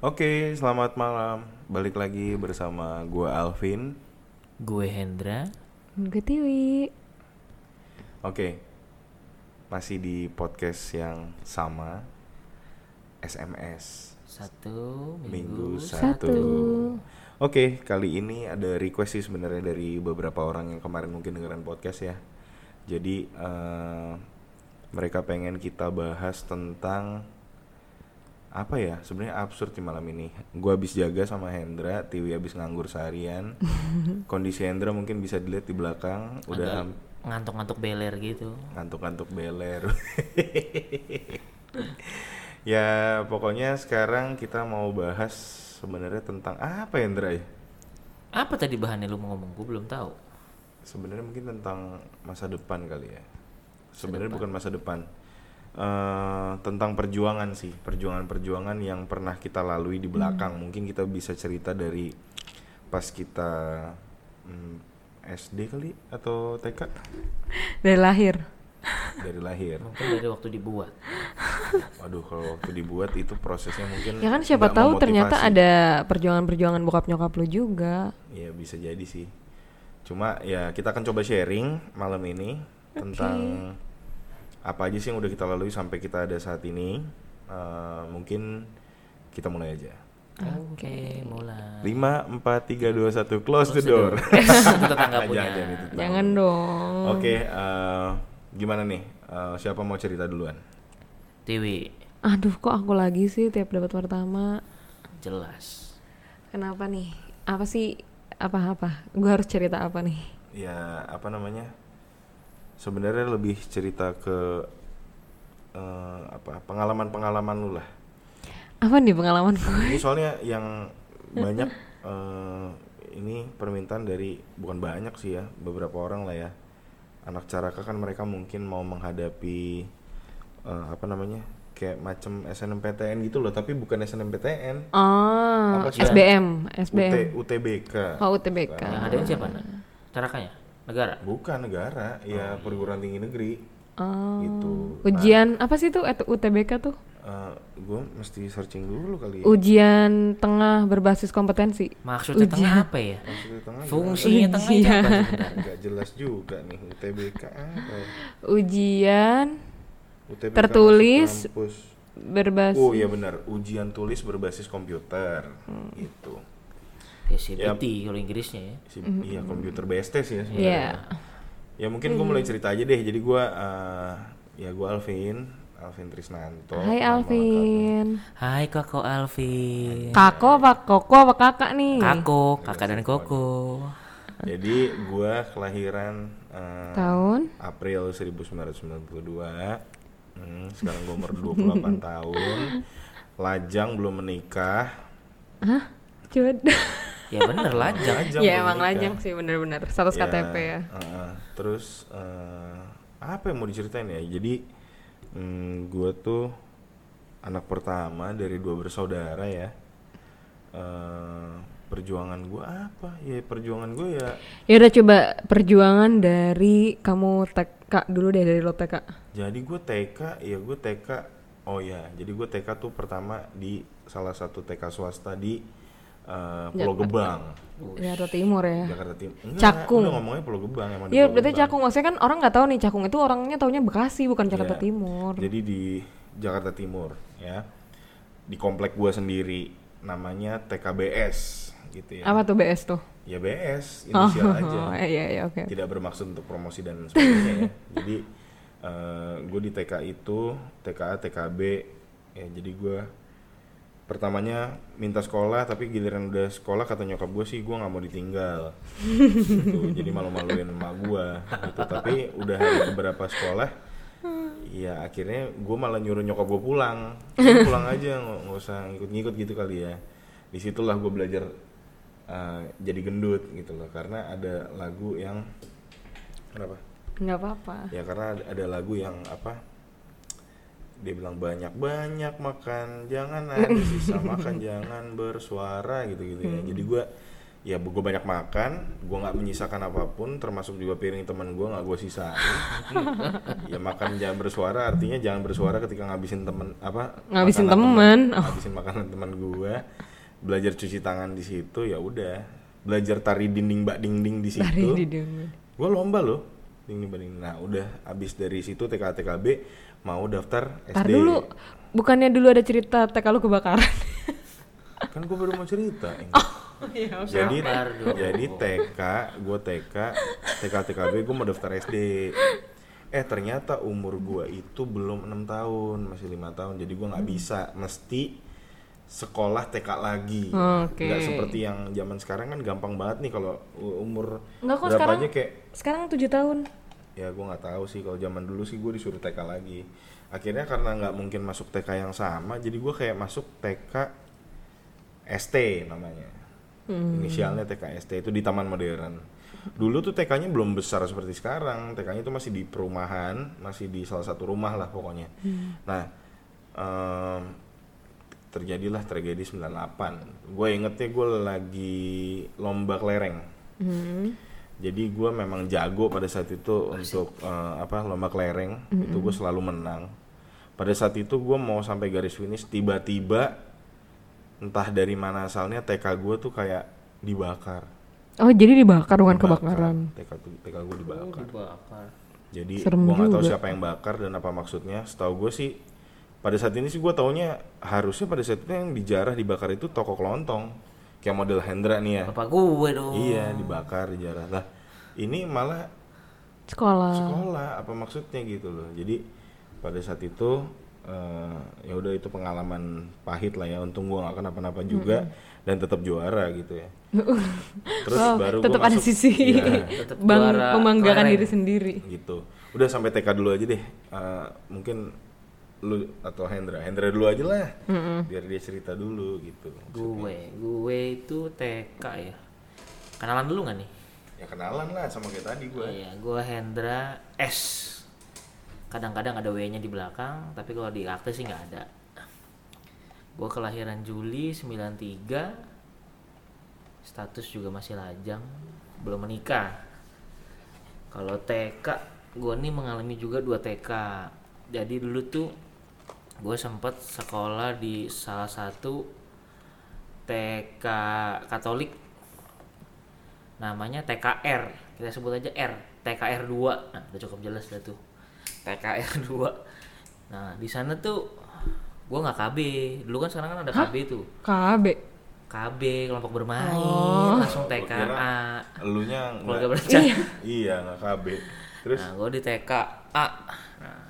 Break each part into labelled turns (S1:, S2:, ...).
S1: Oke, selamat malam. Balik lagi bersama gua Alvin.
S2: Gue Hendra.
S3: Gue Tiwi.
S1: Oke. Masih di podcast yang sama. SMS
S2: Satu
S1: minggu
S2: minggu,
S1: satu.
S3: Satu.
S1: Oke, kali ini ada request sih sebenarnya dari beberapa orang yang kemarin mungkin dengerin podcast ya. Jadi eh, mereka pengen kita bahas tentang apa ya sebenarnya absurd di malam ini. Gua habis jaga sama Hendra, Tiwi habis nganggur seharian. Kondisi Hendra mungkin bisa dilihat di belakang, udah
S2: Agak ngantuk-ngantuk beler gitu.
S1: ngantuk-ngantuk beler. ya pokoknya sekarang kita mau bahas sebenarnya tentang apa Hendra ya?
S2: Apa tadi bahannya lu mau ngomong? Gue belum tahu.
S1: Sebenarnya mungkin tentang masa depan kali ya. Sebenarnya bukan masa depan. Eh, tentang perjuangan sih, perjuangan-perjuangan yang pernah kita lalui di belakang. Mungkin kita bisa cerita dari pas kita hmm, SD kali atau TK
S3: Dari lahir.
S1: dari lahir.
S2: Mungkin dari waktu dibuat.
S1: Waduh, kalau waktu dibuat itu prosesnya mungkin
S3: Ya kan siapa tahu ternyata ada perjuangan-perjuangan bokap nyokap lu juga.
S1: Iya bisa jadi sih. Cuma ya kita akan coba sharing malam ini tentang apa aja sih yang udah kita lalui sampai kita ada saat ini. Eh, mungkin kita mulai aja.
S2: Oke, mulai.
S1: 5 4 3 2 1 close, the door.
S2: Itu tetangga punya.
S1: Jangan, jangan, itu tetangga.
S3: Jangan dong.
S1: Oke, eh, gimana nih? Eh, siapa mau cerita duluan?
S2: Tiwi,
S3: Aduh, kok aku lagi sih tiap dapat pertama.
S2: jelas.
S3: Kenapa nih? Apa sih? Apa-apa? Gue harus cerita apa nih?
S1: Ya, apa namanya? Sebenarnya lebih cerita ke eh, apa? Pengalaman-pengalaman lu lah.
S3: Apa nih pengalaman gue?
S1: Ini soalnya yang banyak eh, ini permintaan dari bukan banyak sih ya, beberapa orang lah ya. Anak caraka kan mereka mungkin mau menghadapi eh, apa namanya? kayak macam SNMPTN gitu loh, tapi bukan SNMPTN.
S3: Oh,
S1: Apa sih?
S3: SBM,
S1: UT,
S3: SBM.
S1: UTBK.
S3: Oh, UTBK.
S2: Yang ada siapa? Carakanya? Negara?
S1: Bukan negara, ya perguruan tinggi negeri.
S3: Oh.
S1: Gitu.
S3: Ujian apa sih tuh UTBK tuh?
S1: gue mesti searching dulu kali ya.
S3: Ujian tengah berbasis kompetensi.
S2: Maksudnya tengah apa ya?
S1: Maksudnya tengah
S2: Fungsinya tengah itu apa sebenarnya?
S1: nggak jelas juga nih UTBK apa ya?
S3: Ujian
S1: UTBK
S3: Tertulis. berbasis
S1: Oh iya benar, ujian tulis berbasis komputer.
S3: Hmm.
S1: Gitu.
S2: Kayak CBT kalau Inggrisnya ya.
S1: Si- Iya, komputer based test ya.
S3: Iya.
S1: sebenarnya. Ya mungkin gue mulai cerita aja deh. Jadi gue eh, ya gue Alvin, Alvin Trisnanto.
S3: Hai Alvin.
S2: Hai Koko Alvin.
S3: Kako apa koko apa kakak nih?
S2: Kako, kakak dan Koko.
S1: Jadi gue kelahiran eh,
S3: Tahun?
S1: April 1992. Hmm, sekarang gue umur 28 tahun. Lajang belum menikah.
S3: Hah? Coba.
S2: Ya bener lajang.
S1: Lajang
S3: ya emang
S1: menikah.
S3: lajang sih bener-bener. Status
S1: Ya,
S3: KTP ya.
S1: uh, terus uh, apa yang mau diceritain ya? Jadi mm, gue tuh anak pertama dari dua bersaudara ya. Uh, perjuangan gue apa? Ya perjuangan gue ya.
S3: Ya udah coba perjuangan dari kamu TK dulu deh dari lo TK.
S1: Jadi gue TK, ya gue TK. Oh ya, jadi gue TK tuh pertama di salah satu TK swasta di uh, Pulau
S3: Jakarta.
S1: Gebang,
S3: Jakarta Timur ya.
S1: Jakarta Timur. Enggak,
S3: Cakung.
S1: udah ngomongnya Pulau Gebang emang di
S3: Iya berarti
S1: Gebang.
S3: Cakung maksudnya kan orang nggak tahu nih Cakung itu orangnya taunya Bekasi bukan Jakarta
S1: Iya.
S3: Timur.
S1: Jadi di Jakarta Timur ya. Di komplek gua sendiri namanya TKBS gitu ya.
S3: Apa tuh BS tuh?
S1: Ya BS inisial aja.
S3: Oh, iya iya oke.
S1: Tidak bermaksud untuk promosi dan sebagainya ya. Jadi gue di TK itu TKA TKB ya jadi gua pertamanya minta sekolah tapi giliran udah sekolah kata nyokap gue sih gue nggak mau ditinggal. Gitu. jadi malu-maluin emak gue gitu. Tapi udah hari beberapa sekolah ya akhirnya gue malah nyuruh nyokap gue pulang. Pulang aja nggak nggak usah ngikut-ngikut gitu kali ya. Di situlah gue belajar uh, jadi gendut gitu loh. Karena ada lagu yang kenapa?
S3: Nggak apa-apa.
S1: ya karena ada, ada lagu yang apa dia bilang banyak banyak makan jangan ada sisa makan jangan bersuara gitu gitu ya jadi gue ya gue banyak makan gue nggak menyisakan apa pun termasuk juga piring teman gue nggak gue sisain. Ya makan jangan bersuara artinya jangan bersuara ketika ngabisin temen apa?
S3: Ngabisin temen. Oh.
S1: ngabisin makanan teman gue belajar cuci tangan di situ ya udah. Belajar tari dinding mbak dinding di situ. Gue lomba loh dinding mbak dinding. Nah udah abis dari situ TK TKB mau daftar SD
S3: Tar dulu, bukannya dulu ada cerita TK lu kebakaran?
S1: kan gue baru mau cerita ini.
S3: Iya,
S1: jadi jadi TK gue TK TK TKB gue mau daftar SD eh ternyata umur gue itu belum enam tahun masih lima tahun jadi gue nggak bisa mesti sekolah TK lagi
S3: Oke.
S1: nggak seperti yang zaman sekarang kan gampang banget nih kalau umur
S3: Nggak kok sekarang-
S1: kayak
S3: Sekarang 7 tahun.
S1: Ya gue nggak tahu sih. Kalau zaman dulu sih gue disuruh TK lagi. Akhirnya karena nggak mungkin masuk TK yang sama jadi gue kayak masuk TK ST namanya. Inisialnya TK ST itu di Taman Modern. Dulu tuh TK-nya belum besar seperti sekarang. TK-nya itu masih di perumahan masih di salah satu rumah lah pokoknya. Nah em, terjadilah tragedi 98 gue ingetnya gue lagi lomba kelereng.
S3: Hmm.
S1: Jadi gue memang jago pada saat itu untuk eh, apa lomba kelereng. Itu gue selalu menang. Pada saat itu gue mau sampai garis finish tiba-tiba entah dari mana asalnya TK gue tuh kayak dibakar.
S3: Oh, jadi dibakar bukan
S1: Dibakar.
S3: kebakaran.
S1: TK TK gue dibakar.
S2: Dibakar.
S1: jadi
S3: Serem
S1: gue nggak tahu siapa yang bakar dan apa maksudnya. Setahu gue sih pada saat ini sih gue taunya harusnya pada saat itu yang dijarah dibakar itu toko kelontong kayak model Hendra nih ya.
S2: Bapak gue dong.
S1: iya dibakar dijarah lah ini malah
S3: Sekolah.
S1: sekolah apa maksudnya gitu loh. Jadi pada saat itu eh, ya udah itu pengalaman pahit lah ya. Untung gua nggak kenapa-napa juga dan tetap juara gitu ya. Terus
S3: Wow,
S1: baru
S3: tetap ada
S1: masuk-
S3: sisi
S2: Tetap
S3: bang membanggakan
S2: kelereng.
S3: diri sendiri.
S1: gitu. Udah sampai TK dulu aja deh. Eh, mungkin lu atau Hendra Hendra dulu aja lah biar dia cerita dulu gitu
S2: Gue, gue itu TK ya. Kenalan dulu nggak nih?
S1: ya kenalan lah sama kayak tadi gua
S2: Iya, gue Hendra S. Kadang-kadang ada W-nya di belakang, tapi kalau di akte sih nggak ada. Gue kelahiran Juli 93. Status juga masih lajang, belum menikah. Kalau TK, gue nih mengalami juga dua TK. Jadi dulu tuh gue sempet sekolah di salah satu TK Katolik. Namanya TKR kita sebut aja R. TKR 2 nah udah cukup jelas dah tuh. TKR 2 nah di sana tuh gua nggak KB dulu kan sekarang kan ada KB tuh.
S3: KB.
S2: KB kelompok bermain.
S3: Oh.
S2: langsung TKA
S1: elunya
S2: keluarga
S1: nggak
S2: berencana
S1: iya. Nggak KB terus?
S2: Nah gue di TKA nah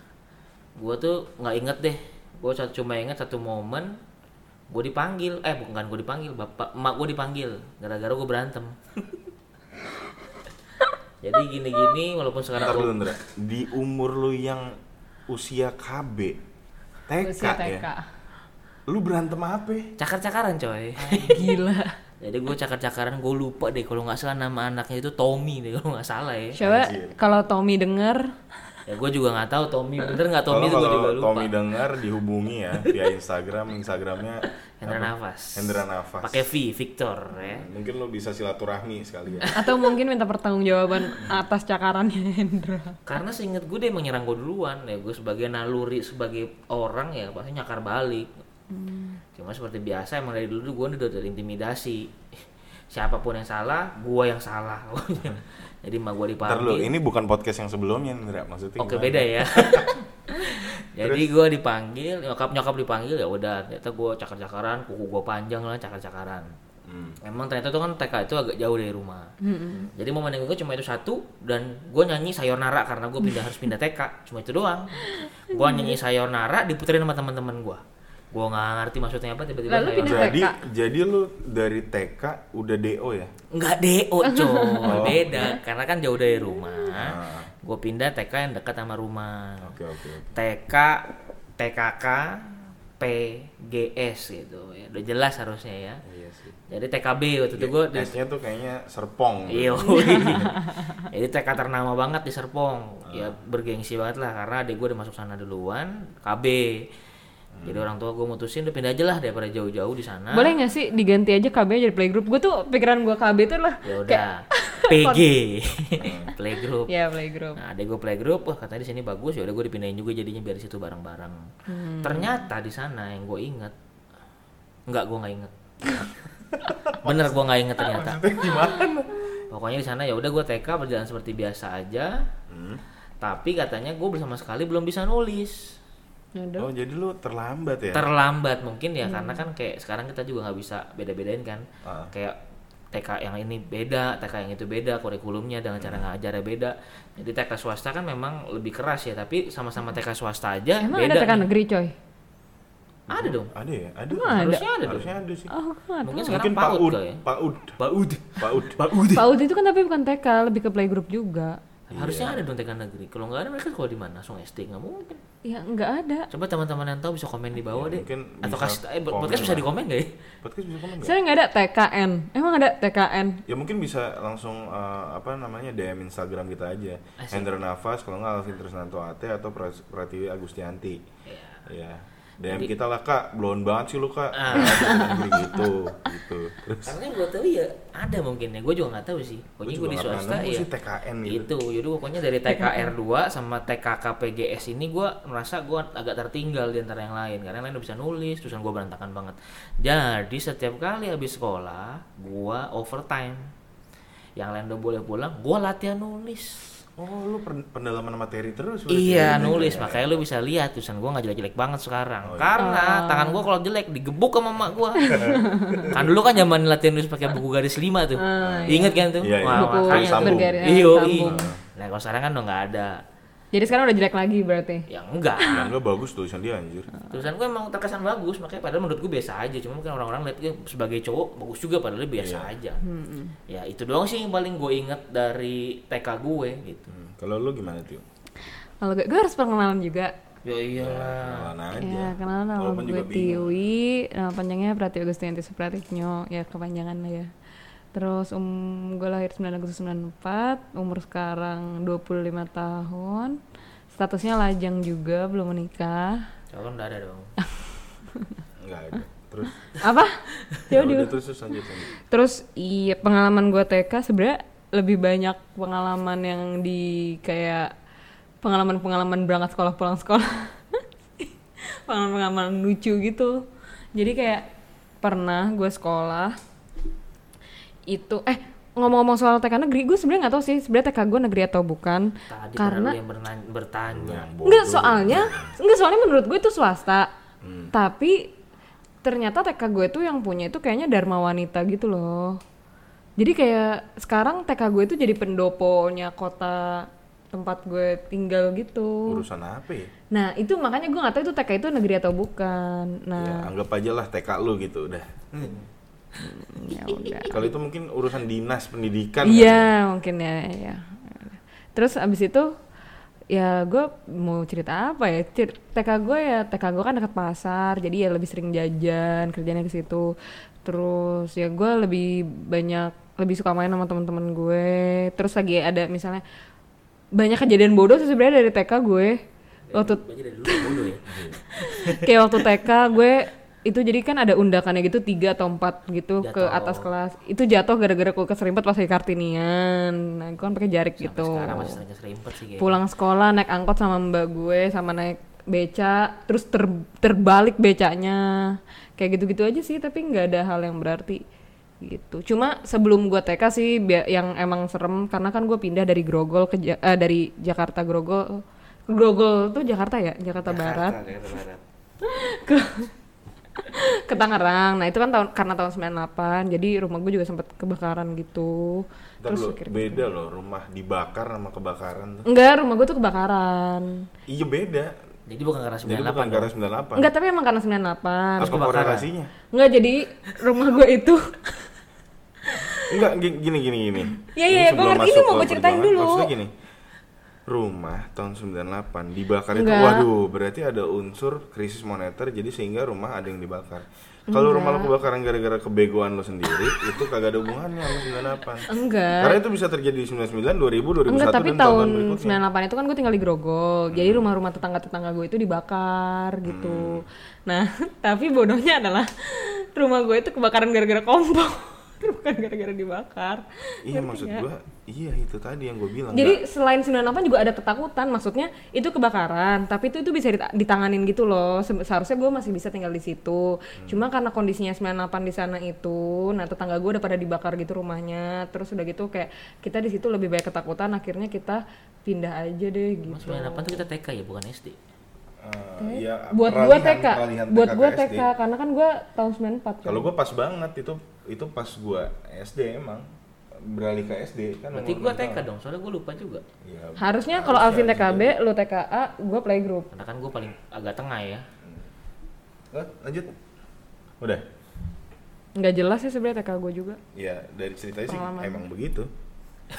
S2: gue tuh nggak inget deh gue cuma inget satu momen gue dipanggil. Eh bukan gue dipanggil bapak emak gue dipanggil. Gara-gara gue berantem. Jadi gini-gini walaupun sekarang
S1: Ntar
S2: gua-
S1: di umur lu yang usia KB, TK,
S3: Usia TK.
S1: ya, lu berantem apa?
S2: cakar-cakaran coy.
S3: Gila.
S2: jadi gue cakar-cakaran gue lupa deh kalau nggak salah nama anaknya itu Tommy deh kalau nggak salah ya.
S3: Coba kalau Tommy denger,
S2: ya gue juga nggak tahu Tommy. Bener nggak Tommy?
S1: Kalau
S2: itu gue juga lupa.
S1: Tommy dengar dihubungi ya via Instagram, Instagramnya
S2: Hendra
S1: apa?
S2: Nafas.
S1: Hendra Nafas.
S2: pakai V Victor ya.
S1: Mungkin lu bisa silaturahmi sekali ya.
S3: atau mungkin minta pertanggungjawaban atas cakarannya Hendra.
S2: karena seinget gue dia emang nyerang gue duluan. Ya gue sebagai naluri sebagai orang ya pasti nyakar balik. Cuma seperti biasa emang dari dulu gue udah terintimidasi siapa pun yang salah gue yang salah jadi mah
S1: Ntar lu,
S2: dipanggil
S1: ini bukan podcast yang sebelumnya Hendra, maksudnya
S2: oke
S1: gimana?
S2: beda ya jadi gue dipanggil nyokap nyokap dipanggil ya udah ternyata gue cakar-cakaran kuku gue panjang lah cakar-cakaran
S1: Hmm.
S2: Emang ternyata tuh kan TK itu agak jauh dari rumah. Jadi momen yang gue cuma itu satu dan gue nyanyi sayonara karena gue pindah harus pindah TK. Cuma itu doang. Gue nyanyi sayonara diputerin sama teman-teman gue. Gue nggak ngerti maksudnya apa tiba-tiba
S3: Lalu pindah.
S1: Jadi,
S3: TK.
S1: jadi lu dari TK udah DO ya?
S2: Nggak DO coy,
S1: Oh.
S2: beda. Karena kan jauh dari rumah.
S1: Ah.
S2: Gue pindah TK yang dekat sama rumah.
S1: Oke oke. oke.
S2: TK, TKK, PGS gitu ya. Udah jelas harusnya ya.
S1: Iya sih.
S2: Jadi TKB waktu itu gue
S1: S-nya tuh kayaknya Serpong.
S2: Iya.
S1: gitu.
S2: Jadi TK ternama banget di Serpong. Ya bergengsi banget lah karena adik gue udah masuk sana duluan. KB. Jadi orang tua gue mutusin udah pindah aja lah daripada jauh-jauh di sana.
S3: Boleh nggak sih diganti aja KB jadi playgroup? Gue tuh pikiran gue KB itu lah.
S2: Ya udah. PG. Playgroup.
S3: Ya playgroup.
S2: Nah, adek gue playgroup, wah katanya di sini bagus, ya udah gue dipindahin juga jadinya biar di situ bareng-bareng.
S3: Hmm.
S2: Ternyata di sana yang gue inget, enggak gue nggak inget. Bener gue nggak inget ternyata.
S1: Gimana?
S2: Pokoknya di sana ya udah gue TK berjalan seperti biasa aja.
S1: Hmm.
S2: Tapi katanya gue bersama sekali belum bisa nulis.
S3: Udah.
S1: Oh jadi lu terlambat ya?
S2: Terlambat mungkin ya karena kan kayak sekarang kita juga nggak bisa beda-bedain kan.
S1: Ah.
S2: Kayak TK yang ini beda, TK yang itu beda, kurikulumnya dengan cara ngajarnya beda. Jadi TK swasta kan memang lebih keras ya, tapi sama-sama TK swasta aja
S3: Emang
S2: beda.
S3: ada TK
S2: nih.
S3: negeri coy?
S2: Ada dong.
S1: Ada ya? Ada.
S3: Emang ada?
S2: Harusnya ada dong.
S1: Harusnya ada sih.
S3: Oh,
S2: Mungkin sekarang
S1: Mungkin
S2: PAUD
S1: PAUD.
S2: kali ya.
S1: PAUD.
S2: Paud.
S1: PAUD. PAUD.
S3: Itu kan tapi bukan TK, lebih ke playgroup juga.
S2: Harusnya ada dong TK negeri. Kalau nggak ada mereka sekolah di mana? Langsung SD nggak mungkin.
S3: Ya nggak ada.
S2: Coba teman-teman yang tahu bisa komen di bawah
S1: Ya,
S2: deh.
S1: mungkin
S2: Atau kasih eh,
S1: komen
S2: podcast bisa di komen nggak ya?
S1: Podcast bisa komen nggak?
S3: Saya nggak ada TKN. Emang ada TKN?
S1: Ya mungkin bisa langsung eh, apa namanya DM Instagram kita aja.
S2: Asik.
S1: Hendra Nafas kalau nggak Alvin Trisnanto Ate atau Pratiwi Agustianti.
S2: Iya.
S1: Ya. DM kita lah kak, belum banget sih lu kak.
S2: Ah.
S1: gitu, gitu. Terus
S2: Karena gue tahu ya ada mungkin ya. Gue juga nggak tahu sih. Pokoknya gue di swasta ya.
S1: sih TKN gitu.
S2: Itu, jadi pokoknya dari TKR 2 sama TKKPGS ini gue merasa gue agak tertinggal di antara yang lain karena yang lain udah bisa nulis, tulisan gue berantakan banget. Jadi setiap kali habis sekolah, gue overtime. Yang lain udah boleh pulang, gue latihan nulis.
S1: Oh, lu pen- pendalaman materi terus.
S2: Iya
S1: ya?
S2: nulis,
S1: Ya.
S2: makanya lu bisa lihat tulisan gue nggak jelek-jelek banget sekarang.
S1: Oh, iya.
S2: Karena tangan gue kalau jelek digebuk sama emak gue. kan dulu kan zaman latihan nulis pakai buku garis lima tuh. Ingat kan tuh?
S1: Iya, iya.
S2: Wah,
S3: Buku
S2: makanya tuh.
S1: bergaris-
S2: Iyo,
S3: sambung.
S2: Nah kalau sekarang kan udah nggak ada.
S3: Jadi sekarang udah jelek lagi berarti.
S2: Ya enggak.
S1: Dan gak bagus tulisan dia anjir.
S2: Tulisan gue emang terkesan bagus, makanya padahal menurut gue biasa aja. Cuma mungkin orang-orang lihat gue sebagai cowok bagus juga, padahal dia biasa
S1: Iya.
S2: aja. Ya itu doang sih yang paling gue inget dari TK gue gitu.
S1: Hmm. Kalau lu gimana tuh?
S3: Kalau gue, gue harus perkenalan juga.
S2: Ya iyalah.
S1: Kenalan aja.
S3: Ya, kenalan nama gue. Tiwi, nama panjangnya Pratiwi Agustianti Supratiknyo, ya kepanjangan lah ya. Terus um, gue lahir 9 Agustus 94, umur sekarang 25 tahun. Statusnya lajang juga, belum menikah.
S2: Calon udah ada dong.
S1: Enggak ada. Terus
S3: Apa?
S1: ya udah
S3: udah.
S1: terus terus lanjut lanjut.
S3: Terus iya pengalaman gue TK sebenarnya lebih banyak pengalaman yang di kayak pengalaman-pengalaman berangkat sekolah pulang sekolah. pengalaman-pengalaman lucu gitu. Jadi kayak pernah gue sekolah itu eh ngomong-ngomong soal TK negeri gue sebenarnya nggak tahu sih sebenarnya TK gue negeri atau bukan
S2: Tadi
S3: karena
S2: yang bertanya.
S1: Yang bodoh.
S3: Enggak soalnya, enggak soalnya menurut gue itu swasta.
S1: Hmm.
S3: Tapi ternyata TK gue tuh yang punya itu kayaknya Dharma Wanita gitu loh. Jadi kayak sekarang TK gue itu jadi pendoponya kota tempat gue tinggal gitu.
S1: Urusan apa ya?
S3: Nah itu makanya gue nggak tahu itu TK itu negeri atau bukan.
S1: Ya,
S3: Nah
S1: anggap aja lah TK lu gitu udah.
S3: Ya udah.
S1: Kalau itu mungkin urusan dinas pendidikan.
S3: Iya mungkin ya, ya. Terus abis itu ya gue mau cerita apa ya? Cer- TK gue ya TK gue kan dekat pasar, jadi ya lebih sering jajan kerjanya ke situ. Terus ya gue lebih banyak lebih suka main sama teman-teman gue. Terus lagi ada misalnya banyak kejadian bodoh sih sebenarnya dari TK gue. Waktu
S2: Baju dari dulu bodoh ya.
S3: kayak waktu TK gue itu jadi kan ada undakannya gitu tiga atau empat gitu ke
S2: Jatuh.
S3: atas kelas. Itu jatuh gara-gara gue keserimpet pas lagi kartinian. Nah gue kan pakai jarik gitu.
S2: Sekarang masih sering keserimpet sih kayaknya.
S3: pulang sekolah naik angkot sama mbak gue sama naik beca terus ter- terbalik becanya. Kayak gitu-gitu aja sih tapi nggak ada hal yang berarti gitu. Cuma sebelum gue TK sih yang emang serem karena kan gue pindah dari Grogol ke Ja- eh, dari Jakarta Grogol Grogol tuh Jakarta ya? Jakarta Barat.
S2: Jakarta Barat.
S3: ke Tangerang. Nah, itu kan tahun karena tahun 98. Jadi rumah gue juga sempat kebakaran gitu.
S1: Ntar lu,
S3: akhirnya-
S1: beda loh rumah dibakar sama kebakaran tuh.
S3: Enggak, rumah gue tuh kebakaran.
S1: Iya beda.
S2: Jadi bukan karena
S1: Jadi
S2: 98
S1: bukan
S2: dong.
S1: gara 98.
S3: Enggak, tapi emang karena 98.
S1: Apa
S2: kebakaran.
S1: korelasinya?
S3: Enggak, jadi rumah gue itu
S1: Enggak gi- gini gini gini.
S3: Iya, iya, gua ngerti. Ini mau
S1: ke
S3: gua ceritain dulu.
S1: Maksudnya gini. Rumah tahun 98 dibakar itu
S3: Enggak.
S1: waduh berarti ada unsur krisis moneter jadi sehingga rumah ada yang dibakar kalau rumah lo kebakaran gara-gara kebegoan lo sendiri itu kagak ada hubungannya sama 98
S3: Enggak.
S1: karena itu bisa terjadi di 99 2000 2001
S3: Enggak, tapi
S1: dan
S3: tahun
S1: berikutnya
S3: 98 itu kan gue tinggal di Grogol. Jadi rumah-rumah tetangga-tetangga gue itu dibakar gitu. Nah, tapi bodohnya adalah rumah gue itu kebakaran gara-gara kompor. Bukan gara-gara dibakar.
S1: iya maksud gua iya itu tadi yang gue bilang
S3: Jadi selain 98 juga ada ketakutan, maksudnya itu kebakaran, tapi itu itu bisa dita- ditanganin gitu loh. Se- Seharusnya gue masih bisa tinggal di situ. Cuma karena kondisinya 98 di sana itu, nah tetangga gue udah pada dibakar gitu rumahnya. Terus udah gitu kayak kita di situ lebih banyak ketakutan, akhirnya kita pindah aja deh gitu.
S2: Mas 98 tuh kita TK ya bukan SD.
S1: Eh, iya,
S3: buat gue TK, buat gue. TK karena kan gue tahun 94 kan.
S1: Kalau gue pas banget itu itu pas gue SD emang beralih ke SD kan.
S2: Berarti gua TK
S1: tahun.
S2: dong, soalnya gua lupa juga.
S1: Iya,
S3: Harusnya kalau Alvin TKB, lu TKA, gue playgroup.
S2: Karena kan gua paling agak tengah ya.
S1: Eh, lanjut. Udah.
S3: Nggak jelas sih sebenarnya TK gue juga.
S1: Ya dari ceritanya sih
S3: Pengalaman.
S1: emang begitu.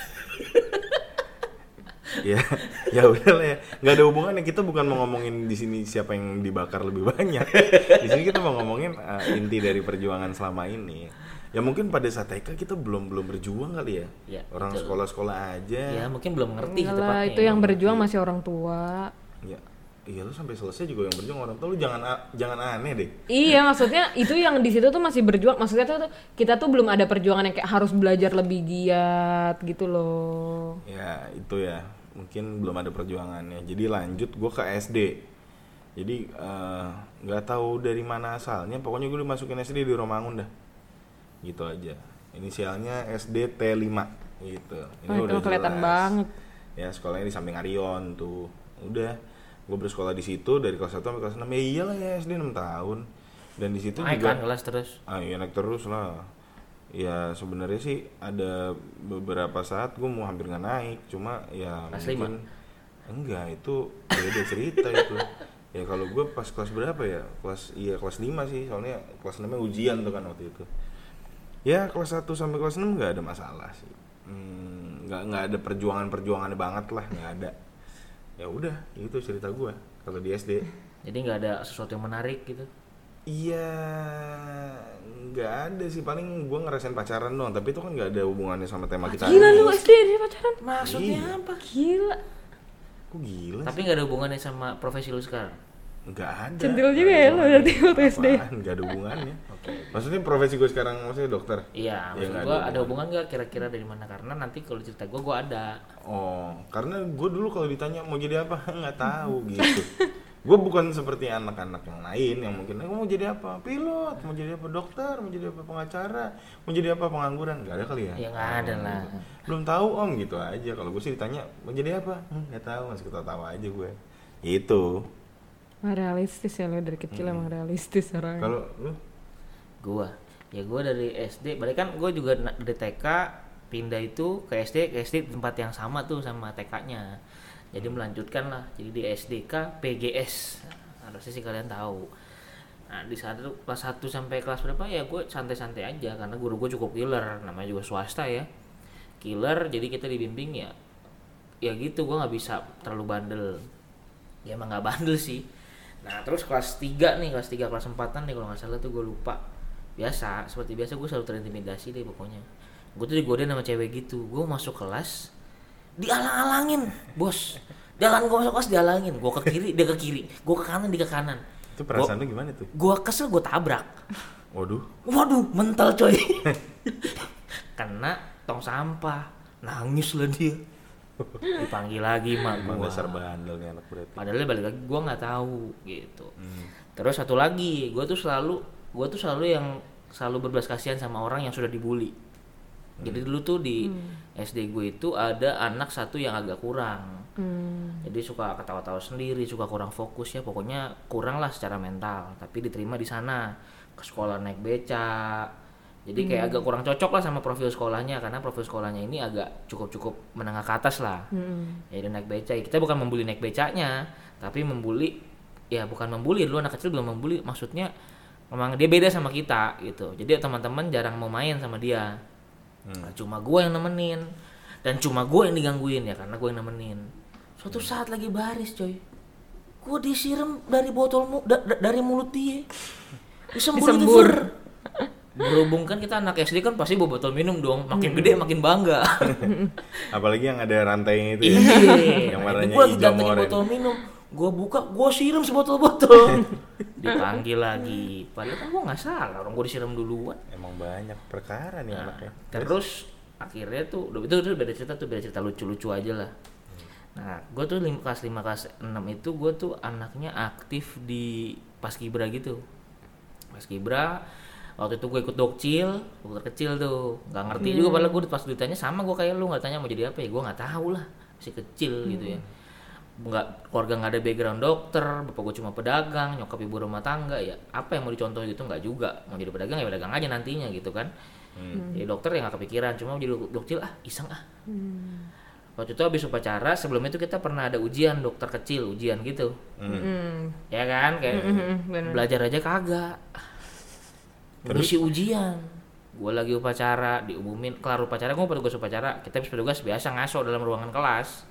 S1: ya, ya udah lah ya. Nggak ada hubungannya. Kita bukan mau ngomongin di sini siapa yang dibakar lebih banyak. Di sini kita mau ngomongin eh, inti dari perjuangan selama ini. Ya mungkin pada saat TK kita belum belum berjuang kali ya.
S2: Iya,
S1: Orang sekolah-sekolah aja.
S2: Ya mungkin belum ngerti
S3: lah,
S2: tepatnya.
S3: itu yang berjuang masih orang tua.
S1: Ya, iya lu sampai selesai juga yang berjuang orang tua lu jangan a- jangan aneh deh.
S3: Iya maksudnya itu yang di situ tuh masih berjuang maksudnya tuh kita tuh belum ada perjuangan yang kayak harus belajar lebih giat gitu loh.
S1: Ya itu ya mungkin belum ada perjuangannya. Jadi lanjut gue ke SD. Jadi eh, nggak tahu dari mana asalnya. Pokoknya gue dimasukin SD di Romangun dah. Gitu aja. Inisialnya SD T5 gitu.
S3: Wah, itu kelihatan
S1: jelas.
S3: banget.
S1: Ya sekolahnya di samping Arion tuh. Udah. Gue bersekolah di situ dari kelas 1 sampai kelas 6. Ya iyalah ya SD 6 tahun. Dan di situ
S2: Naik
S1: juga
S2: kan kelas terus.
S1: Ah iya naik terus lah. Ya sebenarnya sih ada beberapa saat gue mau hampir nggak naik, cuma ya
S2: Kelas
S1: mungkin enggak itu beda cerita itu. Ya kalau gue pas kelas berapa ya? Kelas iya kelas 5 sih, soalnya kelas 6 ujian tuh kan waktu itu. Ya kelas 1 sampai kelas 6 nggak ada masalah sih. Hmm, nggak nggak ada perjuangan-perjuangan banget lah, nggak ada. Ya udah, itu cerita gue kalau di SD.
S2: Jadi nggak ada sesuatu yang menarik gitu.
S1: Iya, nggak ada sih. Paling gue ngerasain pacaran doang. Tapi itu kan nggak ada hubungannya sama tema kita.
S3: Gila lu SD dia pacaran?
S2: Maksudnya
S1: Iya.
S2: apa?
S3: Gila.
S1: Kok gila?
S2: Tapi nggak ada hubungannya sama profesi lu sekarang.
S1: Nggak ada.
S3: Centil juga ya lu berarti waktu SD.
S1: Apaan? Nggak ada hubungannya. Maksudnya profesi gue sekarang maksudnya dokter.
S2: Iya,
S1: Ya,
S2: maksud gua
S1: ada
S2: hubungan nggak kira-kira dari mana? Karena nanti kalau cerita gua gua ada.
S1: Oh, karena gue dulu kalau ditanya mau jadi apa nggak tahu gitu. gue bukan seperti anak-anak yang lain yang mungkin "Eh, mau jadi apa pilot mau jadi apa dokter mau jadi apa pengacara mau jadi apa pengangguran nggak ada kali ya
S2: Ya nggak ada lah.
S1: belum tahu om gitu aja kalau gue sih ditanya mau jadi apa "Hmm, nggak tahu masih ketawa aja gue itu
S3: Wah, realistis ya lu dari kecil emang realistis orangnya.
S1: kalau lu
S2: Gua. Ya gua dari SD, balik kan gua juga dari TK pindah itu ke SD, ke SD di tempat yang sama tuh sama TK-nya. Jadi melanjutkan lah. Jadi di SDK PGS. Harusnya sih kalian tahu. Nah, di saat itu kelas 1 sampai kelas berapa ya gue santai-santai aja karena guru gue cukup killer, namanya juga swasta ya. Killer, jadi kita dibimbing ya ya gitu gue nggak bisa terlalu bandel ya emang nggak bandel sih nah terus kelas 3 nih kelas 3 kelas 4 nih kalau nggak salah tuh gue lupa. Biasa seperti biasa gue selalu terintimidasi deh pokoknya. Gue tuh digodain sama cewek gitu. Gue masuk kelas dialang-alangin bos. Jalan gue masuk kelas dialangin. Gue ke kiri dia ke kiri. Gue ke kanan dia ke kanan.
S1: Itu perasaan lu gimana tuh?
S2: gue kesel gue tabrak.
S1: Waduh.
S2: Waduh mental coy. Kena tong sampah. Nangis lah dia dipanggil lagi mak.
S1: Emang
S2: gua.
S1: dasar bandel nih anak berarti.
S2: Padahal balik lagi gue nggak tahu gitu.
S1: Hmm.
S2: terus satu lagi gue tuh selalu gue tuh selalu yang selalu berbelas kasihan sama orang yang sudah dibully. Jadi dulu tuh di SD gue itu ada anak satu yang agak kurang.
S3: Hmm.
S2: jadi suka ketawa-tawa sendiri suka kurang fokus ya. Pokoknya kurang lah secara mental tapi diterima di sana. Ke sekolah naik beca jadi kayak agak kurang cocok lah sama profil sekolahnya karena profil sekolahnya ini agak cukup-cukup menengah ke atas lah.
S3: Hmm.
S2: ya dia naik beca Ya, kita bukan membuli naik becanya tapi membuli ya bukan membuli. Dulu anak kecil belum membuli maksudnya memang dia beda sama kita gitu. Jadi teman-teman jarang mau main sama dia. Nah, cuma gue yang nemenin. Dan cuma gue yang digangguin ya karena gue yang nemenin. Suatu saat lagi baris coy. Gue disiram dari botol mu da- da- dari mulut dia. Disembur,
S3: Disembur.
S2: Berhubung kan kita anak SD kan pasti bawa botol minum dong. Makin gede makin bangga.
S1: Apalagi yang ada rantainya itu ya.
S2: iya.
S1: Yang
S2: Nah,
S1: warnanya
S2: lagi
S1: hijau moren.
S2: botol minum. Gue buka gue siram sebotol-botol. Dipanggil lagi. Padahal kan gue nggak salah. Orang gue disiram duluan.
S1: Emang banyak perkara nih
S2: Nah,
S1: anaknya.
S2: terus akhirnya tuh itu, itu beda cerita tuh beda cerita lucu-lucu aja lah. Nah gue tuh lim, kelas 5 kelas 6 itu gue tuh anaknya aktif di paskibra gitu. Paskibra waktu itu gue ikut dokcil dokter kecil tuh. Nggak ngerti juga padahal gue pas ditanya sama gue kayak lu nggak tanya mau jadi apa ya gue nggak tahu lah. Masih kecil gitu ya. Nggak keluarga nggak ada background dokter bapak gue cuma pedagang nyokap ibu rumah tangga ya apa yang mau dicontoh gitu nggak juga. Mau jadi pedagang ya pedagang aja nantinya gitu kan. Jadi dokter ya nggak kepikiran cuma mau jadi dok- dokcil ah iseng ah. Waktu itu habis upacara sebelum itu kita pernah ada ujian dokter kecil ujian gitu.
S3: Hmm.
S2: ya kan kayak
S3: Hmm, bener.
S2: belajar aja kagak ngisi ujian. Gue lagi upacara diumumin. Kelar upacara gue petugas upacara. Kita habis petugas biasa ngaso dalam ruangan kelas.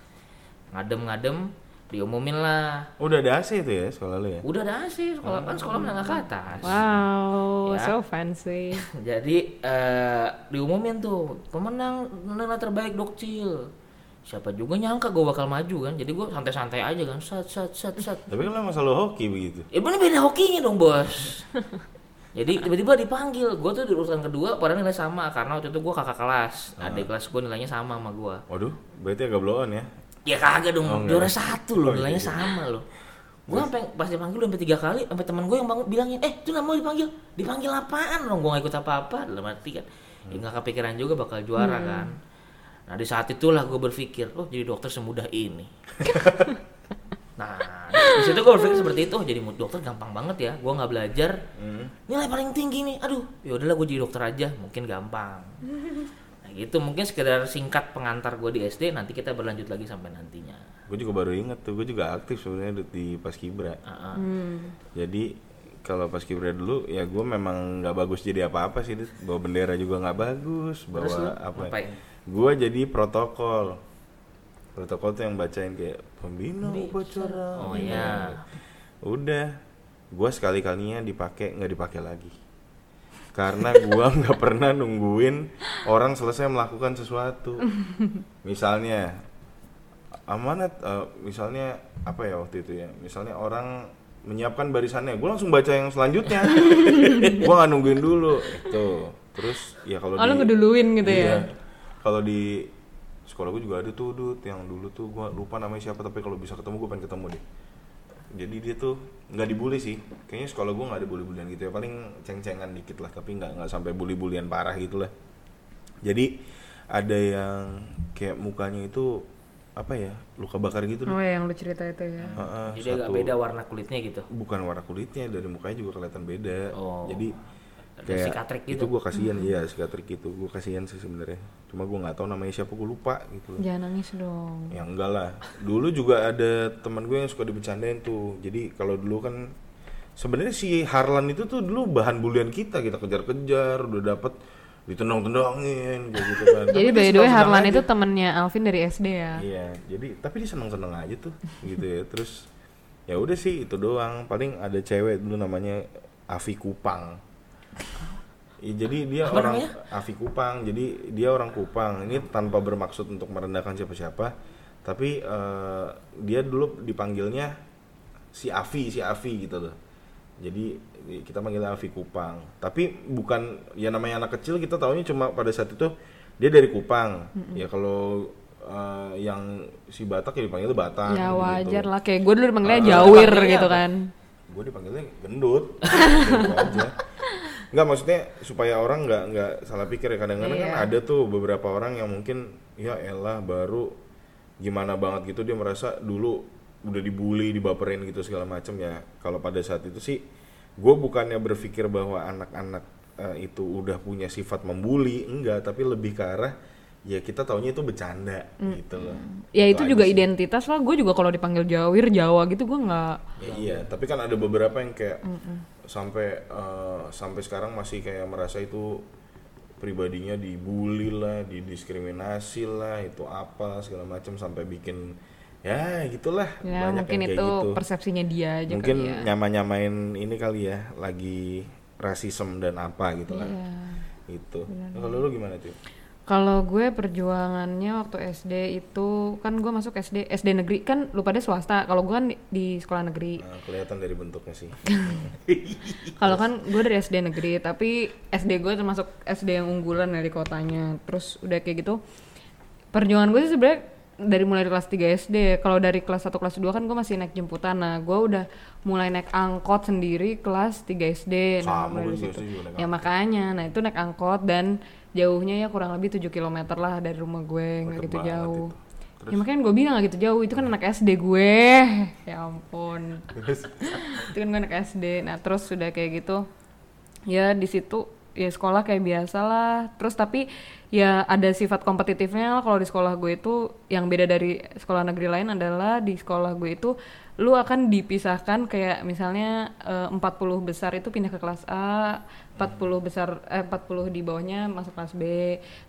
S2: Ngadem-ngadem diumumin lah.
S1: Udah ada AC itu ya sekolah lu ya?
S2: udah ada AC sekolah kan sekolah menengah ke atas.
S3: Wow,
S2: Ya.
S3: so fancy.
S2: jadi eh, diumumin tuh. Pemenang pemenang terbaik dokcil siapa juga nyangka gue bakal maju kan? Jadi gue santai-santai aja kan. Sat sat sat sat.
S1: Tapi kan lu masalah hoki begitu.
S2: Ya bener beda hokinya dong bos. Jadi tiba-tiba dipanggil, gue tuh di urutan kedua padahal nilai sama karena waktu itu gue kakak kelas, adik kelas gue nilainya sama sama gue.
S1: Waduh, berarti agak blow on ya.
S2: Ya kagak dong,
S1: Oh,
S2: juara satu loh,
S1: Oh, iya,
S2: nilainya
S1: iya.
S2: sama loh. Gue sampai pas dipanggil udah sampai tiga kali, sampai teman gue yang bangun bilangin, eh itu nggak mau dipanggil, dipanggil apaan dong? Gue ikut apa-apa, dalam arti kan, ya nggak kepikiran juga bakal juara kan. Nah di saat itulah gue berpikir, oh jadi dokter semudah ini. nah di situ gue berpikir seperti itu, jadi dokter gampang banget ya, gue nggak belajar,
S1: Hmm.
S2: nilai paling tinggi nih aduh ya udahlah gue jadi dokter aja mungkin gampang nah gitu mungkin sekedar singkat pengantar gue di SD nanti kita berlanjut lagi sampai nantinya
S1: Gue juga baru inget tuh, gue juga aktif sebenarnya di Paskibra.
S2: Ah, ah.
S1: Jadi kalau Paskibra dulu ya gue memang nggak bagus jadi apa-apa sih, bawa bendera juga nggak bagus, bawa
S2: Terus lu
S1: apa?
S2: ngapain?
S1: Gue jadi protokol. Protokol tuh yang bacain kayak pembina upacara.
S2: oh ya
S1: Udah, gua sekali kalinya dipakai nggak dipakai lagi. Karena gua nggak pernah nungguin orang selesai melakukan sesuatu. Misalnya amanat, eh, misalnya apa ya waktu itu ya? Misalnya orang menyiapkan barisannya, gua langsung baca yang selanjutnya. gua nggak nungguin dulu. Itu. Terus ya kalau
S3: Oh,
S1: di-
S3: ngeduluin gitu
S1: Iya.
S3: ya?
S1: Kalau di sekolah gue juga ada tuh Dut yang dulu tuh gua lupa namanya siapa tapi kalau bisa ketemu gue pengen ketemu deh. Jadi dia tuh nggak dibully sih. Kayaknya sekolah gue nggak ada bully-bulian gitu ya. Paling ceng-cengan dikit lah tapi nggak nggak sampai bully-bulian parah gitu lah. Jadi ada yang kayak mukanya itu apa ya luka bakar gitu.
S3: Oh yang lu cerita itu ya.
S1: Heeh,
S2: jadi agak
S1: satu-
S2: beda warna kulitnya gitu
S1: bukan warna kulitnya dari mukanya juga kelihatan beda
S2: Oh.
S1: jadi
S2: Ada
S1: kayak
S2: sikatrik
S1: itu
S2: gitu.
S1: gue kasihan iya sikatrik itu gue kasihan sih sebenarnya cuma gue nggak tahu namanya siapa gue lupa gitu loh.
S3: Jangan nangis dong.
S1: ya enggak lah dulu juga ada teman gue yang suka dibecandain tuh jadi kalau dulu kan sebenarnya si Harlan itu tuh dulu bahan bulian kita kita kejar-kejar udah dapet ditendang-tendangin kayak gitu kan
S3: Jadi by the way Harlan
S1: aja.
S3: itu temennya Alvin dari SD ya.
S1: Iya, jadi tapi dia seneng-seneng aja tuh, gitu ya. Terus ya udah sih itu doang. Paling ada cewek dulu namanya Avi Kupang. Ya, jadi dia
S2: Apa
S1: orang
S2: namanya?
S1: Avi Kupang. Jadi dia orang Kupang. Ini tanpa bermaksud untuk merendahkan siapa-siapa, tapi eh, dia dulu dipanggilnya si Avi, si Avi gitu loh. Jadi kita panggilnya Avi Kupang. Tapi bukan ya namanya anak kecil kita taunya cuma pada saat itu dia dari Kupang. Ya kalau eh, yang si Batak ya dipanggil Batak.
S3: Ya
S1: gitu.
S3: wajar lah kayak gue dulu dipanggilnya
S1: Ah,
S3: Jawir gitu kan.
S1: gue dipanggilnya gendut Gitu aja nggak maksudnya supaya orang nggak nggak salah pikir ya kadang-kadang kan
S3: Iya.
S1: ada tuh beberapa orang yang mungkin ya elah baru gimana banget gitu dia merasa dulu udah dibully dibaperin gitu segala macam ya kalau pada saat itu sih gue bukannya berpikir bahwa anak-anak eh, itu udah punya sifat membuli enggak tapi lebih ke arah ya kita taunya itu bercanda gitu loh
S3: Ya itu
S1: aja
S3: juga
S1: sih.
S3: identitas lah. Gue juga kalau dipanggil Jawir Jawa gitu gue nggak.
S1: Ya, iya, tapi kan ada beberapa yang kayak sampai eh, sampai sekarang masih kayak merasa itu pribadinya dibully lah, didiskriminasi lah, itu apa segala macam sampai bikin ya gitulah
S3: Ya
S1: banyak
S3: mungkin
S1: yang kayak
S3: itu
S1: gitu.
S3: persepsinya dia aja
S1: mungkin
S3: kali ya.
S1: nyama-nyamain ini kali ya lagi rasisme dan apa gitu lah
S3: Iya.
S1: itu kalau lu gimana tuh
S3: Kalau gue perjuangannya waktu SD itu kan gue masuk SD SD negeri kan lu pada swasta. Kalau gue kan di, di sekolah negeri.
S1: Nah, kelihatan dari bentuknya sih
S3: Kalau kan gue dari SD negeri, tapi SD gue termasuk SD yang unggulan dari kotanya. Terus udah kayak gitu. Perjuangan gue sih sebenarnya dari mulai dari kelas 3 SD. Kalau dari kelas 1 kelas 2 kan gue masih naik jemputan. Nah, gue udah mulai naik angkot sendiri kelas 3 SD. Nah,
S1: Sama,
S3: mulai
S1: gue naik
S3: Ya makanya, nah itu naik angkot dan jauhnya ya kurang lebih 7 km lah dari rumah gue, nggak gitu jauh.
S1: itu.
S3: Ya makanya gue bilang gak gitu jauh, itu kan anak SD gue. Ya ampun itu kan gue anak SD nah terus sudah kayak gitu ya di situ ya sekolah kayak biasa lah terus tapi ya ada sifat kompetitifnya lah kalau di sekolah gue itu yang beda dari sekolah negeri lain adalah di sekolah gue itu lu akan dipisahkan kayak misalnya eh, 40 besar itu pindah ke kelas A 40 besar eh 40 di bawahnya masuk kelas B.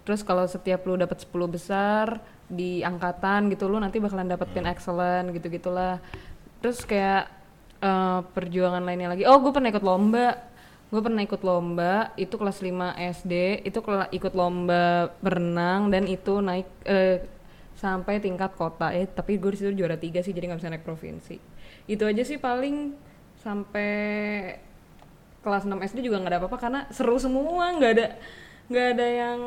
S3: Terus kalau setiap lu dapat 10 besar di angkatan gitu lu nanti bakalan dapetin excellent gitu gitulah terus kayak eh, perjuangan lainnya lagi. Oh gue pernah ikut lomba. Gue pernah ikut lomba itu kelas 5 SD itu ikut lomba berenang dan itu naik eh, sampai tingkat kota. Eh tapi gue di situ juara tiga sih jadi nggak bisa naik provinsi. Itu aja sih paling sampai kelas 6 SD juga nggak ada apa-apa karena seru semua nggak ada nggak ada yang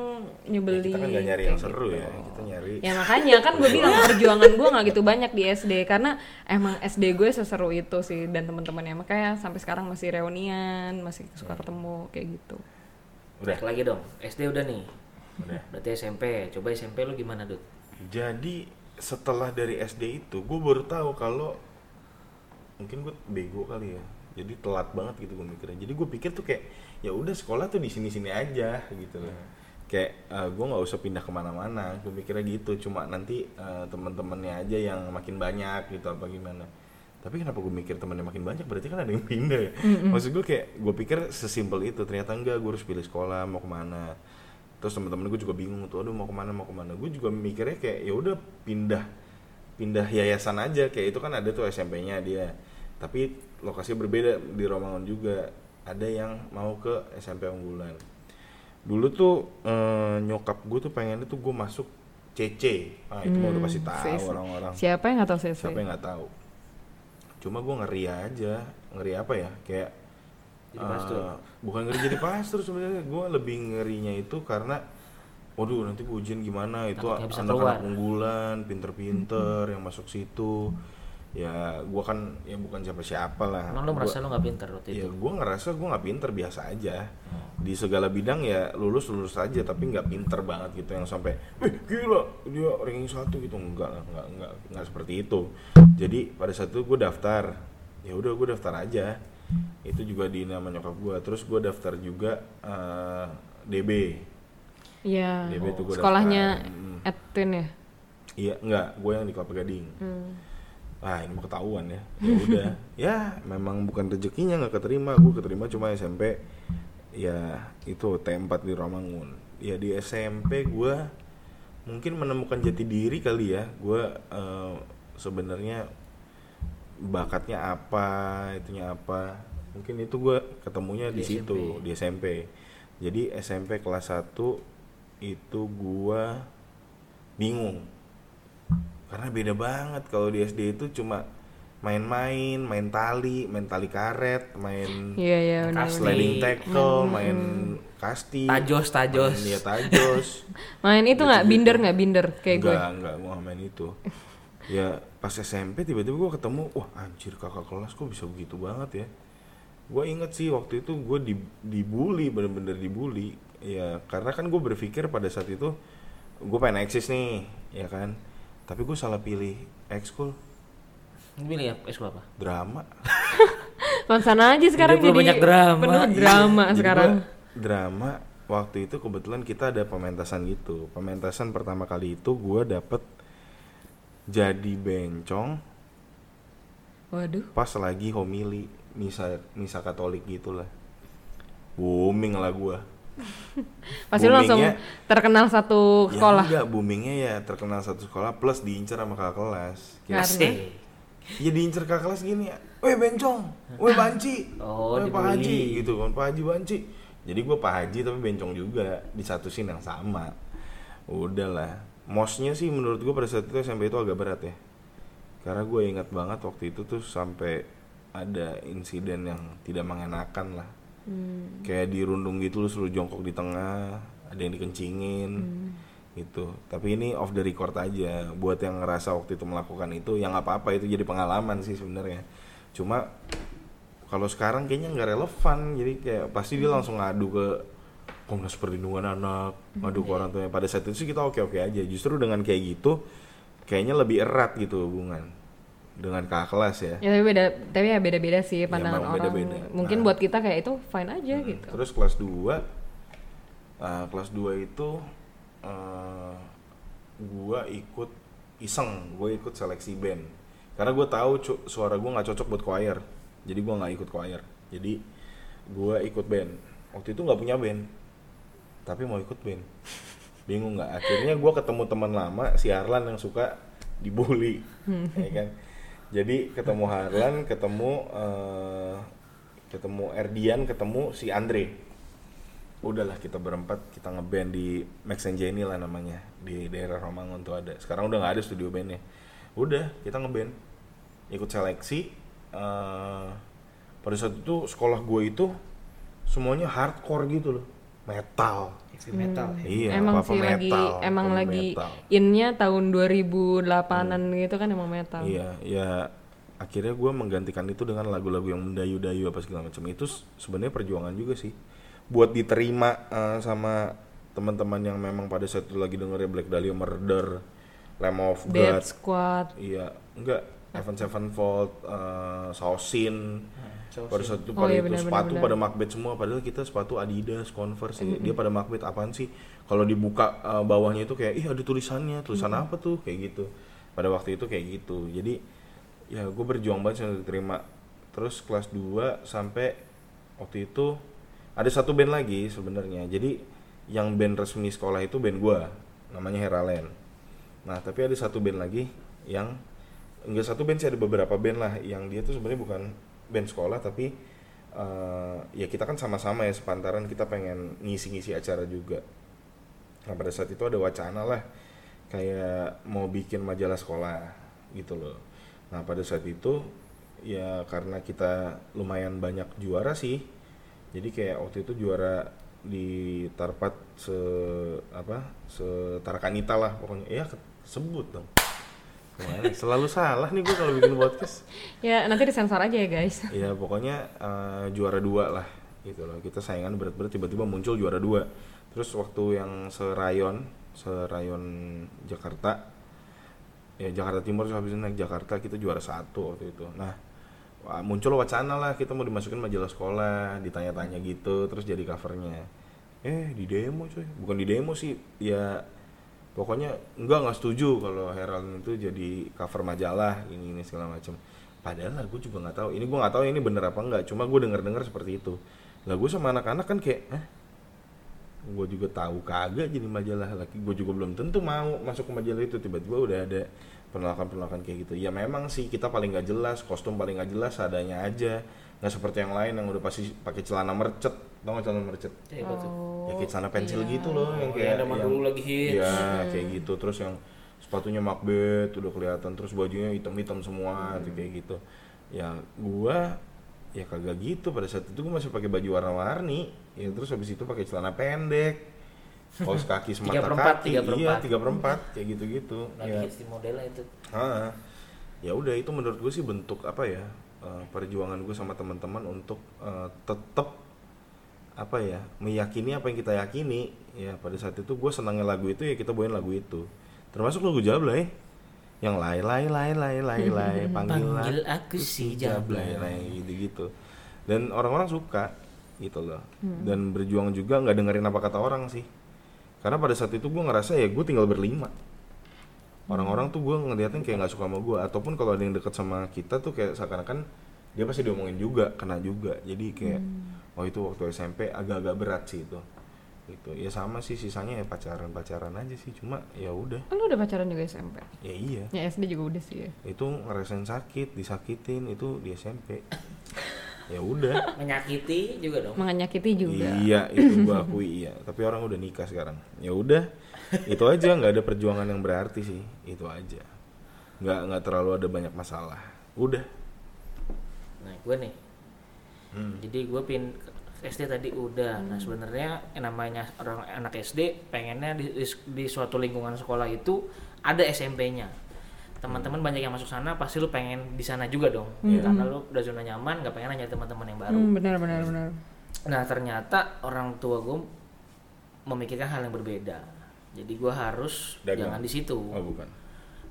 S3: nyebelin
S1: kita kan gak nyari yang seru
S3: gitu.
S1: ya kita nyari
S3: Ya makanya kan gue bilang perjuangan gue nggak gitu banyak di SD karena emang SD gue seseru itu sih dan teman-temannya makanya sampai sekarang masih reunian masih suka ketemu kayak gitu.
S1: udah
S2: lagi dong. SD udah nih.
S1: udah
S2: Berarti SMP. Coba SMP lu gimana, Dut?
S1: jadi setelah dari SD itu gue baru tahu kalau mungkin gue bego kali ya jadi telat banget gitu gue mikirnya. Jadi gue pikir tuh kayak ya udah sekolah tuh di sini sini aja gitu loh. Kayak gue nggak usah pindah ke mana-mana. Gue mikirnya gitu. Cuma nanti eh, teman-temannya aja yang makin banyak gitu apa gimana. Tapi kenapa gue mikir temannya makin banyak? Berarti kan ada yang pindah. Ya maksud gue kayak gue pikir sesimpel itu. Ternyata enggak gue harus pilih sekolah mau ke mana. Terus teman-teman gue juga bingung tuh aduh mau ke mana mau ke mana. Gue juga mikirnya kayak ya udah pindah pindah yayasan aja. Kayak itu kan ada tuh SMP-nya dia. Tapi lokasi berbeda di Romangun juga. Ada yang mau ke SMP unggulan. Dulu tuh eh, nyokap gue tuh pengennya tuh gue masuk CC ah itu mau udah pasti tahu
S3: CC.
S1: orang-orang.
S3: Siapa yang nggak tahu CC?
S1: siapa yang nggak tahu? Cuma gue ngeri aja. Ngeri apa ya? Kayak
S2: Jadi pastor.
S1: eh, bukan ngeri jadi pastor sebenarnya. Gue lebih ngerinya itu karena waduh nanti gue ujian gimana? Itu anak-anak unggulan pinter-pinter yang masuk situ ya gue kan ya bukan siapa-siapa lah
S2: Emang lu
S1: Gua-
S2: merasa lu nggak pintar waktu
S1: ya
S2: itu?
S1: gue ngerasa gue nggak pinter biasa aja di segala bidang ya lulus lulus aja tapi nggak pinter banget gitu yang sampai eh gila dia ranking satu gitu enggak lah nggak nggak nggak seperti itu jadi pada saat itu gue daftar ya udah gue daftar aja itu juga di nama nyokap gue terus gue daftar juga eh, DB
S3: Iya.
S1: DB tuh gue
S3: Sekolahnya
S1: daftar. Hmm.
S3: Edwin ya.
S1: iya enggak gue yang di Kelapa Gading
S3: Hmm.
S1: Ah ini mau ketahuan ya. Ya udah. Ya memang bukan rezekinya nggak keterima. Gue keterima cuma SMP ya itu T4 di Romangun ya di SMP gue mungkin menemukan jati diri kali ya. Gue eh, sebenarnya bakatnya apa itunya apa. Mungkin itu gue ketemunya di,
S2: Di
S1: situ
S2: SMP.
S1: di SMP jadi SMP kelas 1 itu gue bingung karena beda banget kalau di SD itu cuma main-main, main tali, main tali karet, main
S3: Iya iya benar.
S2: Kas-
S1: sliding tackle,
S3: Hmm.
S1: main kasti,
S2: Tajos, tajos.
S1: main, ya tajos.
S3: Main itu nggak binder nggak binder kayak gue.
S1: enggak, enggak, gua nggak main itu. Ya pas SMP tiba-tiba gua ketemu, wah anjir kakak kelas kok bisa begitu banget ya. Gua inget sih waktu itu gue di, dibully, bener-bener dibully. Ya karena kan gue berpikir pada saat itu gue pengen eksis nih, ya kan. Tapi gue salah pilih ekskul
S2: pilih ya ekskul apa?
S1: drama.
S3: Langsana aja sekarang
S2: lu
S3: jadi
S2: banyak drama.
S3: penuh
S2: Iya,
S3: drama
S1: Jadi
S3: sekarang.
S1: gua drama waktu itu kebetulan kita ada pementasan gitu. Pementasan pertama kali itu gue dapet jadi bencong
S3: Waduh.
S1: pas lagi homili misa misa Katolik gitulah. Booming lah gue.
S3: Pasti lu langsung terkenal satu
S1: Ya
S3: sekolah.
S1: enggak, boomingnya ya terkenal satu sekolah plus diincar sama kakak kelas.
S2: Asik.
S1: Ya diincar kakak kelas gini ya, weh bencong, weh banci,
S2: Oh,
S1: weh Pak. Haji gitu kan, Pak Haji banci. Jadi gue Pak Haji tapi bencong juga di satu scene yang sama. Udahlah, mosnya sih menurut gue pada saat itu SMP itu agak berat ya. Karena gue ingat banget waktu itu tuh sampai ada insiden yang tidak mengenakan lah.
S3: Hmm.
S1: Kayak dirundung gitu lu suruh jongkok di tengah, ada yang dikencingin gitu. Tapi ini off the record aja buat yang ngerasa waktu itu melakukan itu yang nggak apa-apa itu jadi pengalaman sih sebenarnya. Cuma kalau sekarang kayaknya nggak relevan jadi kayak pasti dia langsung ngadu ke Komnas Perlindungan Anak, ngadu ke orang tuanya. Pada saat itu sih kita oke-oke aja. Justru dengan kayak gitu kayaknya lebih erat gitu hubungan dengan kakak kelas ya.
S3: Ya tapi beda, tapi ya beda-beda sih pandangan
S1: memang
S3: orang.
S1: beda-beda.
S3: Mungkin
S1: Nah.
S3: buat kita kayak itu fine aja
S1: Hmm,
S3: gitu.
S1: Terus kelas 2 uh, kelas 2 itu uh, gua ikut iseng, gue ikut seleksi band. Karena gue tahu suara gue nggak cocok buat choir. Jadi gua nggak ikut choir. Jadi gua ikut band. Waktu itu nggak punya band. Tapi mau ikut band. Bingung nggak? Akhirnya gua ketemu teman lama si Harlan yang suka dibully, ya kan? Jadi ketemu Harlan, ketemu eh, ketemu Erdian, ketemu si Andre. Udahlah kita berempat kita ngeband di Max and Jenny lah namanya di daerah Romangun tuh ada. Sekarang udah nggak ada studio bandnya. Udah kita ngeband, ikut seleksi. eh, pada saat itu sekolah gue itu semuanya hardcore gitu loh, metal.
S2: Extreme metal. ya.
S1: Iya,
S3: emang
S1: apa-apa
S3: sih lagi
S1: metal,
S3: emang
S1: apa
S3: lagi
S1: metal.
S3: innya tahun 2008-an gitu kan emang metal.
S1: Iya, ya akhirnya gue menggantikan itu dengan lagu-lagu yang mendayu-dayu apa segala macam. Itu sebenarnya perjuangan juga sih. Buat diterima eh, sama teman-teman yang memang pada saat itu lagi dengerin Black Dahlia Murder, Lamb of
S3: Dead
S1: God,
S3: Squad.
S1: iya, enggak, Evan Sevenfold, uh, Sausin,
S2: Sausin.
S1: pada saat itu
S3: Oh
S1: pada
S3: iya,
S1: itu
S3: benar,
S1: sepatu
S3: benar,
S1: pada Macbeth semua, padahal kita sepatu Adidas, Converse, ya. dia pada Macbeth apaan sih? Kalau dibuka uh, bawahnya itu kayak, ih ada tulisannya, tulisan apa tuh? Kayak gitu. Pada waktu itu kayak gitu. Jadi ya gue berjuang banget untuk diterima. Terus kelas 2 sampai waktu itu ada satu band lagi sebenarnya. Jadi yang band resmi sekolah itu band gua, namanya Heralen. Nah, tapi ada satu band lagi yang enggak satu band sih ada beberapa band lah yang dia tuh sebenarnya bukan band sekolah tapi eh, ya kita kan sama-sama ya sepantaran kita pengen ngisi-ngisi acara juga. Nah, pada saat itu ada wacana lah kayak mau bikin majalah sekolah gitu loh. Nah, pada saat itu ya karena kita lumayan banyak juara sih. Jadi kayak waktu itu juara di Tarpat se apa setarakanita lah pokoknya ya sebut dong Ke mana? selalu salah nih gue kalau bikin podcast.
S3: Ya nanti disensor aja ya guys.
S1: ya pokoknya eh, juara dua lah gitu loh. Kita saingan berat-berat tiba-tiba muncul juara dua. Terus waktu yang serayon serayon Jakarta ya Jakarta Timur habis itu naik. Jakarta kita juara satu waktu itu. Nah muncul wacana lah kita mau dimasukin majalah sekolah ditanya-tanya gitu terus jadi covernya. Eh di demo coy. Bukan di demo sih ya pokoknya enggak nggak setuju kalau Herald itu jadi cover majalah ini ini segala macam padahal lah gue juga nggak tahu. Ini gue nggak tahu ini bener apa enggak cuma gue denger dengar seperti itu. Lah gue sama anak-anak kan kayak eh gue juga tahu kagak jadi majalah. Laki gue juga belum tentu mau masuk ke majalah itu. Tiba-tiba udah ada penolakan-penolakan kayak gitu. Ya memang sih kita paling nggak jelas kostum paling nggak jelas adanya aja nggak seperti yang lain yang udah pasti pakai celana mercet tau nggak celana mercet
S2: Ya, tuh?
S1: ya kayak celana pensil
S3: iya.
S1: gitu loh yang
S2: Oh,
S1: kayak
S2: yang zaman dulu lagi hits.
S1: Iya, kayak gitu. Terus yang sepatunya Macbeth udah kelihatan terus bajunya hitam-hitam semua tuh kayak gitu. Ya gua ya kagak gitu pada saat itu gua masih pakai baju warna-warni. Ya terus habis itu pakai celana pendek. Kaos kaki semata
S2: Tiga perempat,
S1: kaki.
S2: tiga
S1: Iya,
S2: perempat.
S1: tiga perempat kayak gitu-gitu.
S2: Lagi
S1: Ya.
S2: hits di modelnya itu.
S1: Ah, ya udah itu menurut gue sih bentuk apa ya eh, perjuangan gue sama teman-teman untuk eh, tetap apa ya meyakini apa yang kita yakini. Ya pada saat itu gue senangnya lagu itu ya kita bawain lagu itu. Termasuk lagu Jablay. Yang lay lay lay lay lay lay panggil,
S2: Panggil aku si Jablay.
S1: lay gitu gitu dan orang-orang suka gitu loh. Dan berjuang juga nggak dengerin apa kata orang sih. Karena pada saat itu gue ngerasa ya gue tinggal berlima orang-orang tuh gue ngeliatnya kayak nggak suka sama gue ataupun kalau ada yang deket sama kita tuh kayak seakan-akan dia pasti diomongin juga kena juga. Jadi kayak oh itu waktu SMP agak-agak berat sih itu. Gitu. Ya sama sih sisanya ya pacaran pacaran aja sih. Cuma ya udah.
S3: Kan lu udah pacaran juga SMP.
S1: ya iya.
S3: Ya SD juga udah sih ya.
S1: itu ngerasain sakit disakitin itu di SMP ya udah.
S2: Menyakiti juga dong.
S3: Menyakiti juga.
S1: iya itu gua akui iya. Tapi orang udah nikah sekarang. Ya udah itu aja nggak ada perjuangan yang berarti sih itu aja nggak nggak terlalu ada banyak masalah udah
S2: Nah, gue nih.
S1: Hmm.
S2: Jadi gue pin SD tadi udah. Nah, sebenarnya yang namanya orang anak SD pengennya di, di, di suatu lingkungan sekolah itu ada SMP-nya. Teman-teman banyak yang masuk sana pasti lu pengen di sana juga dong. Ya, karena lu udah zona nyaman, gak pengen nanya teman-teman yang baru.
S3: Hmm, benar benar benar.
S2: Nah, ternyata orang tua gue memikirkan hal yang berbeda. Jadi gue harus
S1: Dagang.
S2: jangan di situ.
S1: oh bukan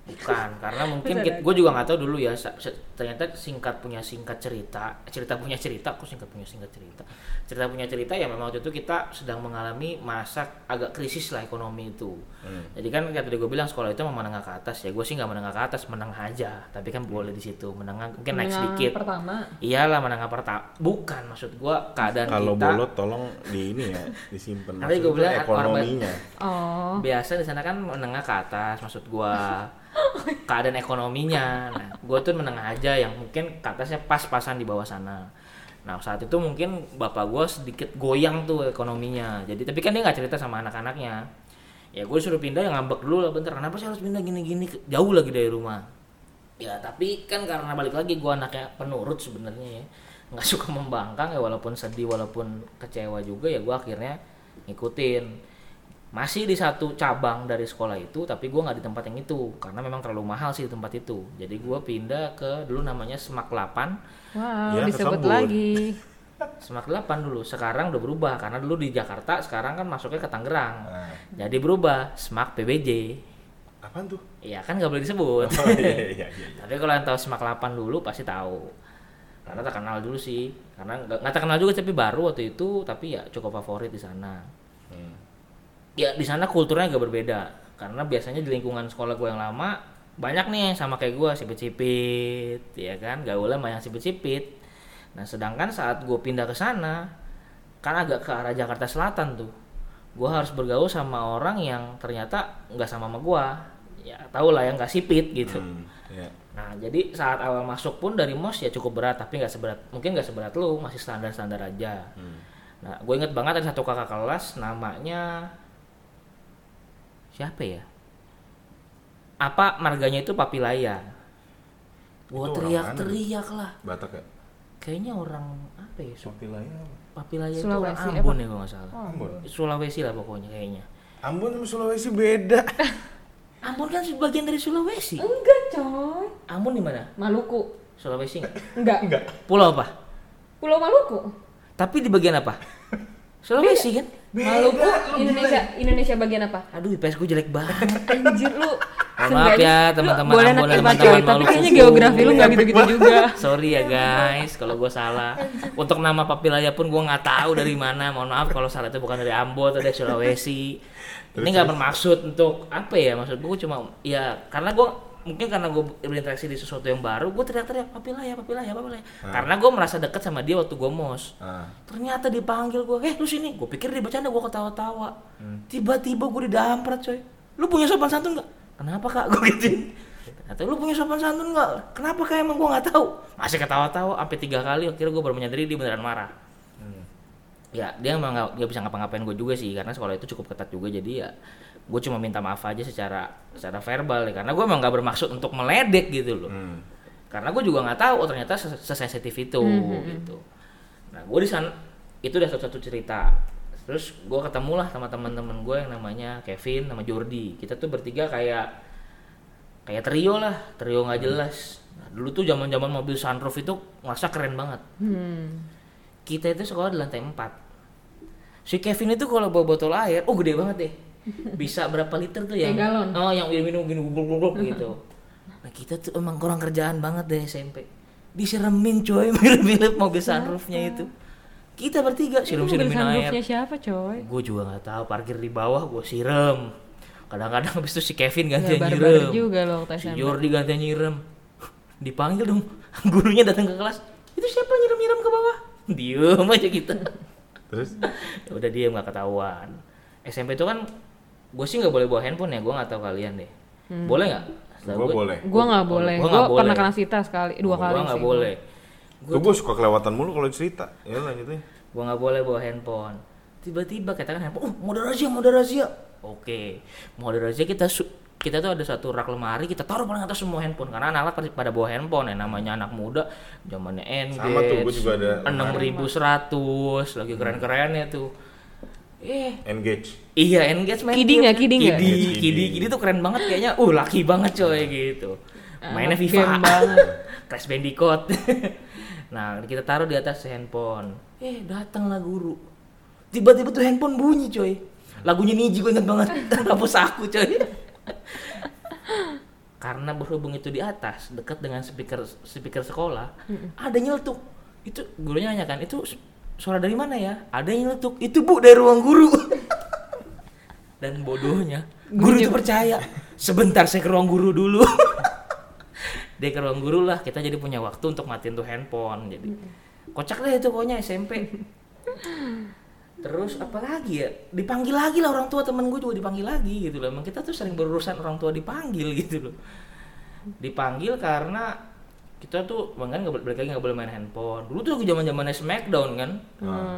S2: Bukan, karena mungkin gue juga nggak tahu dulu ya. Ternyata singkat punya singkat cerita, cerita punya cerita, aku singkat punya singkat cerita. Cerita punya cerita ya memang waktu itu kita sedang mengalami masa agak krisis lah ekonomi itu.
S1: Hmm.
S2: Jadi kan kayak tadi gue bilang sekolah itu memang menengah ke atas ya. Gue sih nggak menengah ke atas, menengah aja. Tapi kan boleh di situ menengah mungkin naik sedikit.
S3: Pertama.
S2: Iyalah menengah pertama. Bukan maksud gue keadaan
S1: kalau
S2: kita.
S1: bolot tolong di ini ya disimpan
S2: gua
S1: itu
S2: bilang
S1: ekonominya
S3: Oh.
S2: biasa di sana kan menengah ke atas maksud gua keadaan ekonominya. Nah gua tuh menengah aja yang mungkin ke atasnya pas-pasan di bawah sana. Nah saat itu mungkin bapak gua sedikit goyang tuh ekonominya. Jadi tapi kan dia nggak cerita sama anak-anaknya. Ya gue suruh pindah yang ngambek dulu lah bentar. Kenapa sih harus pindah gini-gini? Jauh lagi dari rumah. Ya tapi kan karena balik lagi gua anaknya penurut sebenarnya ya. Nggak suka membangkang ya walaupun sedih walaupun kecewa juga ya gua akhirnya ngikutin masih di satu cabang dari sekolah itu tapi gua nggak di tempat yang itu karena memang terlalu mahal sih di tempat itu jadi gua pindah ke dulu namanya Semak 8
S3: Wow,
S1: Ya,
S3: disebut
S1: kesebut.
S3: lagi.
S2: Semak 8 dulu sekarang udah berubah karena dulu di Jakarta sekarang kan masuknya ke Tangerang
S1: nah,
S2: jadi berubah Semak PBJ
S1: apaan tuh
S2: Iya kan nggak boleh disebut
S1: oh iya iya iya, iya.
S2: Tapi kalau yang tahu Semak 8 dulu pasti tahu. Karena terkenal dulu sih. Karena nggak terkenal juga tapi baru waktu itu tapi ya cukup favorit di sana. Ya di sana kulturnya agak berbeda. Karena biasanya di lingkungan sekolah gue yang lama banyak nih yang sama kayak gue sipit-sipit, ya kan? Gaulan banyak sipit-sipit. Nah sedangkan saat gue pindah ke sana, kan agak ke arah Jakarta Selatan tuh. Gue harus bergaul sama orang yang ternyata nggak sama sama gue. Ya tau lah yang nggak sipit gitu.
S1: Hmm, ya.
S2: Nah, jadi saat awal masuk pun dari MOS ya cukup berat, tapi nggak seberat, mungkin nggak seberat lu, masih standar-standar aja.
S1: Hmm.
S2: Nah, gue inget banget ada satu kakak kelas namanya siapa ya? Apa marganya itu Papilaya.
S1: Orang
S2: teriak-teriak lah.
S1: Batak ya
S2: Kayaknya orang apa ya?
S1: Papilaya apa?
S2: Papilaya itu orang
S3: Sulawesi,
S2: Ambon
S3: apa?
S2: ya kalau nggak salah.
S1: Ambon
S2: Sulawesi lah pokoknya kayaknya.
S1: Ambon sama Sulawesi beda
S2: Ambon kan bagian dari Sulawesi.
S3: Enggak, coy.
S2: Ambon di mana?
S3: Maluku.
S2: Sulawesi nggak?
S3: Enggak.
S1: enggak
S2: Pulau apa?
S3: Pulau Maluku.
S2: Tapi di bagian apa? Sulawesi kan?
S3: Maluku, Indonesia, Indonesia bagian apa?
S2: Aduh, IPS gue jelek banget.
S3: Anjir lu.
S2: Mohon maaf ya, teman-teman
S3: Boleh anak IPA
S2: teman-teman
S3: coy, tapi kayaknya geografi lu nggak gitu-gitu juga.
S2: Sorry ya guys, kalau gue salah. Untuk nama Papilaya pun gue nggak tahu dari mana. Mohon maaf kalau salah itu bukan dari Ambon atau dari Sulawesi. Ini nggak bermaksud untuk apa ya? Maksud gue cuma ya karena gue mungkin karena gue berinteraksi di sesuatu yang baru, gue teriak-teriak Papilaya, Papilaya, Papilaya. Karena gue merasa dekat sama dia waktu gue mos.
S1: ah.
S2: Ternyata dipanggil gue, eh lu sini. Gue pikir dia bercanda, gue ketawa-tawa. Tiba-tiba gue didamprat coy. Lu punya sopan santun nggak? Kenapa kak? Gue gituin. Ternyata lu punya sopan santun nggak? Kenapa kak emang gue nggak tahu? Masih ketawa-tawa, sampai tiga kali. Akhirnya gue baru menyadari dia beneran marah.
S1: Hmm.
S2: Ya dia emang nggak nggak bisa ngapa-ngapain gue juga sih, karena sekolah itu cukup ketat juga. Jadi ya gue cuma minta maaf aja secara secara verbal ya. Karena gue emang nggak bermaksud untuk meledek gitu loh
S1: Hmm.
S2: karena gue juga nggak tahu oh ternyata ses- sesensitif itu gitu nah gue di sana itu udah satu-satu cerita terus gue ketemu lah sama teman-teman gue yang namanya Kevin sama Jordi kita tuh bertiga kayak kayak trio lah trio nggak jelas nah, dulu tuh zaman zaman mobil sunroof itu ngerasa keren banget
S3: Hmm.
S2: Kita itu sekolah di lantai 4 si Kevin itu kalau bawa botol air oh gede banget deh. Bisa berapa liter tuh yang
S3: galon.
S2: oh yang minum gini gulung gulung gitu. Nah kita tuh emang kurang kerjaan banget deh SMP diseremin coy mirip-mirip mobil sunroofnya itu. Kita bertiga siram-siramin air
S3: sunroofnya siapa, coy?
S2: gue juga nggak tahu parkir di bawah gue siram kadang-kadang habis itu si Kevin ganti
S3: Ya,
S2: nyiram
S3: juga loh waktu
S2: si. Jordi ganti yang nyiram dipanggil dong gurunya datang ke kelas. Itu siapa nyiram-nyiram ke bawah diem aja kita
S1: Terus
S2: ya udah dia nggak ketahuan SMP itu kan gue sih nggak boleh bawa handphone ya gue nggak tahu kalian deh boleh nggak
S1: gua
S2: gue-
S1: boleh.
S3: Gue nggak boleh.
S2: gua
S3: Gue pernah
S2: boleh.
S3: kena sita sekali, dua kali
S2: gue nggak
S3: sih.
S2: boleh
S1: Gue gue suka kelewatan mulu kalau cerita. Ya lanjutnya.
S2: gue nggak boleh bawa handphone tiba-tiba katakan handphone oh mau ada razia mau ada razia oke mau ada razia kita su- kita tuh ada satu rak lemari kita taruh paling atas semua handphone. Karena anak-anak pada- pada bawa handphone ya namanya anak muda zamannya Engage
S1: Sama tuh, gua juga ada lemari.
S2: 6100 lagi keren-kerennya tuh. Eh.
S1: Engage.
S2: iya Engage main
S3: Kidi nggak? Kidi nggak?
S2: Kidi,
S1: Kidi.
S2: Kidi, Kidi tuh keren banget kayaknya. Uh laki banget coy gitu. Mainnya
S3: Anak
S2: FIFA.
S3: banget.
S2: Crash Bandicoot. Nah kita taruh di atas handphone. Eh datanglah guru. Tiba-tiba tuh handphone bunyi coy. Lagunya Niji gue inget banget. Hapus aku coy karena berhubung itu di atas dekat dengan speaker speaker sekolah ada nyeletuk. Itu gurunya nanya kan itu su- suara dari mana ya? Ada yang nyeletuk. Itu bu dari ruang guru. Dan bodohnya guru itu percaya sebentar saya ke ruang guru dulu. Dia ke ruang guru lah kita jadi punya waktu untuk matiin tuh handphone jadi. Kocak deh itu pokoknya SMP terus apa lagi ya? Dipanggil lagi lah orang tua temen gue juga dipanggil lagi gitu loh. Emang kita tuh sering berurusan orang tua dipanggil gitu loh. Dipanggil karena kita tuh bahkan nggak boleh lagi nggak boleh main handphone. Dulu tuh zaman zamannya Smackdown kan?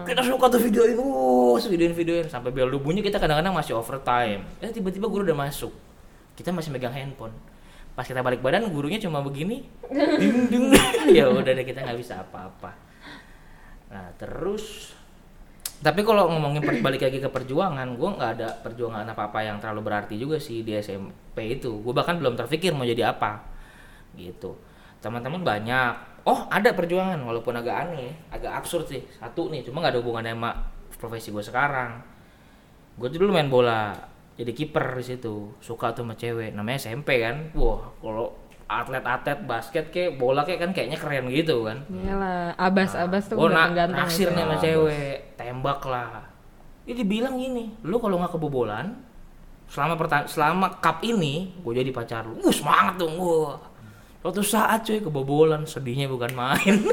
S2: Kita suka tuh videoin uh videoin videoin sampai bel bunyi kita kadang-kadang masih overtime. Eh tiba-tiba guru udah masuk. Kita masih megang handphone. Pas kita balik badan gurunya cuma begini. Ding ding. Ya udah deh kita nggak bisa apa-apa. Nah terus tapi kalau ngomongin per- balik lagi ke perjuangan gue nggak ada perjuangan apa apa yang terlalu berarti juga sih di SMP itu. Gue bahkan belum terpikir mau jadi apa gitu. Teman-teman banyak. Oh ada perjuangan walaupun agak aneh agak absurd sih. Satu nih cuma nggak ada hubungannya sama profesi gue sekarang. Gue dulu main bola jadi kiper di situ. Suka tuh sama cewek namanya SMP kan. Wah kalau atlet-atlet basket kayak bola kayak kan kayaknya keren gitu kan.
S3: Iyalah, abas-abas tuh
S2: Oh,
S3: ganteng-ganteng.
S2: naksir nih sama
S1: Abas.
S2: cewek, tembak lah. Dia dibilang gini, lu kalau nggak kebobolan, selama perta- selama cup ini, gue jadi pacar lu. Wuh, semangat dong gue. Suatu saat cuy kebobolan, sedihnya bukan main.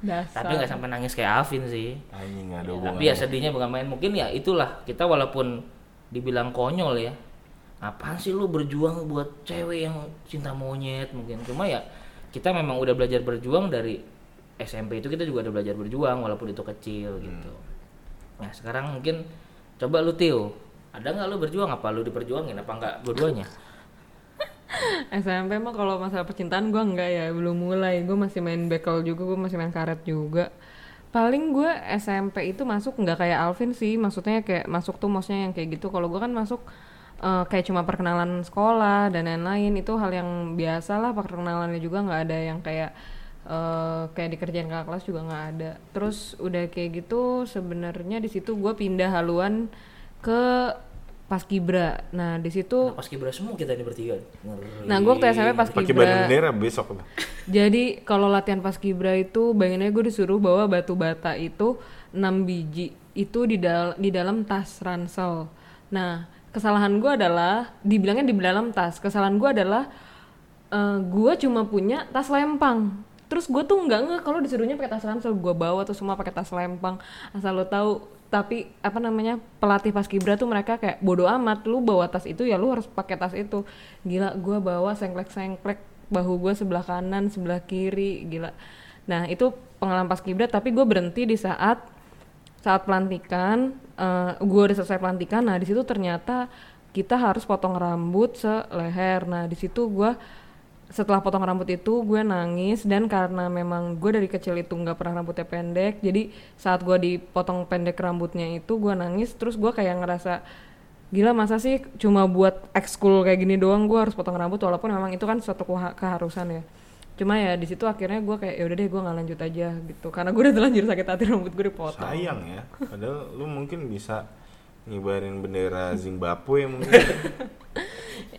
S3: Dasar.
S2: tapi nggak sampai nangis kayak Alvin sih.
S1: Anjing ada
S2: Ya, tapi ya sedihnya bukan main. Mungkin ya itulah kita walaupun dibilang konyol ya. Apaan sih lu berjuang buat cewek yang cinta monyet mungkin. Cuma ya kita memang udah belajar berjuang dari SMP itu kita juga udah belajar berjuang walaupun itu kecil gitu. Nah sekarang mungkin coba lu Tio. Ada nggak lu berjuang? Apa lu diperjuangin? Apa nggak? Dua-duanya?
S3: SMP mah kalau masalah percintaan gue enggak ya belum mulai. Gue masih main bekel juga gue masih main karet juga. Paling gue SMP itu masuk nggak kayak Alvin sih. Maksudnya kayak masuk tuh maksudnya yang kayak gitu. Kalau gue kan masuk eh, kayak cuma perkenalan sekolah dan lain-lain. Itu hal yang biasa lah perkenalannya juga nggak ada yang kayak eh, kayak dikerjain kakak kelas juga nggak ada terus udah kayak gitu sebenarnya di situ gue pindah haluan ke paskibra nah di situ
S2: Nah, pas kibra semua kita ini bertiga. Ngeri.
S3: Nah, gue waktu SMP pas
S1: Pakai
S3: kibra.
S1: badan bendera besok?
S3: Jadi kalau latihan pas kibra itu bayanginnya gue disuruh bawa batu bata itu 6 biji itu di dal di dalam tas ransel. Nah, kesalahan gue adalah dibilangnya di dalam tas. Kesalahan gue adalah eh gue cuma punya tas lempang. Terus gue tuh nggak nggak kalau disuruhnya pakai tas ransel. Gue bawa tuh semua pakai tas lempang. Asal lo tahu tapi apa namanya pelatih paskibra tuh mereka kayak bodoh amat. Lu bawa tas itu ya lu harus pakai tas itu. Gila gue bawa sengklek sengklek bahu gue sebelah kanan sebelah kiri gila. Nah itu pengalaman paskibra tapi gue berhenti di saat saat pelantikan. Gue udah selesai pelantikan. Nah di situ ternyata kita harus potong rambut seleher. Nah di situ gue setelah potong rambut itu gue nangis. Dan karena memang gue dari kecil itu nggak pernah rambutnya pendek jadi saat gue dipotong pendek rambutnya itu gue nangis. Terus gue kayak ngerasa gila masa sih cuma buat ekskul kayak gini doang gue harus potong rambut? Walaupun memang itu kan suatu keha- keharusan ya. Cuma ya di situ akhirnya gue kayak ya udah deh gue nggak lanjut aja gitu. Karena gue udah terlanjur sakit hati rambut gue dipotong.
S1: Sayang ya. Padahal lu mungkin bisa ngibarin bendera Zimbabwe mungkin.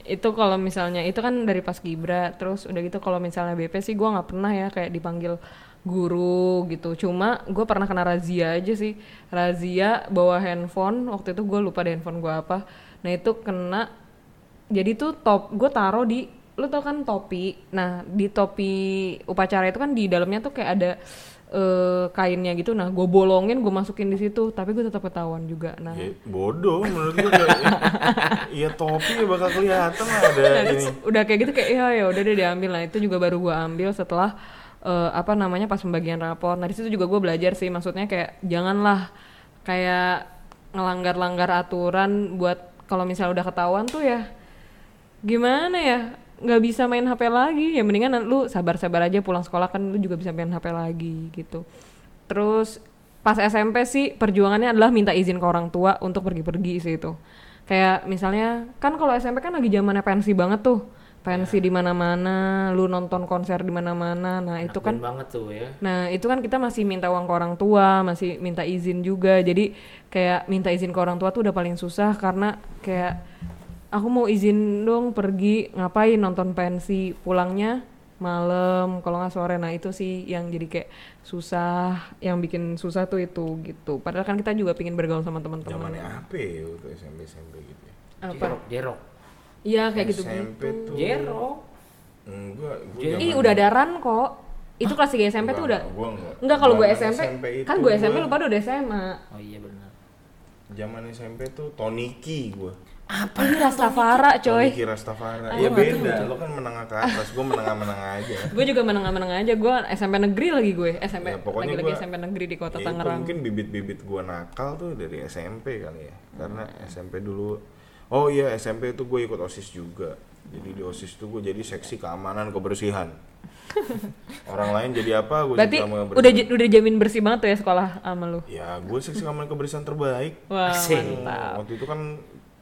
S3: itu kalau misalnya itu kan dari pas Gibra terus udah gitu kalau misalnya BP sih gua nggak pernah ya kayak dipanggil guru gitu. Cuma gue pernah kena razia aja sih. Razia bawa handphone waktu itu gue lupa deh handphone gue apa. Nah itu kena jadi tuh top gue taruh di lu tau kan topi? Nah di topi upacara itu kan di dalamnya tuh kayak ada eh, kainnya gitu. Nah gue bolongin gue masukin di situ. Tapi gue tetap ketahuan juga. Nah.
S1: Ya, bodoh menurut gue iya topi ya bakal kelihatan lah ada
S3: Nah,
S1: ini.
S3: udah kayak gitu kayak ya ya udah deh diambil. Nah itu juga baru gua ambil setelah eh, apa namanya pas pembagian rapor. Nah di situ juga gue belajar sih. Maksudnya kayak janganlah kayak ngelanggar-langgar aturan buat kalau misalnya udah ketahuan tuh ya gimana ya nggak bisa main HP lagi. Ya mendingan lu sabar-sabar aja pulang sekolah kan lu juga bisa main HP lagi gitu. Terus pas SMP sih perjuangannya adalah minta izin ke orang tua untuk pergi-pergi sih itu. Kayak misalnya kan kalau SMP kan lagi zamannya pensi banget tuh. Pensi di mana-mana lu nonton konser di mana-mana. Nah itu kan
S2: banget tuh ya.
S3: Nah, itu kan kita masih minta uang ke orang tua, masih minta izin juga. Jadi kayak minta izin ke orang tua tuh udah paling susah karena kayak aku mau izin dong pergi ngapain nonton pensi, pulangnya malam kalau nggak sore. Nah, itu sih yang jadi kayak susah, yang bikin susah tuh itu gitu. Padahal kan kita juga pingin bergaul sama teman-teman.
S1: zamannya apa ya waktu SMP SMP gitu ya
S3: Apa?
S2: jerok jerok
S3: Iya, kayak gitu
S1: SMP
S3: gitu.
S1: tuh
S2: jerok
S1: enggak
S3: Ih,
S1: zaman-
S3: udah ada ran kok. Itu kelas 3 SMP tuh udah.
S1: Enggak, gua enggak.
S3: Enggak kalau gue
S1: Zaman
S3: SMP,
S1: itu
S3: kan gue SMP
S1: gua-
S3: lu pada udah SMA.
S2: oh iya benar
S1: zaman SMP tuh Toniki gua
S3: Apa? Ini Rastafara coy?
S1: Toniki Rastafara ya beda lo kan menengah ke atas gua menengah-menengah aja.
S3: Gue juga menengah-menengah aja gue SMP negeri lagi gue SMP
S1: Ya, pokoknya
S3: lagi-lagi
S1: gua-
S3: SMP negeri di kota
S1: Ya,
S3: Tangerang.
S1: mungkin bibit-bibit gua nakal tuh dari SMP kali ya karena SMP dulu oh iya SMP itu gue ikut osis juga. Jadi di osis tuh gue jadi seksi keamanan kebersihan. Orang lain jadi apa gue
S3: berarti
S1: jadi
S3: udah udah jamin bersih banget tuh ya sekolah sama lu?
S1: Ya gue seksi keamanan kebersihan terbaik.
S3: Wah
S2: Asik.
S3: mantap.
S1: Waktu itu kan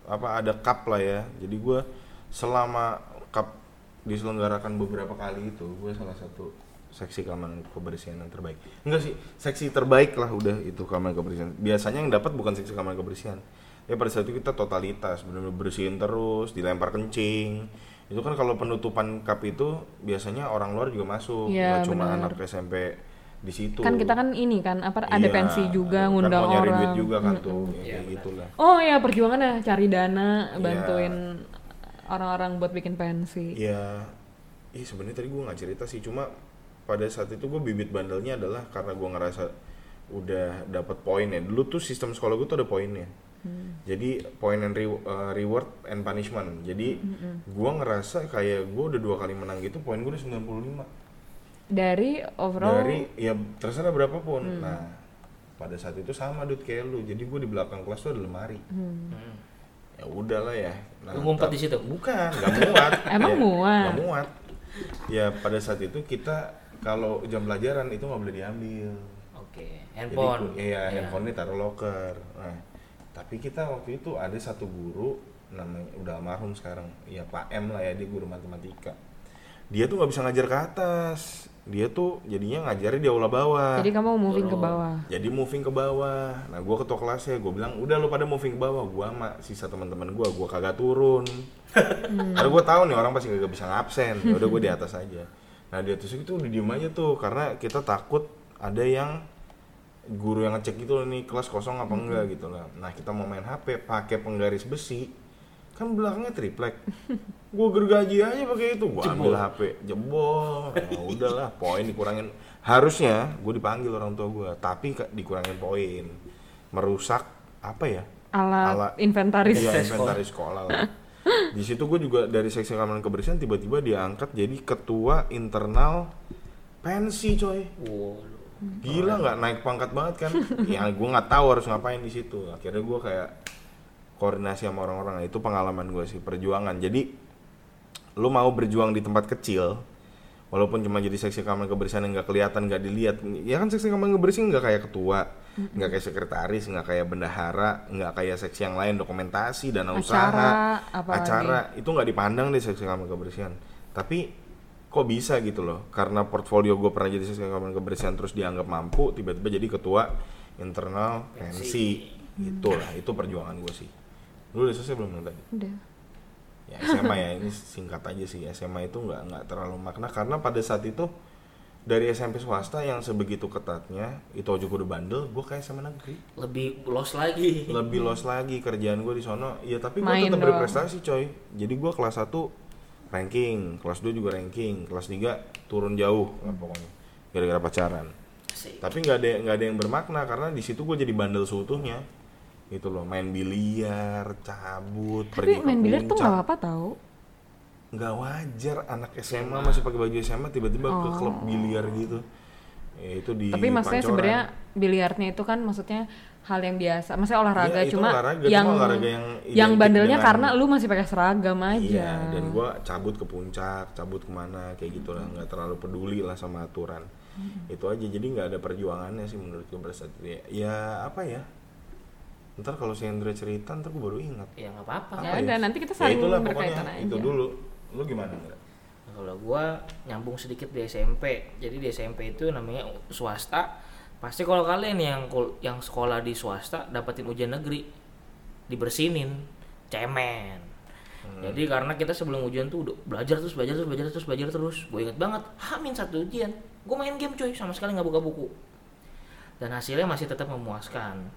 S1: apa ada cup lah ya. Jadi gue selama cup diselenggarakan beberapa kali itu gue salah satu seksi keamanan kebersihan yang terbaik. Enggak sih seksi terbaik lah udah itu keamanan kebersihan. Biasanya yang dapat bukan seksi keamanan kebersihan. Ya pada saat itu kita totalitas benar-benar bersihin terus dilempar kencing. Itu kan kalau penutupan cup itu biasanya orang luar juga masuk. Nggak cuma anak SMP di situ
S3: kan kita kan ini kan apa ada
S1: Iya,
S3: pensi juga
S1: kan
S3: ngundang
S1: mau nyari
S3: orang
S1: duit juga kan tuh ya,
S2: Iya,
S1: kayak
S2: benar.
S1: gitulah
S3: oh ya perjuangannya cari dana
S1: Iya.
S3: bantuin orang-orang buat bikin pensi
S1: Iya, ih sebenarnya tadi gue nggak cerita sih, cuma pada saat itu gue bibit bandelnya adalah karena gue ngerasa udah dapat poin ya. Dulu tuh sistem sekolah gue tuh ada poinnya. Jadi point and re- uh, reward and punishment. Jadi gue ngerasa kayak gue udah dua kali menang gitu, poin gue udah 95
S3: dari overall
S1: dari ya terserah berapapun. Nah pada saat itu sama dud kayak lu, jadi gue di belakang kelas tuh ada lemari.
S2: Hmm.
S1: Ya udahlah ya.
S2: Lu ngumpet di situ?
S1: Bukan, nggak muat.
S3: Emang
S1: Ya,
S3: muat?
S1: nggak muat. Ya pada saat itu kita kalau jam pelajaran itu nggak boleh diambil.
S2: oke
S1: Jadi,
S2: handphone
S1: ku- iya, handphone ini taruh locker. Nah, tapi kita waktu itu ada satu guru namanya udah almarhum sekarang, ya Pak M lah ya dia guru matematika. Dia tuh nggak bisa ngajar ke atas. Dia tuh jadinya ngajarnya di aula bawah.
S3: jadi kamu moving ke
S2: Oh.
S3: bawah
S1: Jadi moving ke bawah. Nah, gua ketua kelasnya, gue bilang, udah lu pada moving ke bawah. Gua sama sisa teman-teman gua, gua kagak turun. Karena gua tahu nih orang pasti kagak bisa ngabsen. Ya udah gua di atas aja. Nah, di atas itu udah diem aja tuh karena kita takut ada yang guru yang ngecek gitu nih kelas kosong apa enggak gitu lah. Nah, kita mau main HP pakai penggaris besi. Kan belakangnya triplek. Gua gergaji aja pakai itu. Gua ambil. HP, jebol. Ya udahlah, poin dikurangin. Harusnya gue dipanggil orang tua gua, tapi dikurangin poin. Merusak apa ya?
S3: alat,
S1: Alat-
S3: inventaris
S1: Iya,
S2: Sekolah.
S1: inventaris sekolah lah. Di situ gue juga dari seksi keamanan kebersihan tiba-tiba diangkat jadi ketua internal pensi coy.
S2: wow.
S1: Gila nggak naik pangkat banget kan? ya gue nggak tahu harus ngapain di situ. Akhirnya gue kayak koordinasi sama orang-orang. Nah, itu pengalaman gue sih perjuangan. Jadi lu mau berjuang di tempat kecil, walaupun cuma jadi seksi keamanan kebersihan yang nggak kelihatan, nggak dilihat. Ya kan seksi keamanan kebersihan nggak kayak ketua, nggak kayak sekretaris, nggak kayak bendahara, nggak kayak seksi yang lain dokumentasi dana
S3: Acara,
S1: usaha,
S3: apalagi.
S1: acara itu nggak dipandang deh seksi keamanan kebersihan. Tapi kok bisa gitu loh karena portfolio gue pernah jadi seksi keamanan kebersihan terus dianggap mampu tiba-tiba jadi ketua internal pensi itulah itu perjuangan gue sih lu udah selesai belum tadi?
S3: Udah.
S1: Ya SMA ya ini singkat aja sih. SMA itu nggak nggak terlalu makna. Karena pada saat itu dari SMP swasta yang sebegitu ketatnya itu aja gue udah bandel gue kayak SMA negeri.
S2: Lebih los lagi.
S1: Lebih los lagi kerjaan gue di sono. Ya tapi gue tetap berprestasi coy. Jadi gue kelas 1 ranking kelas 2 juga ranking kelas 3 turun jauh lah pokoknya gara-gara pacaran.
S2: Asik.
S1: tapi nggak ada nggak ada yang bermakna karena di situ gue jadi bandel seutuhnya gitu loh main biliar cabut
S3: Tapi
S1: pergi ke
S3: main biliar tuh nggak apa-apa tau.
S1: nggak wajar anak SMA masih pakai baju SMA tiba-tiba ke klub
S3: Oh.
S1: biliar gitu ya, itu di
S3: Tapi maksudnya sebenarnya biliarnya itu kan maksudnya hal yang biasa. Maksudnya olahraga
S1: Iya, itu
S3: cuma
S1: olahraga,
S3: yang
S1: cuma olahraga yang
S3: yang bandelnya
S1: dengan-
S3: karena lu masih pakai seragam aja.
S1: Iya, dan gua cabut ke puncak, cabut ke mana kayak gitu lah, nggak terlalu peduli lah sama aturan. Itu aja, jadi nggak ada perjuangannya sih menurut gue pada saat itu. Ya, ya apa ya? Ntar kalau si Hendra cerita, ntar gue baru ingat.
S2: Ya nggak apa-apa.
S3: Ya udah, nanti kita
S1: Ya
S3: saling
S1: itulah
S3: berkaitan
S1: pokoknya,
S3: aja.
S1: Itu dulu. Lu gimana? Ndra?
S2: Nah, Kalau gua nyambung sedikit di SMP. Jadi di SMP itu namanya swasta. Pasti kalau kalian yang kul- yang sekolah di swasta dapetin ujian negeri dibersinin, cemen. Jadi karena kita sebelum ujian tuh udah belajar terus belajar terus belajar terus belajar terus. Gue inget banget, hamin satu ujian, gue main game cuy, sama sekali nggak buka buku. Dan hasilnya masih tetap memuaskan.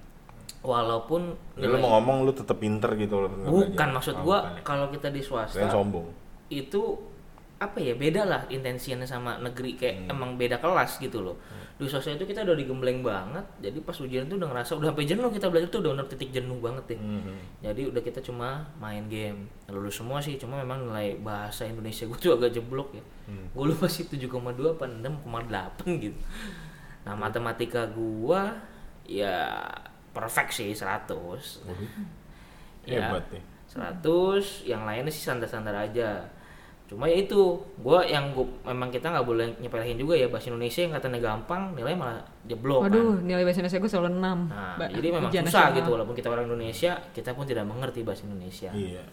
S2: Walaupun
S1: Ya, lu mau ngomong lu tetap pinter gitu loh.
S2: bukan maksud
S1: Oh,
S2: gua
S1: bukan ya.
S2: kalau kita di swasta
S1: Kalian sombong.
S2: itu apa ya beda lah intensinya sama negeri kayak emang beda kelas gitu loh. Di swasta itu kita udah digembleng banget jadi pas ujian tuh udah ngerasa udah sampai jenuh kita belajar tuh udah bener titik jenuh banget deh
S1: Mhm.
S2: jadi udah kita cuma main game. Lulus semua sih cuma memang nilai bahasa Indonesia gue tuh agak jeblok ya. Gue lupa sih 7,2 apa 6,8 gitu. Nah matematika gua ya perfect sih 100
S1: Waduh,
S2: Ya.
S1: Hebat nih.
S2: 100 yang lainnya sih standar-standar aja cuma ya itu gua yang gua, memang kita nggak boleh nyepelehin juga ya bahasa Indonesia yang katanya gampang nilai malah jeblok kan
S3: Waduh, nilai bahasa Indonesia gue selalu 6.
S2: nah
S3: Ba-
S2: jadi memang susah
S3: nasional.
S2: gitu walaupun kita orang Indonesia kita pun tidak mengerti bahasa Indonesia
S1: Iya.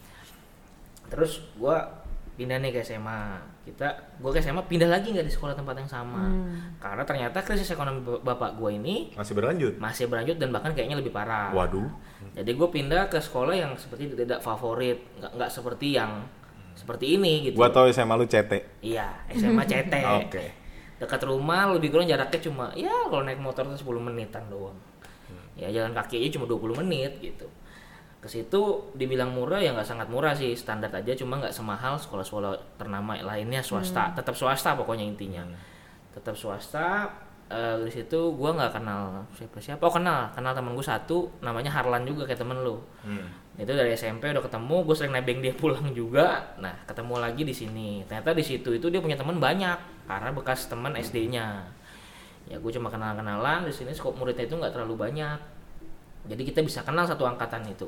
S2: terus gua pindah nih ke SMA kita gua ke SMA pindah lagi nggak di sekolah tempat yang sama
S3: Hmm.
S2: karena ternyata krisis ekonomi bap- bapak gua ini
S1: Masih berlanjut.
S2: masih berlanjut dan bahkan kayaknya lebih parah
S1: Waduh.
S2: jadi gue pindah ke sekolah yang seperti tidak favorit nggak nggak seperti yang seperti ini gitu
S1: Gua tahu SMA lu CT.
S2: iya SMA CT
S1: Oke.
S2: dekat rumah lebih kurang jaraknya cuma ya kalau naik motor tuh 10 menitan doang ya jalan kaki aja cuma 20 menit gitu ke situ dibilang murah ya nggak sangat murah sih. Standar aja cuma nggak semahal sekolah-sekolah ternama lainnya swasta. Tetap swasta pokoknya intinya. Tetap swasta eh, di situ gua nggak kenal siapa siapa oh kenal. Kenal temen gue satu namanya Harlan juga kayak temen lu.
S1: Hmm.
S2: itu dari SMP udah ketemu gue sering nebeng dia pulang juga. Nah ketemu lagi di sini. Ternyata di situ itu dia punya teman banyak karena bekas teman SD-nya ya gue cuma kenal kenalan di sini skop muridnya itu nggak terlalu banyak jadi kita bisa kenal satu angkatan itu.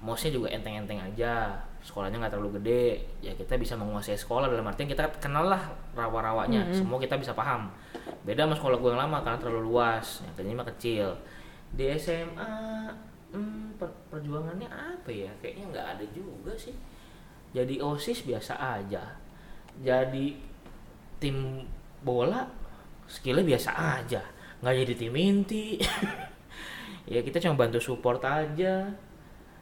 S2: Mosnya juga enteng-enteng aja sekolahnya nggak terlalu gede. Ya kita bisa menguasai sekolah dalam artian kita kenal lah rawa-rawanya. Semua kita bisa paham. Beda sama sekolah gue yang lama karena terlalu luas. Yang tadinya mah kecil. Di SMA hmm, per- perjuangannya apa ya? Kayaknya nggak ada juga sih. Jadi osis biasa aja. Jadi tim bola skillnya biasa aja. Nggak jadi tim inti ya kita cuma bantu support aja.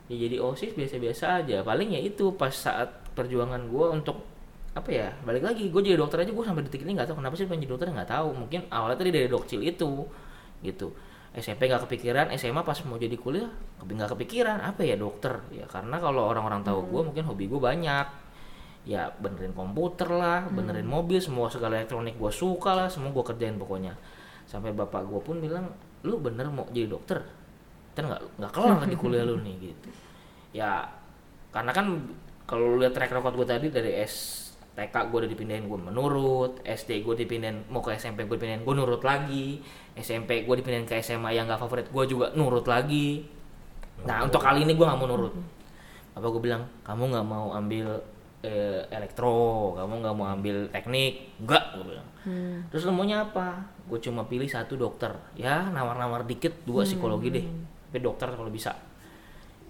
S2: Ya jadi osis biasa-biasa aja. Paling ya itu pas saat perjuangan gue untuk apa ya balik lagi gue jadi dokter aja gue sampai detik ini nggak tahu kenapa sih pengen jadi dokter nggak tahu. Mungkin awalnya tadi dari dokcil itu gitu. SMP nggak kepikiran SMA pas mau jadi kuliah nggak kepikiran apa ya dokter? Ya karena kalau orang-orang tahu gue mungkin hobi gue banyak. Ya benerin komputer lah benerin mobil semua segala elektronik gue suka lah semua gue kerjain pokoknya. Sampai bapak gue pun bilang lu bener mau jadi dokter ntar nggak nggak kelar di kuliah lu nih gitu. Ya karena kan kalau lu lihat track record gue tadi dari S TK gue udah dipindahin gue menurut SD gue dipindahin mau ke SMP gue dipindahin gue nurut lagi. SMP gue dipindahin ke SMA yang gak favorit gue juga nurut lagi. Nah untuk kali ini gue nggak mau nurut. Apa gue bilang? Kamu nggak mau ambil eh, elektro kamu nggak mau ambil teknik enggak gue bilang. Terus lu maunya apa? Gue cuma pilih satu dokter. Ya nawar-nawar dikit dua psikologi deh. Tapi dokter kalau bisa.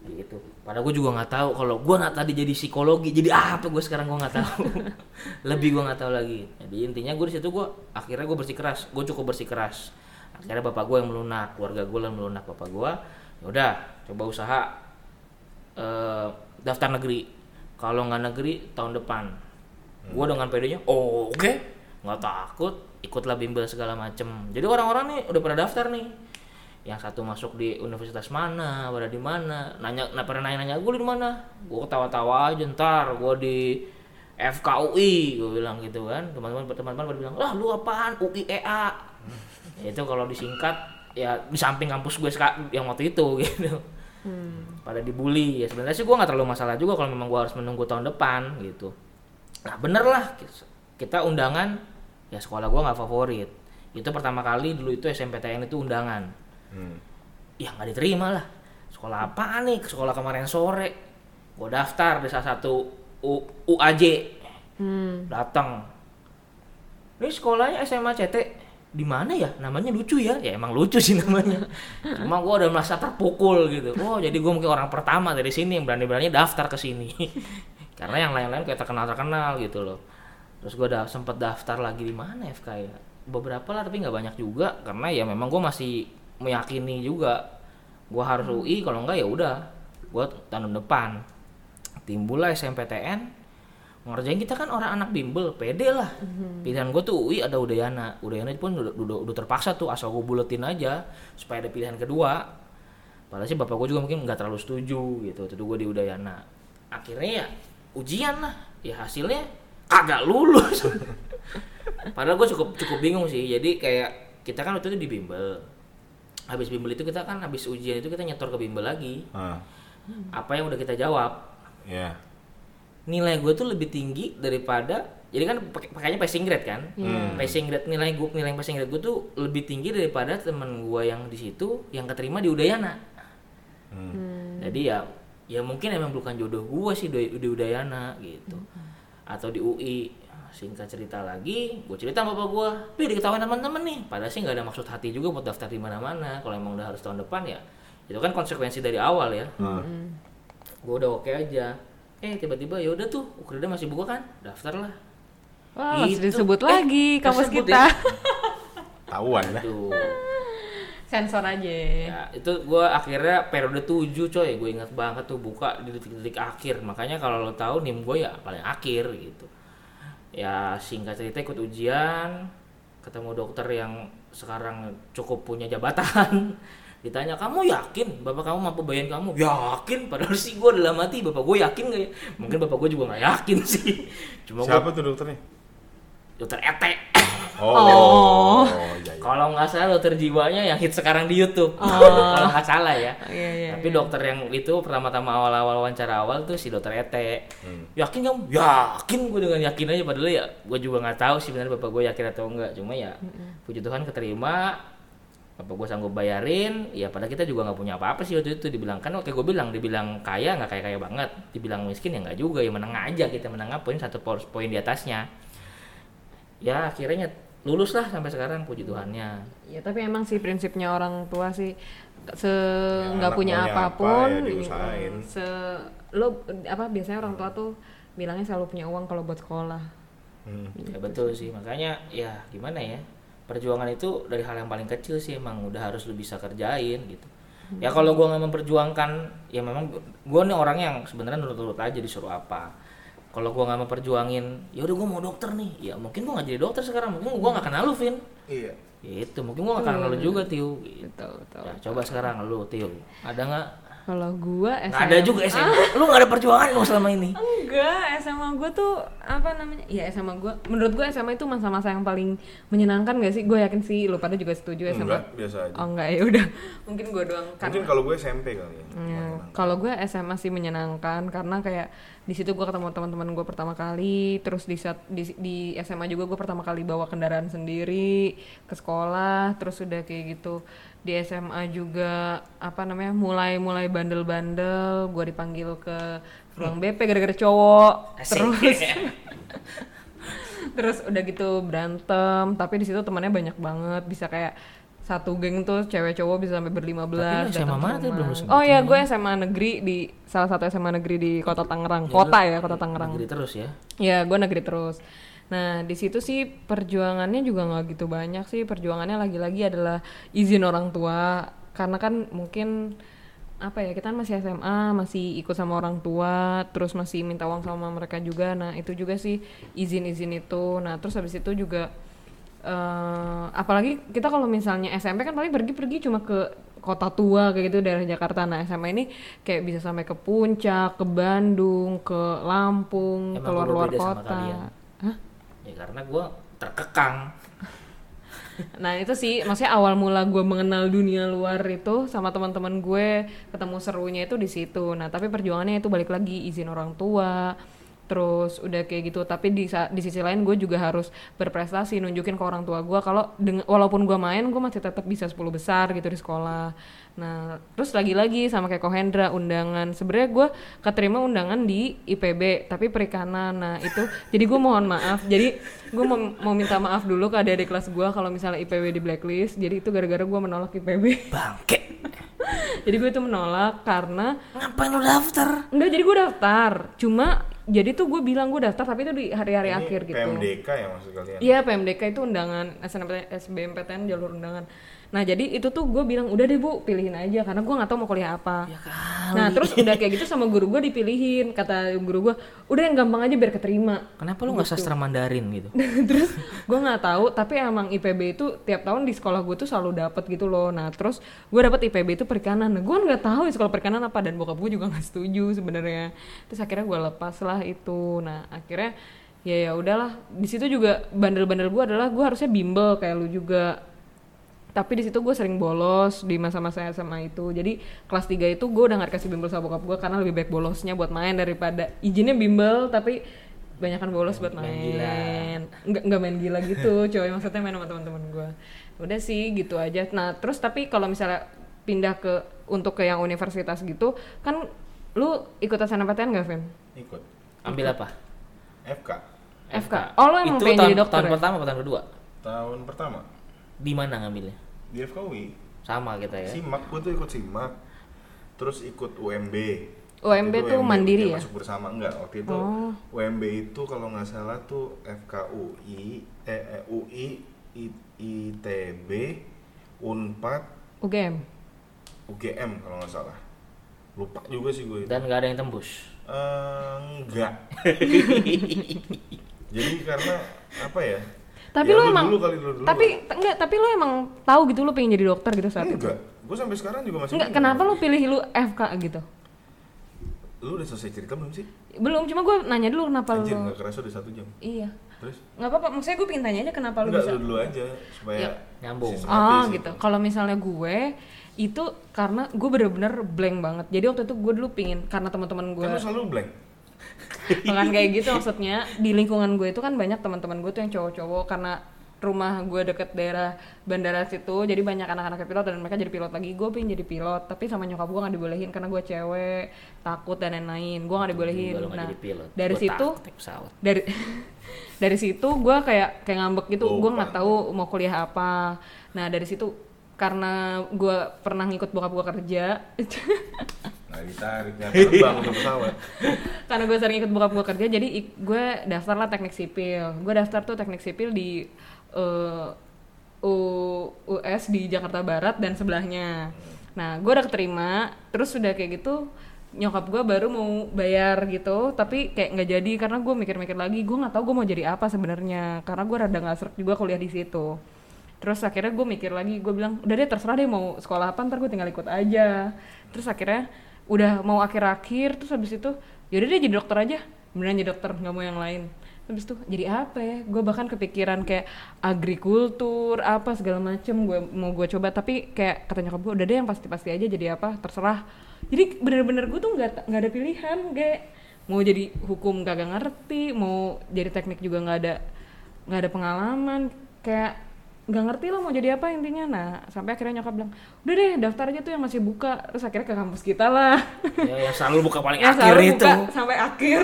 S2: Gitu. Padahal gue juga nggak tahu kalau gue nak tadi jadi psikologi jadi apa gue sekarang gue nggak tahu. Lebih gue nggak tahu lagi. Jadi intinya gue di situ gue akhirnya gue bersikeras. Gue cukup bersikeras. Akhirnya bapak gue yang melunak keluarga gue yang melunak bapak gue udah coba usaha eh, daftar negeri kalau nggak negeri tahun depan. Gue dengan pedenya oh, oke. Nggak takut ikutlah bimbel segala macem. Jadi orang-orang nih udah pada daftar nih. Yang satu masuk di universitas mana pada di mana. Nanya nah pernah nanya nanya gue di mana? Gue ketawa-tawa aja ntar gue di FKUI gue bilang gitu kan. Teman-teman teman-teman pada bilang lah lu apaan? UIEA Ya, itu kalau disingkat ya di samping kampus gue yang waktu itu gitu pada dibully. Ya sebenarnya sih gue nggak terlalu masalah juga kalau memang gue harus menunggu tahun depan gitu. Nah bener lah kita undangan ya sekolah gue nggak favorit. Itu pertama kali dulu itu SMPTN itu undangan.
S1: Hmm.
S2: ya nggak diterima lah. Sekolah apa nih? Sekolah kemarin sore. Gue daftar di salah satu U, UAJ
S3: Hmm.
S2: datang. Ini sekolahnya SMA CT di mana ya? Namanya lucu ya? Ya emang lucu sih namanya. Cuma gue udah merasa terpukul gitu. Oh jadi gue mungkin orang pertama dari sini yang berani-berani daftar ke sini. Karena yang lain-lain kayak terkenal terkenal gitu loh. Terus gue udah sempet daftar lagi di mana FK ya? Beberapa lah tapi nggak banyak juga. Karena ya memang gue masih meyakini juga. Gue harus UI kalau enggak ya udah. Gue tahun depan. Timbullah SMPTN ngerjain kita kan orang anak bimbel pede lah. Pilihan gue tuh UI ada Udayana. Udayana pun udah, udah, udah terpaksa tuh asal gue buletin aja supaya ada pilihan kedua. Padahal sih bapak gue juga mungkin nggak terlalu setuju gitu itu gue di Udayana. Akhirnya ya ujian lah. Ya hasilnya kagak lulus. Padahal gue cukup cukup bingung sih. Jadi kayak kita kan waktu itu di bimbel. Habis bimbel itu kita kan habis ujian itu kita nyetor ke bimbel lagi.
S1: Ah,
S2: apa yang udah kita jawab?
S1: Ya.
S2: Nilai gue tuh lebih tinggi daripada jadi kan pakai- pakainya passing grade kan?
S1: Hmm.
S2: passing grade nilai gue nilai passing grade gue tuh lebih tinggi daripada temen gue yang di situ yang keterima di Udayana.
S1: Hmm.
S2: jadi ya ya mungkin emang bukan jodoh gue sih di, di Udayana gitu. Atau di UI singkat cerita lagi gue cerita sama bapak gue tapi diketawain teman-teman nih. Padahal sih nggak ada maksud hati juga buat daftar di mana-mana. Kalau emang udah harus tahun depan ya itu kan konsekuensi dari awal ya.
S1: Ah.
S2: gue udah oke aja eh tiba-tiba ya udah tuh ukrida masih buka kan daftar lah
S3: Wah, masih
S2: Gitu.
S3: disebut
S2: Eh,
S3: lagi kampus
S2: tersebut
S3: kita.
S2: ya.
S1: Tahuan lah.
S2: tuh
S3: Sensor aja.
S2: ya itu gue akhirnya periode 7 coy gue ingat banget tuh buka di detik-detik akhir makanya kalau lo tahu nim gue ya paling akhir gitu ya singkat cerita ikut ujian ketemu dokter yang sekarang cukup punya jabatan ditanya kamu yakin? Bapak kamu mampu bayarin kamu? Yakin padahal sih gue dalam hati. Bapak gue yakin gak ya? Mungkin bapak gue juga nggak yakin sih. Cuma
S1: Siapa tuh dokternya?
S2: dokter ete.
S1: Oh. iya, iya.
S2: kalau nggak salah dokter jiwanya yang hit sekarang di YouTube. Kalau nggak salah ya.
S3: Iya, iya.
S2: tapi dokter yang itu pertama-tama awal-awal wawancara awal tuh si dokter Ete.
S1: Hmm.
S2: yakin kamu? Yakin gue dengan yakin aja. Padahal ya gue juga nggak tahu sih benar bapak gue yakin atau enggak cuma ya puji Tuhan keterima bapak gue sanggup bayarin? Ya pada kita juga nggak punya apa-apa sih waktu itu dibilang. Kan oke gue bilang dibilang kaya nggak kaya kaya banget. Dibilang miskin ya nggak juga ya menengah aja kita menengah poin satu poin di atasnya. Ya akhirnya lulus lah sampai sekarang puji Tuhannya.
S3: Ya tapi emang sih prinsipnya orang tua sih se
S1: Ya,
S3: nggak
S1: anak
S3: punya
S1: maunya apa, apa pun
S3: ya se lo apa biasanya orang tua tuh bilangnya selalu punya uang kalau buat sekolah.
S1: Hmm.
S2: ya betul sih. Makanya ya gimana ya perjuangan itu dari hal yang paling kecil sih emang udah harus lu bisa kerjain gitu. Ya kalau gua nggak memperjuangkan ya memang gua nih orang yang sebenarnya nurut-nurut aja disuruh apa. Kalau gua nggak memperjuangin ya udah gua mau dokter nih. Ya mungkin gua nggak jadi dokter sekarang mungkin gua nggak kenal lu Vin.
S1: Iya.
S2: itu mungkin gua nggak kenal lu juga Tiu. Gitu.
S3: gitu gitu
S2: Ya, coba sekarang lu Tiu. Ada nggak
S3: kalau gua
S2: nggak ada juga SMA lu nggak ada perjuangan lu selama ini
S3: Enggak, SMA gue tuh apa namanya? Ya SMA gue, menurut gue SMA itu masa-masa yang paling menyenangkan gak sih? Gue yakin sih, lu pada juga setuju SMA.
S1: Enggak, biasa aja.
S3: Oh enggak ya udah, mungkin gue doang. kan.
S1: Mungkin kalau gue SMP kali ya.
S3: Ya, kalau gue SMA sih menyenangkan karena kayak di situ gue ketemu teman-teman gue pertama kali, terus di saat di, di SMA juga gue pertama kali bawa kendaraan sendiri ke sekolah, terus udah kayak gitu. Di SMA juga apa namanya mulai mulai bandel-bandel, gue dipanggil ke ruang BP gara-gara cowok,
S2: Asik.
S3: terus terus udah gitu berantem, tapi di situ temannya banyak banget, bisa kayak satu geng tuh cewek cowok bisa sampai berlima belas.
S2: SMA mana tuh? Belum.
S3: Oh iya, gue SMA negeri di salah satu SMA negeri di kota Tangerang. Kota ya, kota Tangerang.
S2: negeri terus ya
S3: Ya, gue negeri terus. Nah, di situ sih perjuangannya juga nggak gitu banyak sih. Perjuangannya lagi-lagi adalah izin orang tua. Karena kan mungkin apa ya kita kan masih SMA masih ikut sama orang tua terus masih minta uang sama mereka juga nah itu juga sih izin-izin itu nah terus habis itu juga eh apalagi kita kalau misalnya SMP kan paling pergi-pergi cuma ke kota tua kayak gitu daerah Jakarta nah SMA ini kayak bisa sampai ke puncak ke Bandung ke Lampung keluar luar kota. Hah?
S2: ya karena gue terkekang
S3: nah itu sih maksudnya awal mula gue mengenal dunia luar itu sama teman-teman gue ketemu serunya itu di situ nah tapi perjuangannya itu balik lagi izin orang tua terus udah kayak gitu. Tapi di di sisi lain gue juga harus berprestasi nunjukin ke orang tua gue kalau walaupun gue main gue masih tetap bisa 10 besar gitu di sekolah. Nah terus lagi-lagi sama kayak Kohendra undangan. Sebenarnya gue keterima undangan di IPB tapi perikanan. Nah itu jadi gue mohon maaf. Jadi gue mau, mau minta maaf dulu ke adik-adik kelas gue kalau misalnya IPB di blacklist. Jadi itu gara-gara gue menolak IPB
S2: Bangke.
S3: jadi gue itu menolak karena
S2: Ngapain lu daftar?
S3: enggak jadi gue daftar cuma jadi tuh gue bilang gue daftar tapi itu di hari-hari akhir gitu
S1: PMDK ya maksud kalian?
S3: Iya PMDK itu undangan SNMPTN, SBMPTN jalur undangan. Nah jadi itu tuh gue bilang udah deh bu pilihin aja karena gue nggak tahu mau kuliah apa.
S2: Ya kali.
S3: Nah terus udah kayak gitu sama guru gue dipilihin kata guru gue udah yang gampang aja biar keterima.
S2: Kenapa lu nggak sastra Mandarin gitu?
S3: terus gue nggak tahu tapi emang IPB itu tiap tahun di sekolah gue tuh selalu dapet gitu loh. Nah terus gue dapet IPB itu perikanan. Nah gue nggak tahu di sekolah perikanan apa dan bokap gue juga nggak setuju sebenarnya. Terus akhirnya gue lepas lah itu. Nah akhirnya ya ya udahlah di situ juga bandel-bandel gue adalah gue harusnya bimbel kayak lu juga tapi di situ gue sering bolos di masa-masa SMA itu jadi kelas 3 itu gue udah gak dikasih bimbel sama bokap gue karena lebih baik bolosnya buat main daripada izinnya bimbel tapi banyakan bolos buat main,
S2: Main gila.
S3: nggak nggak main gila gitu coy maksudnya main sama teman-teman gue udah sih gitu aja nah terus tapi kalau misalnya pindah ke untuk ke yang universitas gitu kan lu ikut SNMPTN gak Vin?
S1: Ikut.
S2: Ambil apa?
S1: FK.
S3: FK. Oh, lu emang
S2: Itu
S3: pengen
S2: tahun,
S3: jadi dokter
S2: tahun
S3: ya?
S2: pertama apa tahun kedua?
S1: Tahun pertama
S2: Di mana ngambilnya?
S1: Di FKUI.
S2: Sama kita ya.
S1: Simak, gue tuh ikut simak. Terus ikut UMB.
S3: UMB
S1: itu
S3: tuh mandiri
S1: dia
S3: ya?
S1: Masuk bersama enggak? Waktu itu
S3: Oh.
S1: UMB itu kalau nggak salah tuh FKUI, eh, eh, UI, I- ITB, Unpad,
S3: UGM.
S1: UGM kalau nggak salah. Lupa juga sih gue itu.
S2: Dan nggak ada yang tembus.
S1: Eh, enggak. Jadi karena apa ya?
S3: Tapi
S1: Ya,
S3: lu emang
S1: dulu kali lu dulu.
S3: tapi t- enggak, tapi lu emang tahu gitu lu pengen jadi dokter gitu saat itu.
S1: enggak. Gue sampai sekarang juga masih
S3: Enggak, kenapa lu pilih lu FK gitu?
S1: Lu udah selesai cerita belum sih?
S3: Belum, cuma gue nanya dulu kenapa
S1: Anjir,
S3: lu.
S1: nggak kerasa udah satu jam.
S3: Iya.
S1: Terus?
S3: Nggak apa-apa, maksudnya gue pengen tanya aja kenapa lu
S1: Enggak,
S3: bisa.
S1: lu dulu aja supaya
S3: Ya,
S2: nyambung.
S1: sistematis
S3: Oh gitu. Kalau misalnya gue itu karena gue bener-bener blank banget. Jadi waktu itu gue dulu pingin karena teman-teman gue
S1: Kan lu selalu blank.
S3: Bukan kayak gitu maksudnya di lingkungan gue itu kan banyak teman-teman gue tuh yang cowok-cowok karena rumah gue deket daerah bandara situ jadi banyak anak-anak pilot dan mereka jadi pilot lagi. Gue pengen jadi pilot tapi sama nyokap gue nggak dibolehin karena gue cewek takut dan lain-lain. Gue nggak dibolehin.
S2: Juga
S3: nah dari
S2: Gua
S3: situ dari dari situ gue kayak kayak ngambek gitu.
S1: Oh,
S3: gue nggak tahu. mau kuliah apa. Nah dari situ karena gue pernah ngikut bokap gue kerja
S1: Ditarik terbang ke pesawat.
S3: karena gue sering ikut bokap gue kerja jadi gue daftar lah teknik sipil. Gue daftar tuh teknik sipil di eh, U- US di Jakarta Barat dan sebelahnya. Nah gue udah keterima terus udah kayak gitu nyokap gue baru mau bayar gitu tapi kayak nggak jadi karena gue mikir-mikir lagi gue nggak tahu gue mau jadi apa sebenarnya karena gue rada nggak serak juga kuliah di situ. Terus akhirnya gue mikir lagi gue bilang udah deh terserah deh mau sekolah apa ntar gue tinggal ikut aja. Terus akhirnya udah mau akhir-akhir terus habis itu yaudah deh jadi dokter aja. Beneran jadi dokter nggak mau yang lain. Habis itu jadi apa ya? Gue bahkan kepikiran kayak agrikultur apa segala macem gue mau gue coba. Tapi kayak kata nyokap gue udah deh yang pasti-pasti aja jadi apa? Terserah. Jadi bener-bener gue tuh nggak nggak ada pilihan kayak mau jadi hukum kagak ngerti mau jadi teknik juga nggak ada nggak ada pengalaman. Kayak nggak ngerti lah mau jadi apa intinya. Nah sampai akhirnya nyokap bilang udah deh daftar aja tuh yang masih buka. Terus akhirnya ke kampus kita lah.
S2: Ya, yang selalu buka paling
S3: yang
S2: akhir
S3: selalu
S2: itu.
S3: buka sampai akhir.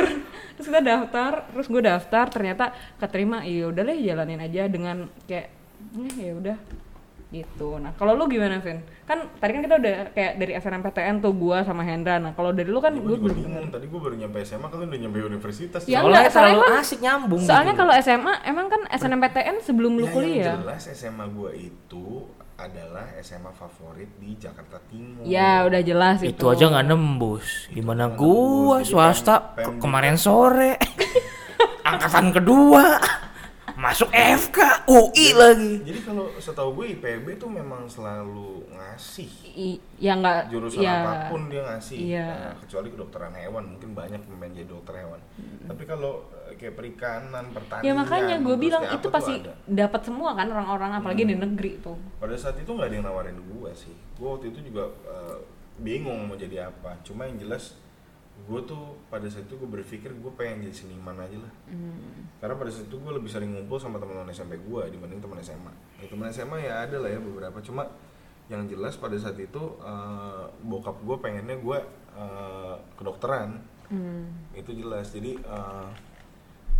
S3: Terus kita daftar terus gue daftar ternyata keterima iya udah deh jalanin aja dengan kayak "Eh, ya udah gitu nah kalau lu gimana Vin kan tadi kan kita udah kayak dari SNMPTN tuh gua sama Hendra nah kalau dari lu kan
S1: gue
S3: gue
S1: juga
S3: belum
S1: bingung. Tadi gue baru nyampe SMA, kalian udah nyampe universitas.
S3: Ya,
S2: Soalnya
S3: enggak,
S2: terlalu
S3: kan-
S2: asik nyambung.
S3: soalnya
S2: gitu.
S3: kalau SMA emang kan SNMPTN sebelum lu
S1: Ya,
S3: kuliah
S1: Yang jelas SMA gue itu adalah SMA favorit di Jakarta Timur.
S3: ya udah jelas itu,
S2: itu aja nggak nembus. Gimana gua
S1: nembus.
S2: Swasta kemarin sore angkatan kedua masuk FK UI lagi
S1: Jadi kalau setahu gue IPB tuh memang selalu ngasih
S3: I- ya nggak
S1: jurusan
S3: ya,
S1: apa pun dia ngasih.
S3: Iya.
S1: Nah, kecuali kedokteran hewan mungkin banyak pemain jadi dokter hewan. Tapi kalau eh, kayak perikanan, pertanian,
S3: ya makanya gue bilang itu pasti dapat semua kan orang-orang apalagi di negeri tuh
S1: Pada saat itu nggak ada yang nawarin gue sih. Gue waktu itu juga eh, bingung mau jadi apa. Cuma yang jelas gue tuh pada saat itu gue berpikir gue pengen jadi seniman aja lah. Karena pada saat itu gue lebih sering ngumpul sama teman-teman SMP gue dibanding teman SMA. Ya, teman SMA ya ada lah ya beberapa. Cuma yang jelas pada saat itu eh, bokap gue pengennya gue eh, kedokteran.
S3: Hmm.
S1: Itu jelas. Jadi eh,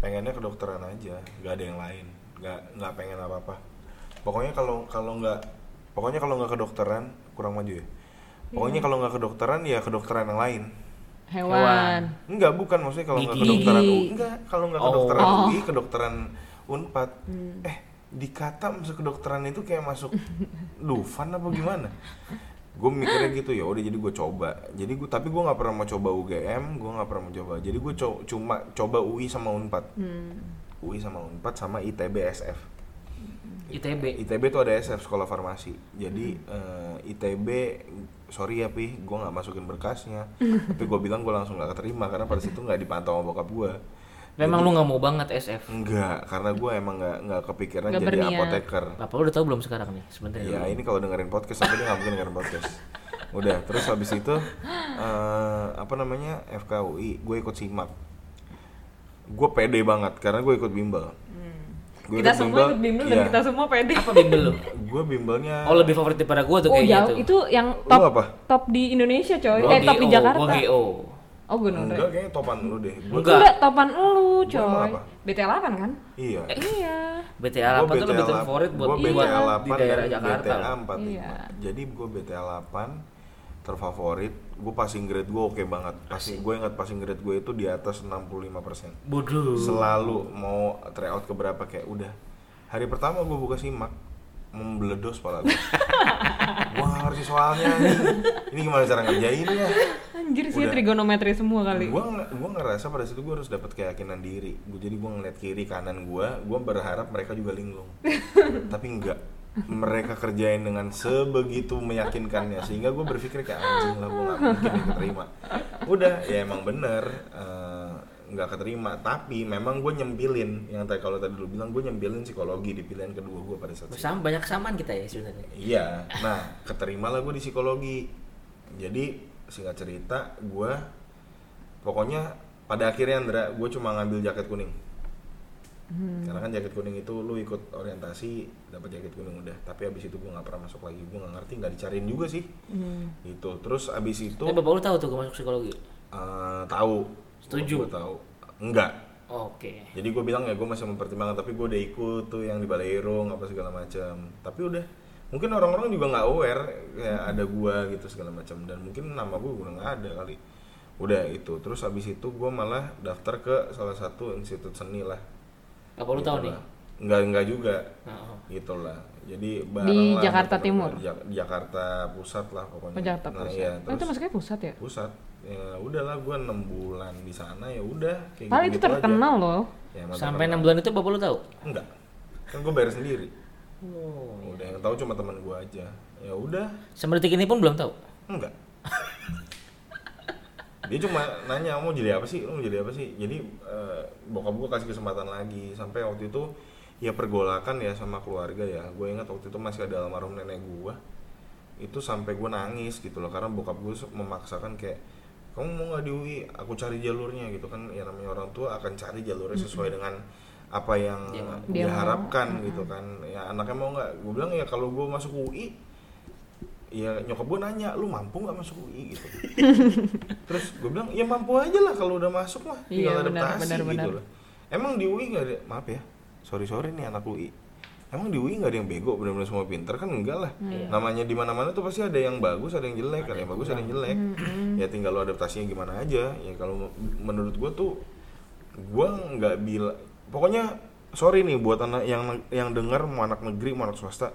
S1: pengennya kedokteran aja, nggak ada yang lain. Nggak nggak pengen apa-apa. Pokoknya kalau kalau nggak pokoknya kalau nggak kedokteran kurang maju ya. Pokoknya kalau nggak kedokteran ya kedokteran yang lain.
S3: Hewan,
S1: Enggak, bukan maksudnya kalau nggak kedokteran. UI, enggak, kalau nggak
S2: Oh.
S1: kedokteran
S3: Oh.
S1: UI, kedokteran Unpad. Eh, dikata masuk kedokteran itu kayak masuk Dufan apa gimana? Gue mikirnya gitu ya, udah jadi gue coba. Jadi gue tapi gue nggak pernah mau coba UGM, gue nggak pernah mau coba. Jadi gue co- cuma coba UI sama Unpad.
S3: Hmm.
S1: UI sama Unpad sama ITB SF.
S2: ITB
S1: ITB tuh ada SF sekolah farmasi. Jadi eh, ITB sorry ya pi, gue nggak masukin berkasnya. Tapi gue bilang gue langsung nggak keterima karena pada situ nggak dipantau sama bokap gue.
S2: memang lu nggak mau banget SF
S1: Enggak, karena gue emang nggak nggak kepikiran
S3: Nggak
S1: jadi
S3: berniat.
S1: apoteker.
S2: bapak lu udah tahu belum sekarang nih sebenarnya
S1: Ya ini kalau dengerin podcast tapi dia nggak mungkin dengerin podcast. Udah, terus habis itu eh, apa namanya FKUI, gue ikut simak. Gue pede banget karena gue ikut bimbel. Gue
S3: kita semua ikut bimbel dan
S1: iya.
S3: kita semua pede
S2: apa bimbel lu
S1: Gue bimbelnya.
S2: oh lebih favorit daripada gua tuh
S3: oh
S2: kayaknya tuh
S3: itu yang
S1: Lu
S3: top
S1: apa?
S3: top di Indonesia coy
S2: Gua
S3: eh top di Jakarta
S2: gua GO
S3: oh gue nonton
S1: Enggak, kayaknya topan lu deh. Gua
S2: Enggak.
S3: enggak topan lu
S1: Gua
S3: coy
S1: apa?
S3: BT8 kan
S1: Iya.
S3: iya
S2: BTA 8 tuh lebih favorit buat
S1: gua 8
S2: di daerah
S1: dan
S2: Jakarta
S1: BTA
S2: loh.
S1: 45.
S3: Iya.
S1: Jadi gue BTA 8 terfavorit, gue passing grade gue oke banget. Passing gue ingat passing grade gue itu di atas 65%.
S2: bodoh
S1: Selalu mau tryout ke berapa kayak udah. Hari pertama gue buka simak membeledos pala gue. gue gak ngerti soalnya nih. Ini gimana cara ngerjainnya?
S3: anjir sih
S1: Udah.
S3: trigonometri semua kali
S1: gue gue ngerasa pada situ gue harus dapat keyakinan diri gue jadi gue ngeliat kiri kanan gue gue berharap mereka juga linglung tapi enggak mereka kerjain dengan sebegitu meyakinkannya sehingga gue berpikir kayak anjing lah gue nggak mungkin keterima udah ya emang bener eh, nggak keterima tapi memang gue nyempilin yang tadi kalau tadi lu bilang gue nyempilin psikologi di pilihan kedua gue pada saat itu.
S2: sama banyak kesamaan kita ya sebenarnya
S1: Iya, nah keterimalah gue di psikologi. Jadi singkat cerita, gue pokoknya pada akhirnya Andra, gue cuma ngambil jaket kuning. Karena kan jaket kuning itu lu ikut orientasi dapat jaket kuning udah. Tapi abis itu gue nggak pernah masuk lagi. Gue nggak ngerti, nggak dicariin juga sih. Gitu. Terus abis itu
S2: eh bapak lu tahu tuh gua masuk psikologi
S1: eh, tahu.
S2: Setuju?
S1: Gue tahu. Enggak.
S2: oke
S1: Jadi gue bilang ya gue masih mempertimbangkan tapi gue udah ikut tuh yang di Baleirung apa segala macam. Tapi udah mungkin orang-orang juga nggak aware ya ada gue gitu segala macam dan mungkin nama gue udah nggak ada kali. Udah itu terus habis itu gue malah daftar ke salah satu institut seni lah.
S2: Bapak lu tahu nih
S1: Gitulah. Nggak nggak juga
S2: Nah,
S1: gitulah. Jadi
S3: Di
S1: lah
S3: Jakarta Timur?
S1: temen-temen. di Jak- di Jakarta Pusat lah pokoknya.
S3: Oh, Jakarta
S1: Nah,
S3: Pusat.
S1: iya,
S3: oh, itu
S1: terus
S3: masuknya pusat ya?
S1: pusat ya udahlah gue enam bulan di sana ya udah kayak
S3: Padahal itu
S1: gitu-gitu aja.
S3: terkenal loh.
S1: Ya,
S2: sampai enam bulan itu bapak lu tahu
S1: Enggak. Kan gue bayar sendiri.
S2: oh.
S1: Udah yang tahu cuma teman gue aja. Ya udah,
S2: sama detik ini pun belum tahu
S1: enggak. Dia cuma nanya mau jadi apa sih? Lu mau jadi apa sih? Jadi eh, bokap gue kasih kesempatan lagi sampai waktu itu ya pergolakan ya sama keluarga ya. Gue ingat waktu itu masih ada almarhum nenek gue. Itu sampai gue nangis gitu loh karena bokap gue memaksakan kayak kamu mau nggak di UI? Aku cari jalurnya gitu kan. Ya namanya orang tua akan cari jalurnya sesuai dengan apa yang
S2: Dia mampu.
S3: Dia mau.
S1: diharapkan gitu kan. Ya anaknya mau nggak? Gue bilang ya kalau gue masuk UI ya nyokap gue nanya lu mampu nggak masuk UI gitu. Terus gue bilang ya mampu aja lah kalau udah masuk mah tinggal
S3: Iya, benar,
S1: adaptasi
S3: benar,
S1: gitu
S3: benar.
S1: loh. Emang di UI nggak ada maaf ya sorry sorry nih anak UI emang di UI nggak ada yang bego benar-benar semua pinter? Kan enggak lah.
S3: Iya.
S1: namanya di mana-mana tuh pasti ada yang bagus ada yang jelek ada yang bagus ada yang jelek.
S3: Hmm,
S1: ya tinggal lo adaptasinya gimana aja. Ya kalau menurut gue tuh gue nggak bilang pokoknya sorry nih buat anak yang yang dengar mau anak negeri mau anak swasta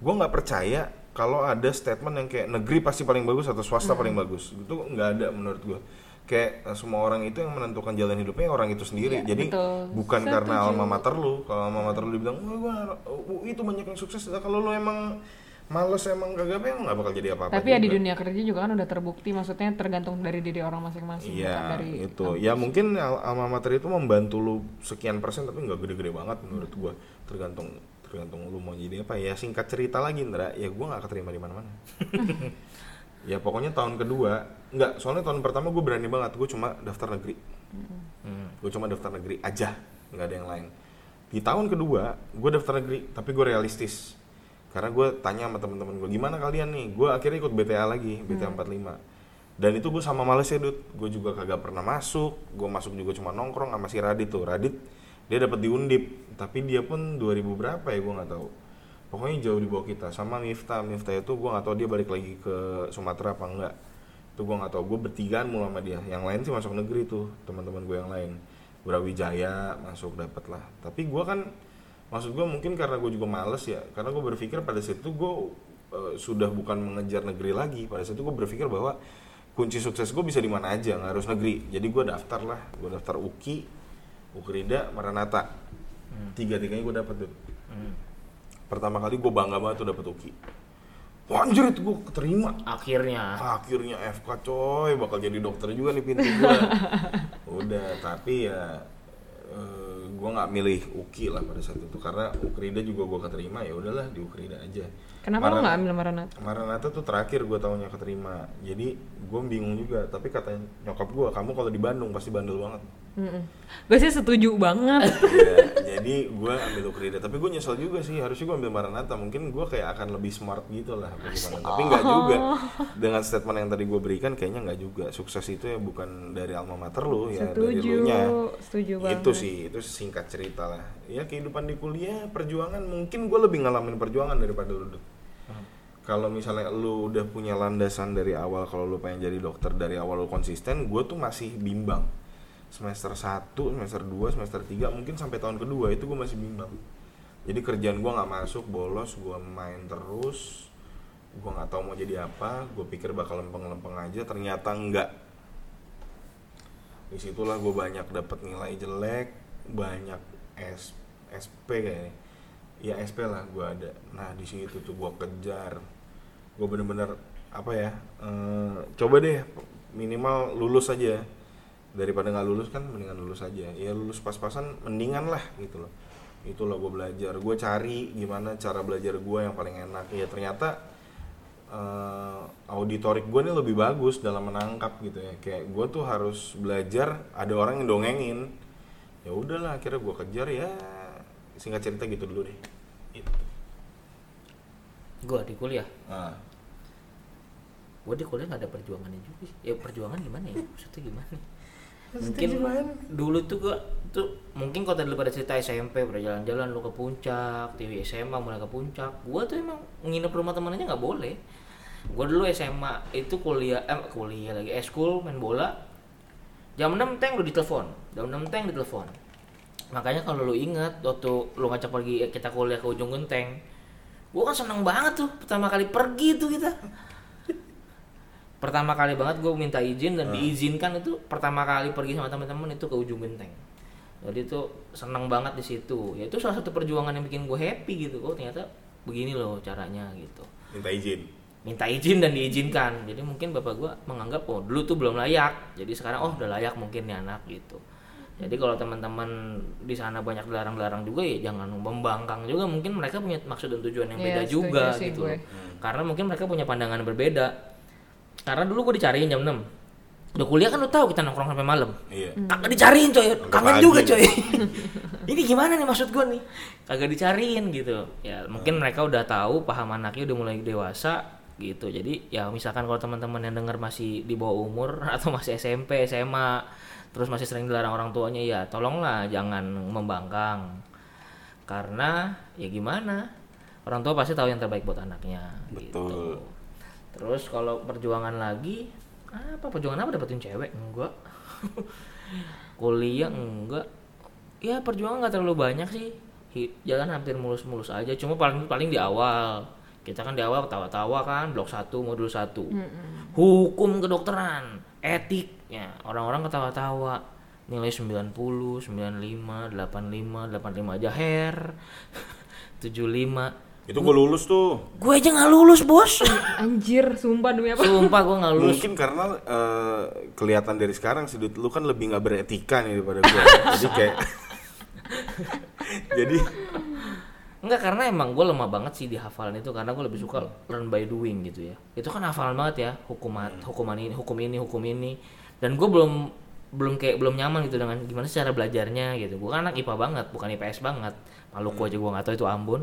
S1: gue nggak percaya kalau ada statement yang kayak negeri pasti paling bagus atau swasta paling bagus itu nggak ada menurut gue kayak eh, semua orang itu yang menentukan jalan hidupnya orang itu sendiri
S3: Iya,
S1: jadi
S3: betul.
S1: bukan karena
S3: Setuju.
S1: alma mater lu kalau alma mater lu dibilang wah gua uh, itu banyak yang sukses Nah, kalau lu emang males emang gak gape nggak bakal jadi apa-apa
S3: Tapi ya di
S1: juga.
S3: dunia kerja juga kan udah terbukti, maksudnya tergantung dari diri orang masing-masing.
S1: Iya,
S3: dari
S1: itu. Ya mungkin al- alma mater itu membantu lu sekian persen tapi nggak gede-gede banget menurut gua. Tergantung tergantung lu mau jadi apa ya. Singkat cerita lagi, Ndra, ya gua nggak keterima di mana-mana. ya pokoknya tahun kedua, nggak. Soalnya tahun pertama gue berani banget. Gue cuma daftar negeri.
S2: Hmm.
S1: Gue cuma daftar negeri aja, nggak ada yang lain. Di tahun kedua, gue daftar negeri, tapi gue realistis. Karena gue tanya sama teman-teman gue, gimana kalian nih? Gue akhirnya ikut BTA lagi, BTA 45. Dan itu gue sama males ya, Dut. Gue juga kagak pernah masuk. Gue masuk juga cuma nongkrong sama si Radit tuh. Radit, dia dapat di Undip. Tapi dia pun 2000 berapa ya, gue nggak tahu. Pokoknya jauh di bawah kita. Sama Miftah. Miftah itu gue nggak tahu dia balik lagi ke Sumatera apa enggak. Itu gue nggak tahu. Gue bertigaan mulu sama dia. Yang lain sih masuk negeri tuh, teman-teman gue yang lain. Brawijaya masuk dapat lah. Tapi gue kan maksud gue mungkin karena gue juga males ya karena gue berpikir pada saat itu gue eh, sudah bukan mengejar negeri lagi pada saat itu gue berpikir bahwa kunci sukses gue bisa di mana aja nggak harus negeri jadi gue daftar lah gue daftar UKI Ukrida Maranata tiga tiganya gue dapet tuh
S2: Hmm.
S1: pertama kali gue bangga banget tuh dapet UKI. Wah, anjir itu gue keterima.
S2: Akhirnya.
S1: akhirnya FK coy. Bakal jadi dokter juga nih pintu gue udah tapi ya eh, gue nggak milih UKI lah pada saat itu. Karena Ukrida juga gue keterima ya udahlah di Ukrida aja
S3: Kenapa lo
S1: Maran-
S3: nggak ambil Maranatha?
S1: Maranatha tuh terakhir gue tahunya keterima. Jadi gue bingung juga. Tapi kata nyokap gue kamu kalau di Bandung pasti bandel banget.
S3: Gue sih setuju banget.
S1: Iya, jadi gue ambil Ukrida tapi gue nyesel juga sih. Harusnya gue ambil Maranatha. Mungkin gue kayak akan lebih smart gitu lah apa gimana tapi nggak juga. Dengan statement yang tadi gue berikan kayaknya nggak juga. Sukses itu ya bukan dari alma mater lu ya dari
S3: setuju,
S1: lu nya.
S3: Setuju banget.
S1: itu sih. Itu singkat cerita lah. Ya kehidupan di kuliah perjuangan. Mungkin gue lebih ngalamin perjuangan daripada lu. Kalau misalnya lu udah punya landasan dari awal kalau lu pengen jadi dokter dari awal lu konsisten gue tuh masih bimbang. Semester 1, semester 2, semester 3 mungkin sampai tahun kedua itu gue masih bimbang. Jadi kerjaan gue nggak masuk bolos gue main terus gue nggak tahu mau jadi apa gue pikir bakal lempeng-lempeng aja ternyata enggak di situlah gue banyak dapat nilai jelek banyak SP kayaknya ya SP lah gue ada. Nah di situ tuh gue kejar. Gue bener-bener apa ya eh, coba deh minimal lulus aja. Daripada nggak lulus kan mendingan lulus aja. Ya lulus pas-pasan mendingan lah gitu loh. Itulah gue belajar. Gue cari gimana cara belajar gue yang paling enak. Ya ternyata eh, auditorik gue nih lebih bagus dalam menangkap gitu ya. Kayak gue tuh harus belajar ada orang yang dongengin. Ya udahlah akhirnya gue kejar ya singkat cerita gitu dulu deh Gitu.
S2: Gue di kuliah.
S1: Nah,
S2: Gue di kuliah nggak ada perjuangannya juga sih. Ya perjuangan gimana ya? Maksudnya gimana? Mungkin dulu tuh gua tuh mungkin kalau tadi pada cerita SMP pada jalan-jalan lu ke puncak, TV SMA mulai ke puncak. Gua tuh emang nginep rumah temen aja nggak boleh. Gua dulu SMA itu kuliah eh kuliah lagi eskul main bola. Jam 6 teng lu ditelepon. Jam 6 teng ditelepon. Makanya kalau lu ingat waktu lu ngajak pergi kita kuliah ke ujung genteng, gua kan seneng banget tuh pertama kali pergi tuh kita. Pertama kali banget gue minta izin dan diizinkan itu pertama kali pergi sama teman-teman itu ke ujung genteng. Jadi itu seneng banget di situ. Ya itu salah satu perjuangan yang bikin gue happy gitu. Oh ternyata begini loh caranya gitu.
S1: Minta izin?
S2: Minta izin dan diizinkan. Jadi mungkin bapak gue menganggap oh dulu tuh belum layak. Jadi sekarang oh udah layak mungkin nih anak gitu jadi kalau teman-teman di sana banyak dilarang-larang juga ya jangan membangkang juga. Mungkin mereka punya maksud dan tujuan yang
S3: Iya,
S2: beda juga
S3: sih
S2: gitu
S3: gue.
S2: loh. karena mungkin mereka punya pandangan berbeda. Karena dulu gue dicariin jam 6 udah kuliah kan lu tahu kita nongkrong sampai malam.
S1: Iya.
S2: Kagak dicariin coy. Kangen juga coy. Ini gimana nih maksud gue nih? Kagak dicariin gitu. Ya mungkin mereka udah tahu paham anaknya udah mulai dewasa gitu. Jadi ya misalkan kalau teman-teman yang dengar masih di bawah umur atau masih SMP SMA terus masih sering dilarang orang tuanya ya tolonglah jangan membangkang. Karena ya gimana? Orang tua pasti tahu yang terbaik buat anaknya gitu.
S1: Betul.
S2: terus kalau perjuangan lagi apa perjuangan apa dapetin cewek? Enggak. Kuliah enggak. Ya perjuangan nggak terlalu banyak sih. Jalan hampir mulus-mulus aja. Cuma paling paling di awal. Kita kan di awal tawa-tawa kan blok 1 modul 1 hukum kedokteran etiknya. Orang-orang ketawa-tawa. Nilai 90, 95, 85, 85 aja hair 75
S1: Itu gue lulus tuh.
S2: gue aja nggak lulus bos.
S3: Anjir, sumpah demi apa?
S2: sumpah gue nggak lulus.
S1: Mungkin karena eh, kelihatan dari sekarang sih Dut, lu kan lebih nggak beretika nih daripada gue. jadi kayak jadi
S2: Enggak karena emang gue lemah banget sih di hafalan itu karena gue lebih suka learn by doing gitu ya. Itu kan hafalan banget ya hukuman hukuman ini hukum ini hukum ini dan gue belum belum kayak belum nyaman gitu dengan gimana sih cara belajarnya gitu. Gue kan anak IPA banget bukan IPS banget. Maluku aja gue nggak tahu itu Ambon.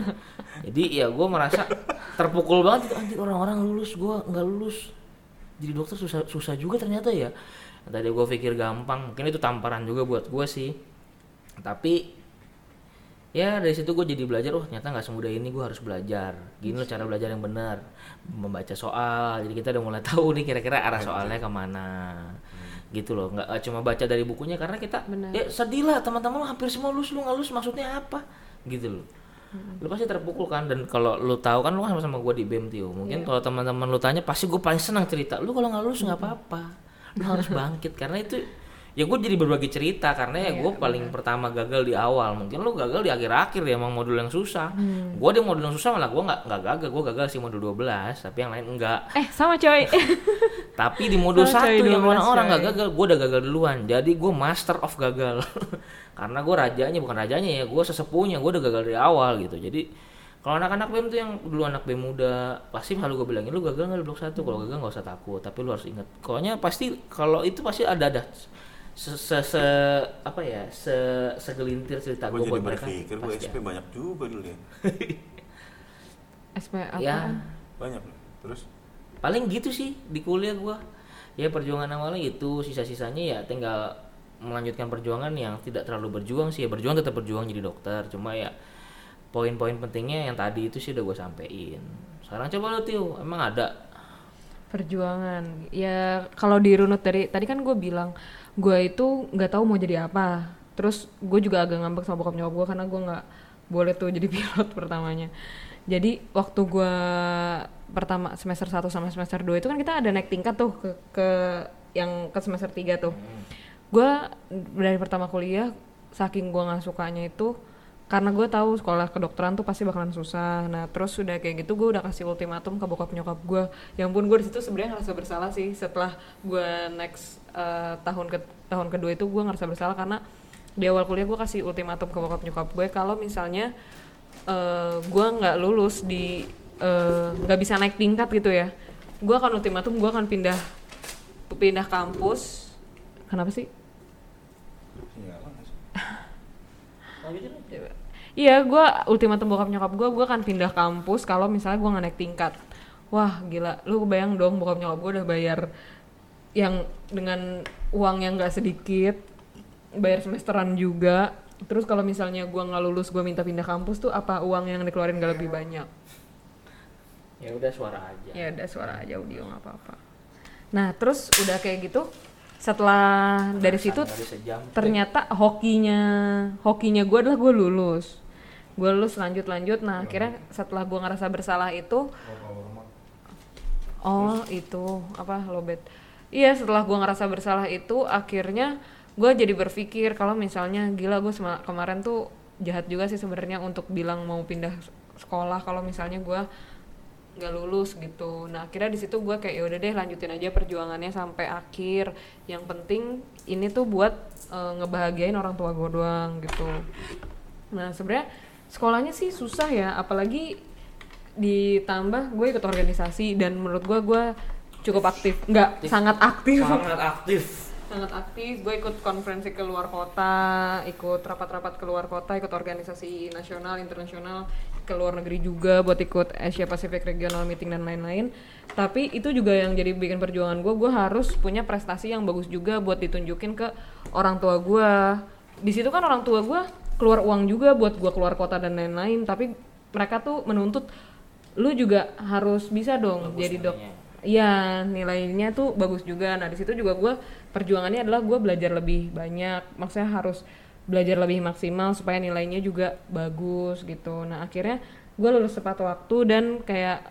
S2: Jadi ya gue merasa terpukul banget itu anjir orang-orang lulus gue nggak lulus. Jadi dokter susah susah juga ternyata ya. Tadi gue pikir gampang mungkin itu tamparan juga buat gue sih. Tapi ya dari situ gue jadi belajar oh ternyata nggak semudah ini gue harus belajar. Gini loh cara belajar yang benar. Membaca soal jadi kita udah mulai tahu nih kira-kira arah soalnya ke mana. Gitu loh nggak eh, cuma baca dari bukunya karena kita
S3: Benar.
S2: ya sedih lah teman-teman hampir semua lulus lu nggak lulus maksudnya apa? Gitu loh. Lu pasti terpukul kan dan kalau lu tahu kan lu kan sama-sama gue di BEM Tio mungkin kalau teman-teman lu tanya pasti gue paling senang cerita. Lu kalau nggak lulus nggak apa-apa. Lu harus bangkit karena itu ya gue jadi berbagi cerita karena ya gue paling pertama gagal di awal. Mungkin lu gagal di akhir-akhir ya emang modul yang susah. Gue di modul yang susah malah gue nggak nggak gagal. Gue gagal sih modul 12 tapi yang lain enggak.
S3: Eh, sama coy.
S2: tapi di modul
S3: coy,
S2: satu yang
S3: 12
S2: orang-orang nggak gagal gue udah gagal duluan. Jadi gue master of gagal. Karena gue rajanya bukan rajanya ya gue sesepuhnya gue udah gagal dari awal gitu. Jadi kalau anak-anak BEM tuh yang dulu anak BEM muda pasti selalu gue bilangin lu gagal nggak di blok satu? Kalau gagal nggak usah takut tapi lu harus ingat. Pokoknya pasti kalau itu pasti ada ada se, se, se- apa ya se segelintir cerita
S1: gue
S2: gue
S1: jadi
S2: buat mereka
S1: berpikir gue SP banyak juga dulu ya.
S3: SP apa?
S2: ya.
S1: Banyak loh. Terus?
S2: Paling gitu sih di kuliah gua. Ya perjuangan awalnya itu sisa-sisanya ya tinggal melanjutkan perjuangan yang tidak terlalu berjuang sih. Ya berjuang tetap berjuang jadi dokter. Cuma ya poin-poin pentingnya yang tadi itu sih udah gue sampein. Sekarang coba lu Tio. Emang ada?
S3: Perjuangan. Ya kalau dirunut dari tadi kan gue bilang gue itu nggak tahu mau jadi apa. Terus gue juga agak ngambek sama bokap nyokap gue karena gue nggak boleh tuh jadi pilot pertamanya. Jadi waktu gue pertama semester 1 sama semester 2 itu kan kita ada naik tingkat tuh ke, ke yang ke semester 3 tuh. Gue dari pertama kuliah saking gue nggak sukanya itu karena gue tahu sekolah kedokteran tuh pasti bakalan susah nah terus sudah kayak gitu gue udah kasih ultimatum ke bokap nyokap gue yang pun gue di situ sebenarnya ngerasa bersalah sih setelah gue next eh, tahun ke tahun kedua itu gue ngerasa bersalah karena di awal kuliah gue kasih ultimatum ke bokap nyokap gue kalau misalnya eh, gue nggak lulus di eh, nggak bisa naik tingkat gitu ya gue akan ultimatum gue akan pindah pindah kampus. Kenapa sih? Iya, gue ultimatum bokap nyokap gue, gue akan pindah kampus kalau misalnya gue nggak naik tingkat. Wah gila, lu bayang dong bokap nyokap gue udah bayar yang dengan uang yang nggak sedikit, bayar semesteran juga. Terus kalau misalnya gue nggak lulus, gue minta pindah kampus tuh apa uang yang dikeluarin gak lebih banyak?
S2: ya udah suara aja.
S3: Ya udah suara aja audio nggak apa-apa. Nah terus udah kayak gitu, setelah dari situ ternyata hokinya hokinya gue adalah gue lulus. Gue lulus lanjut lanjut nah akhirnya setelah gue ngerasa bersalah itu oh itu apa lobet iya setelah gue ngerasa bersalah itu akhirnya gue jadi berpikir kalau misalnya gila gue kemarin tuh jahat juga sih sebenarnya untuk bilang mau pindah sekolah kalau misalnya gue nggak lulus gitu. Nah akhirnya di situ gue kayak ya udah deh lanjutin aja perjuangannya sampai akhir. Yang penting ini tuh buat eh, ngebahagiain orang tua gue doang gitu. Nah sebenarnya sekolahnya sih susah ya apalagi ditambah gue ikut organisasi dan menurut gue gue cukup aktif. Nggak sangat aktif.
S2: Sangat aktif.
S3: Sangat aktif. Gue ikut konferensi ke luar kota ikut rapat-rapat ke luar kota ikut organisasi nasional internasional ke luar negeri juga buat ikut Asia Pacific Regional Meeting dan lain-lain. Tapi itu juga yang jadi bikin perjuangan gue gue harus punya prestasi yang bagus juga buat ditunjukin ke orang tua gue di situ kan orang tua gue keluar uang juga buat gue keluar kota dan lain-lain. Tapi mereka tuh menuntut lu juga harus bisa dong
S2: Bagus
S3: jadi dok. Iya nilainya tuh bagus juga. Nah di situ juga gue perjuangannya adalah gue belajar lebih banyak. Maksudnya harus belajar lebih maksimal supaya nilainya juga bagus gitu. Nah akhirnya gue lulus tepat waktu dan kayak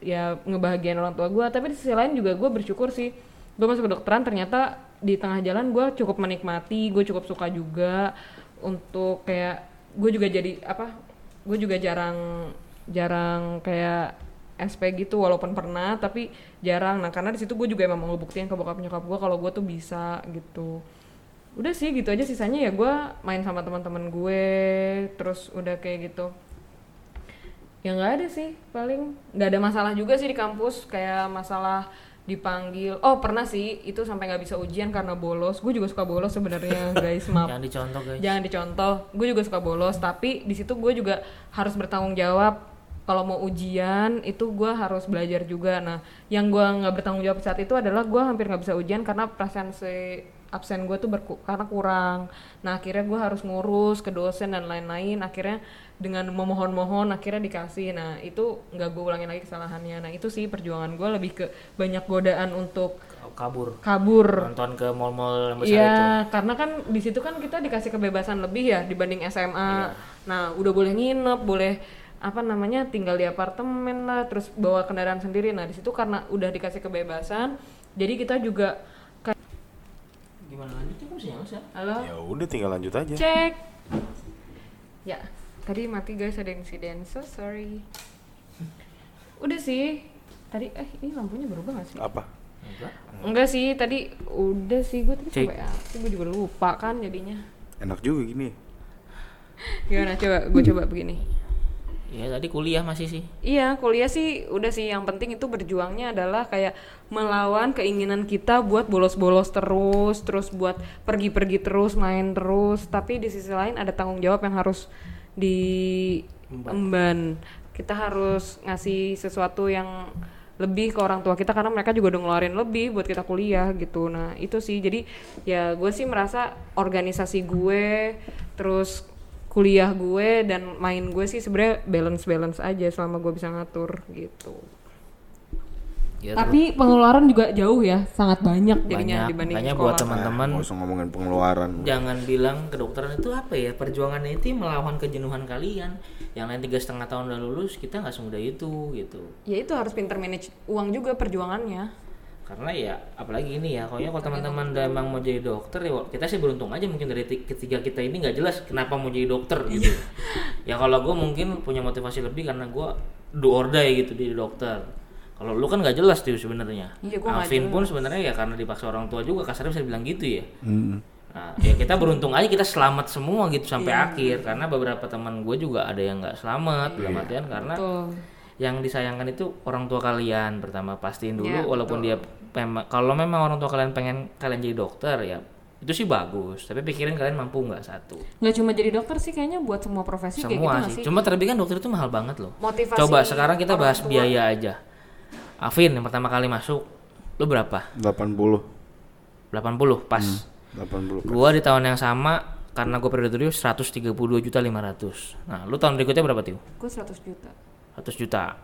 S3: ya ngebahagiain orang tua gue. Tapi di sisi lain juga gue bersyukur sih gue masuk kedokteran ternyata di tengah jalan gue cukup menikmati gue cukup suka juga untuk kayak gue juga jadi apa gue juga jarang jarang kayak SP gitu walaupun pernah tapi jarang. Nah karena di situ gue juga emang mau ngebuktiin ke bokap nyokap gue kalau gue tuh bisa gitu. Udah sih gitu aja sisanya. Ya gue main sama teman-teman gue terus udah kayak gitu. Ya nggak ada sih paling. Nggak ada masalah juga sih di kampus kayak masalah dipanggil. Oh pernah sih itu sampai nggak bisa ujian karena bolos. Gue juga suka bolos sebenarnya guys maaf.
S2: Jangan dicontoh guys.
S3: jangan dicontoh. Gue juga suka bolos tapi di situ gue juga harus bertanggung jawab kalau mau ujian itu gue harus belajar juga nah yang gue nggak bertanggung jawab saat itu adalah gue hampir nggak bisa ujian karena presensi absen gue tuh berku- karena kurang nah akhirnya gue harus ngurus ke dosen dan lain-lain akhirnya dengan memohon-mohon akhirnya dikasih nah itu nggak gue ulangin lagi kesalahannya nah itu sih perjuangan gue lebih ke banyak godaan untuk
S2: Kabur.
S3: kabur
S2: Nonton ke mall-mall yang besar
S3: Iya,
S2: itu.
S3: karena kan di situ kan kita dikasih kebebasan lebih ya dibanding SMA.
S2: Iya.
S3: Nah, udah boleh nginep, boleh apa namanya tinggal di apartemen lah, terus bawa kendaraan sendiri. Nah, di situ karena udah dikasih kebebasan, jadi kita juga
S2: Gimana lanjutnya kok sinyal sih?
S3: halo,
S1: Ya udah tinggal lanjut aja.
S3: cek. Ya, tadi mati guys ada insiden, so sorry. Udah sih. Tadi eh ini lampunya berubah gak sih?
S1: Apa?
S2: Enggak.
S3: Enggak sih, tadi udah sih gue tadi sampai apa sih gue juga lupa kan jadinya.
S1: Enak juga gini.
S3: Gimana coba gue coba begini.
S2: Ya tadi kuliah masih sih.
S3: Iya, kuliah sih udah sih yang penting itu berjuangnya adalah kayak melawan keinginan kita buat bolos-bolos terus, terus buat pergi-pergi terus, main terus, tapi di sisi lain ada tanggung jawab yang harus diemban. Kita harus ngasih sesuatu yang lebih ke orang tua kita karena mereka juga udah ngeluarin lebih buat kita kuliah gitu. Nah, itu sih. Jadi ya gue sih merasa organisasi gue terus kuliah gue dan main gue sih sebenarnya balance balance aja selama gue bisa ngatur gitu.
S2: Ya,
S3: Tapi pengeluaran juga jauh ya, sangat banyak jadinya
S2: banyak.
S3: dibanding sekolah.
S2: buat teman-teman
S1: usah ngomongin pengeluaran.
S2: jangan bilang kedokteran itu apa ya perjuangannya itu melawan kejenuhan kalian yang lain tiga setengah tahun udah lulus kita nggak semudah itu gitu
S3: Ya itu harus pinter manage uang juga perjuangannya.
S2: Karena ya apalagi ini ya pokoknya kalau teman-teman udah emang mau jadi dokter ya kita sih beruntung aja mungkin dari ti- ketiga kita ini nggak jelas kenapa mau jadi dokter gitu ya kalau gue mungkin punya motivasi lebih karena gue do or die gitu di dokter kalau lu kan nggak jelas tuh sebenarnya
S3: Iya, nggak
S2: Alvin pun sebenarnya ya karena dipaksa orang tua juga kasarnya bisa bilang gitu ya. Nah, ya kita beruntung aja kita selamat semua gitu sampai
S3: Iya.
S2: akhir karena beberapa teman gue juga ada yang nggak selamat dalam
S3: Iya.
S2: artian karena
S3: Tuh.
S2: yang disayangkan itu orang tua kalian pertama pastiin dulu
S3: Iya,
S2: walaupun dia memang kalau memang orang tua kalian pengen kalian jadi dokter ya itu sih bagus tapi pikirin kalian mampu nggak satu
S3: Nggak cuma jadi dokter sih kayaknya buat semua profesi kayak gitu
S2: semua sih
S3: sih?
S2: cuma terlebih kan dokter itu mahal banget loh
S3: Motivasi
S2: coba sekarang kita bahas
S3: tua.
S2: biaya aja Afin yang pertama kali masuk lu berapa
S1: 80.
S2: 80 pas
S1: 80.
S2: Gua di tahun yang sama karena gue periode dulu 132 juta 500. Nah, lu tahun berikutnya berapa Tiu?
S3: Gue 100 juta.
S2: 100 juta.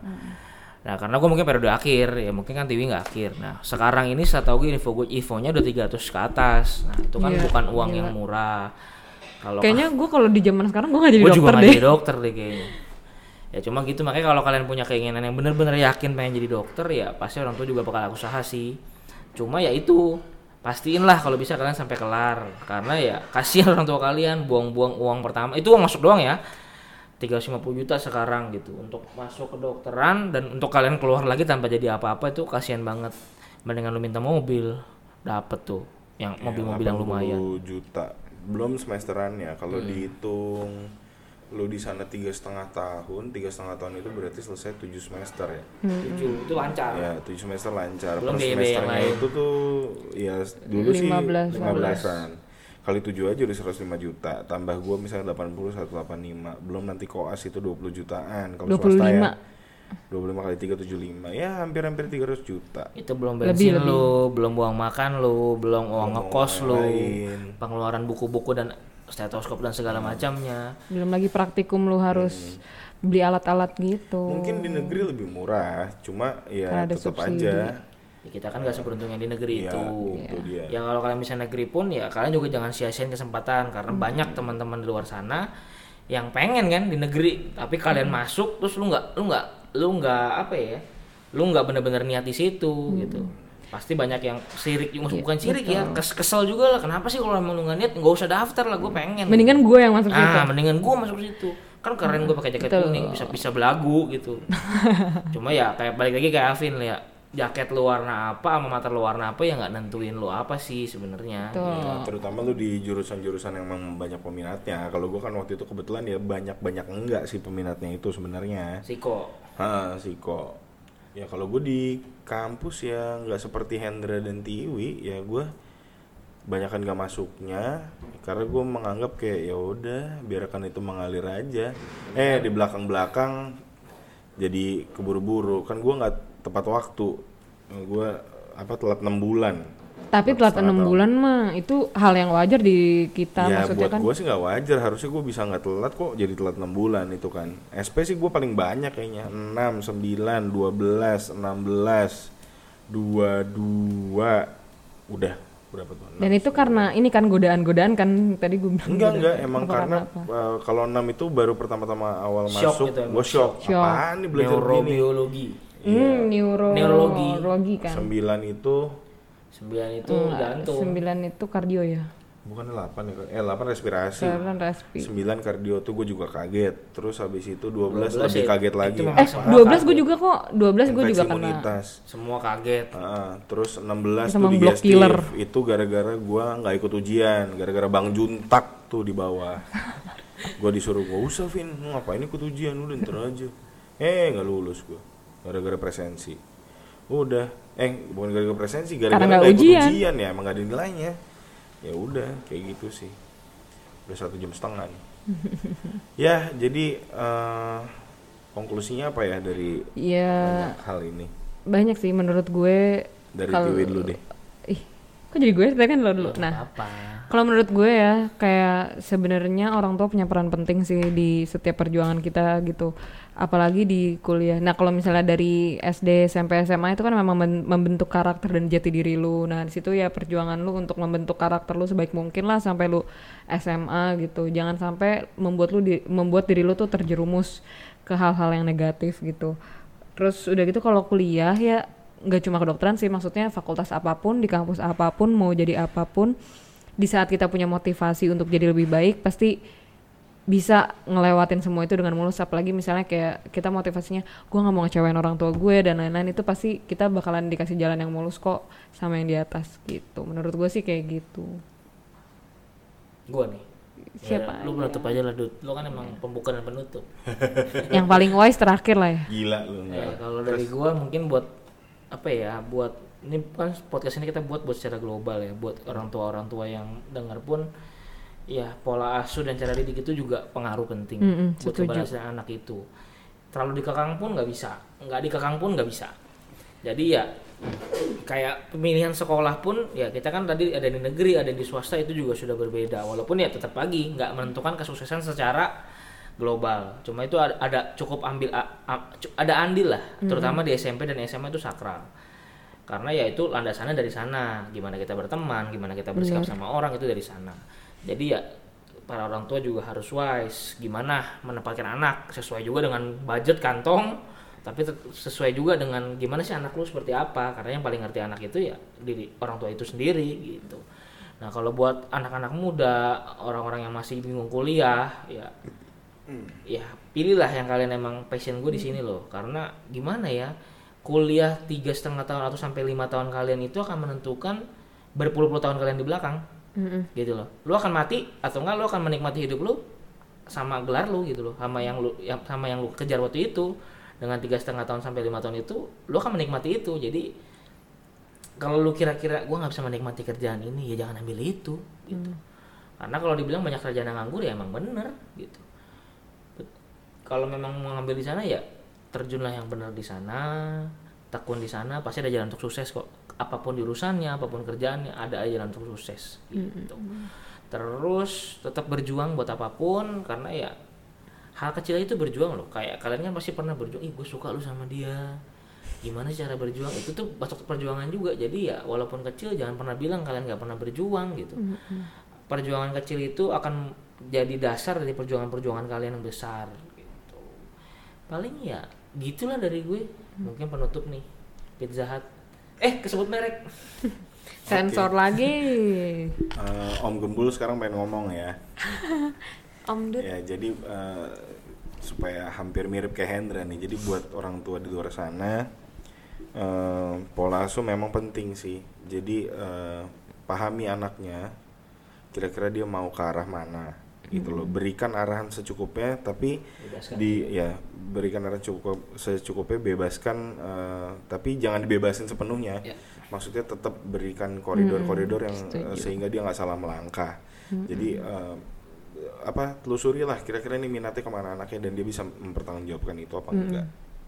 S2: Nah, karena gue mungkin periode akhir, ya mungkin kan Tiwi nggak akhir. Nah, sekarang ini setahu gue info gue infonya udah 300 ke atas. Nah, itu kan
S3: Iya,
S2: bukan uang
S3: gila.
S2: yang murah. Kalau
S3: Kayaknya gue kalau di zaman sekarang gue nggak jadi
S2: gue juga
S3: dokter deh.
S2: jadi dokter deh kayaknya. Ya cuma gitu makanya kalau kalian punya keinginan yang bener-bener yakin pengen jadi dokter ya pasti orang tua juga bakal usaha sih. Cuma ya itu pastiin lah kalau bisa kalian sampai kelar karena ya kasihan orang tua kalian buang-buang uang pertama itu uang masuk doang ya 350 juta sekarang gitu untuk masuk ke dokteran dan untuk kalian keluar lagi tanpa jadi apa-apa itu kasihan banget mendingan lu minta mobil dapet tuh yang mobil-mobil yang lumayan
S1: 80 juta. Belum semesterannya. Kalau
S2: Hmm.
S1: dihitung lu di sana tiga setengah tahun, tiga setengah tahun itu berarti selesai tujuh semester ya.
S2: Tujuh, itu lancar
S1: Ya, tujuh semester lancar.
S2: Belum
S1: per semesternya
S2: lain.
S1: itu tuh ya dulu sih
S3: 15,
S1: 15-an. Kali 7 aja udah 105 juta. Tambah gua misalnya 80 185. Belum nanti koas itu 20 jutaan kalau swasta ya. 25 kali 3 75. Ya hampir-hampir 300 juta.
S2: itu belum
S3: Lebih,
S2: bensin
S3: lebih.
S2: lu, belum uang makan lu, belum uang
S1: Belum
S2: ngekos lu,
S1: lain.
S2: pengeluaran buku-buku dan stetoskop dan segala macamnya.
S3: Belum lagi praktikum lu harus beli alat-alat gitu.
S1: Mungkin di negeri lebih murah, cuma ya tetap
S3: subsidi.
S1: aja.
S2: Ya, kita kan gak seberuntung yang di negeri
S1: Iya,
S2: itu.
S1: itu dia.
S2: Ya kalau kalian bisa negeri pun ya kalian juga jangan sia-siain kesempatan karena banyak teman-teman di luar sana yang pengen kan di negeri tapi kalian masuk terus lu nggak lu nggak lu nggak apa ya lu nggak bener-bener niat di situ gitu. Pasti banyak yang sirik juga
S3: Iya,
S2: bukan sirik ya kes kesel juga lah kenapa sih kalau emang lu nggak niat nggak usah daftar lah gue pengen.
S3: Mendingan gue yang masuk situ.
S2: ah mendingan gue masuk situ. Kan keren gue pakai jaket
S3: Betul.
S2: kuning bisa bisa belagu gitu. Cuma ya kayak balik lagi kayak Alvin ya jaket lu warna apa sama mata lu warna apa ya nggak nentuin lu apa sih sebenarnya
S3: Betul.
S1: Ya, terutama lu di jurusan-jurusan yang memang banyak peminatnya. Kalau gua kan waktu itu kebetulan ya banyak-banyak enggak sih peminatnya itu sebenarnya.
S2: Siko
S1: Ha, Siko. Ya kalau gue di kampus ya nggak seperti Hendra dan Tiwi, ya gue banyakan nggak masuknya karena gue menganggap kayak ya udah biarkan itu mengalir aja. Eh di belakang-belakang jadi keburu-buru kan gue nggak tepat waktu. Gue apa telat 6 bulan.
S3: Tapi telat enam
S1: tahun.
S3: bulan mah itu hal yang wajar di kita
S1: ya
S3: maksudnya
S1: buat
S3: kan.
S1: gue sih nggak wajar harusnya gue bisa nggak telat kok jadi telat 6 bulan itu kan SP sih gue paling banyak kayaknya 6, 9, 12, 16 22 udah berapa tuh
S3: Dan itu karena ini kan godaan-godaan kan tadi gue bilang.
S1: enggak enggak emang
S3: Apa
S1: karena
S3: apa?
S1: uh, kalau 6 itu baru pertama-tama awal
S2: Shock
S1: masuk
S2: gitu emang,
S1: gue shock.
S3: shock.
S1: apaan nih belajar gini
S2: neurobiologi
S3: Hmm, neuro
S2: Neurologi.
S3: neurologi kan.
S1: 9 itu
S2: sembilan itu
S3: Enggak,
S2: jantung
S3: Sembilan itu kardio ya.
S1: bukan 8 ya eh 8 respirasi
S3: Sekarang respi.
S1: 9 kardio tuh gue juga kaget terus habis itu 12,
S2: 12
S1: lebih
S2: ya,
S1: kaget lagi
S3: Eh,
S2: semua
S3: 12 gue juga kok. 12 gue
S1: Infeksi
S3: juga kena.
S1: imunitas
S2: semua kaget
S1: Ah, terus 16
S3: Sama
S1: tuh digestif.
S3: killer.
S1: Itu gara-gara gua nggak ikut ujian, gara-gara Bang Juntak tuh di bawah. gua disuruh gua usah Vin, ngapain ikut ujian udah ntar aja. Eh nggak lulus gua, gara-gara presensi. Udah, eh bukan gara-gara presensi, gara-gara
S3: nggak ujian.
S1: ujian ya, emang nggak ada nilainya. Ya udah, kayak gitu sih. Udah satu jam setengah nih. ya, jadi eh, konklusinya apa ya dari
S3: Ya
S1: banyak hal ini?
S3: banyak sih menurut gue.
S1: Dari
S3: kalau-
S1: Tiwi dulu deh.
S3: Ih, kok jadi gue? Tadi kan lo dulu. Nah,
S2: apa
S3: Kalau menurut gue ya, kayak sebenarnya orang tua punya peran penting sih di setiap perjuangan kita gitu. Apalagi di kuliah. Nah, kalau misalnya dari SD, SMP, SMA itu kan memang membentuk karakter dan jati diri lu. Nah, di situ ya perjuangan lu untuk membentuk karakter lu sebaik mungkin lah sampai lu SMA gitu. Jangan sampai membuat lu di- membuat diri lu tuh terjerumus ke hal-hal yang negatif gitu. Terus udah gitu kalau kuliah ya nggak cuma kedokteran sih maksudnya fakultas apa pun di kampus apa pun mau jadi apa pun di saat kita punya motivasi untuk jadi lebih baik pasti bisa ngelewatin semua itu dengan mulus apalagi misalnya kayak kita motivasinya gue nggak mau ngecewain orang tua gue dan lain-lain itu pasti kita bakalan dikasih jalan yang mulus kok sama yang di atas gitu. Menurut gue sih kayak gitu.
S2: Gue nih.
S3: Siapa
S2: Ya, lu penutup aja lah Dut. Lu kan emang pembuka dan penutup.
S3: Yang paling wise terakhir lah ya.
S1: Gila lu
S2: Ya, kalau dari gua mungkin buat apa ya buat ini kan podcast ini kita buat buat secara global ya buat orang tua orang tua yang dengar pun ya pola asuh dan cara didik itu juga pengaruh penting
S3: Mm-mm,
S2: buat
S3: setuju.
S2: keberhasilan anak itu. Terlalu dikekang pun nggak bisa. Nggak dikekang pun nggak bisa. Jadi ya kayak pemilihan sekolah pun ya kita kan tadi ada di negeri ada di swasta itu juga sudah berbeda. Walaupun ya tetap lagi nggak menentukan kesuksesan secara global. Cuma itu ada, ada cukup ambil ada andil lah terutama di SMP dan SMA itu sakral. Karena ya itu landasannya dari sana. Gimana kita berteman gimana kita bersikap sama orang itu dari sana jadi ya para orang tua juga harus wise. Gimana menempatkan anak? Sesuai juga dengan budget kantong tapi sesuai juga dengan gimana sih anak lu seperti apa. Karena yang paling ngerti anak itu ya diri orang tua itu sendiri gitu. Nah kalau buat anak-anak muda orang-orang yang masih bingung kuliah ya ya pilihlah yang kalian emang passion gue di sini loh. Karena gimana ya kuliah tiga setengah tahun atau sampai lima tahun kalian itu akan menentukan berpuluh-puluh tahun kalian di belakang
S3: Mm-mm.
S2: gitu loh. Lu akan mati atau enggak lu akan menikmati hidup lu sama gelar lu gitu loh sama yang lu yang sama yang lu kejar waktu itu. Dengan tiga setengah tahun sampai lima tahun itu lu akan menikmati itu. Jadi kalau lu kira-kira gua nggak bisa menikmati kerjaan ini ya jangan ambil itu gitu. Karena kalau dibilang banyak kerjaan yang nganggur ya emang bener gitu. Kalau memang mau ngambil di sana ya terjunlah yang benar di sana tekun di sana pasti ada jalan untuk sukses kok apa pun jurusannya apa pun kerjaannya ada aja jalan untuk sukses gitu. Terus tetap berjuang buat apa pun karena ya hal kecil itu berjuang loh. Kayak kalian kan pasti pernah berjuang ih gue suka lu sama dia. Gimana cara berjuang? Itu tuh masuk perjuangan juga. Jadi ya walaupun kecil jangan pernah bilang kalian nggak pernah berjuang gitu. Perjuangan kecil itu akan jadi dasar dari perjuangan-perjuangan kalian yang besar gitu. Paling ya gitulah dari gue. Mungkin penutup nih Pizza Hut Eh, kesebut merek.
S3: Sensor lagi.
S1: Eh, Om Gembul sekarang pengen ngomong ya.
S3: Om Dut.
S1: Ya, jadi eh, supaya hampir mirip kayak Hendra nih. Jadi buat orang tua di luar sana eh, pola asuh memang penting sih. Jadi eh, pahami anaknya kira-kira dia mau ke arah mana gitu loh. Berikan arahan secukupnya tapi
S2: Bebaskan.
S1: di ya berikan arahan cukup secukupnya bebaskan eh, tapi jangan dibebasin sepenuhnya.
S2: Ya.
S1: Maksudnya tetap berikan koridor-koridor yang
S3: setuju.
S1: eh, sehingga dia nggak salah melangkah. Jadi eh, apa telusuri lah kira-kira ini minatnya ke mana anaknya dan dia bisa mempertanggungjawabkan itu apa enggak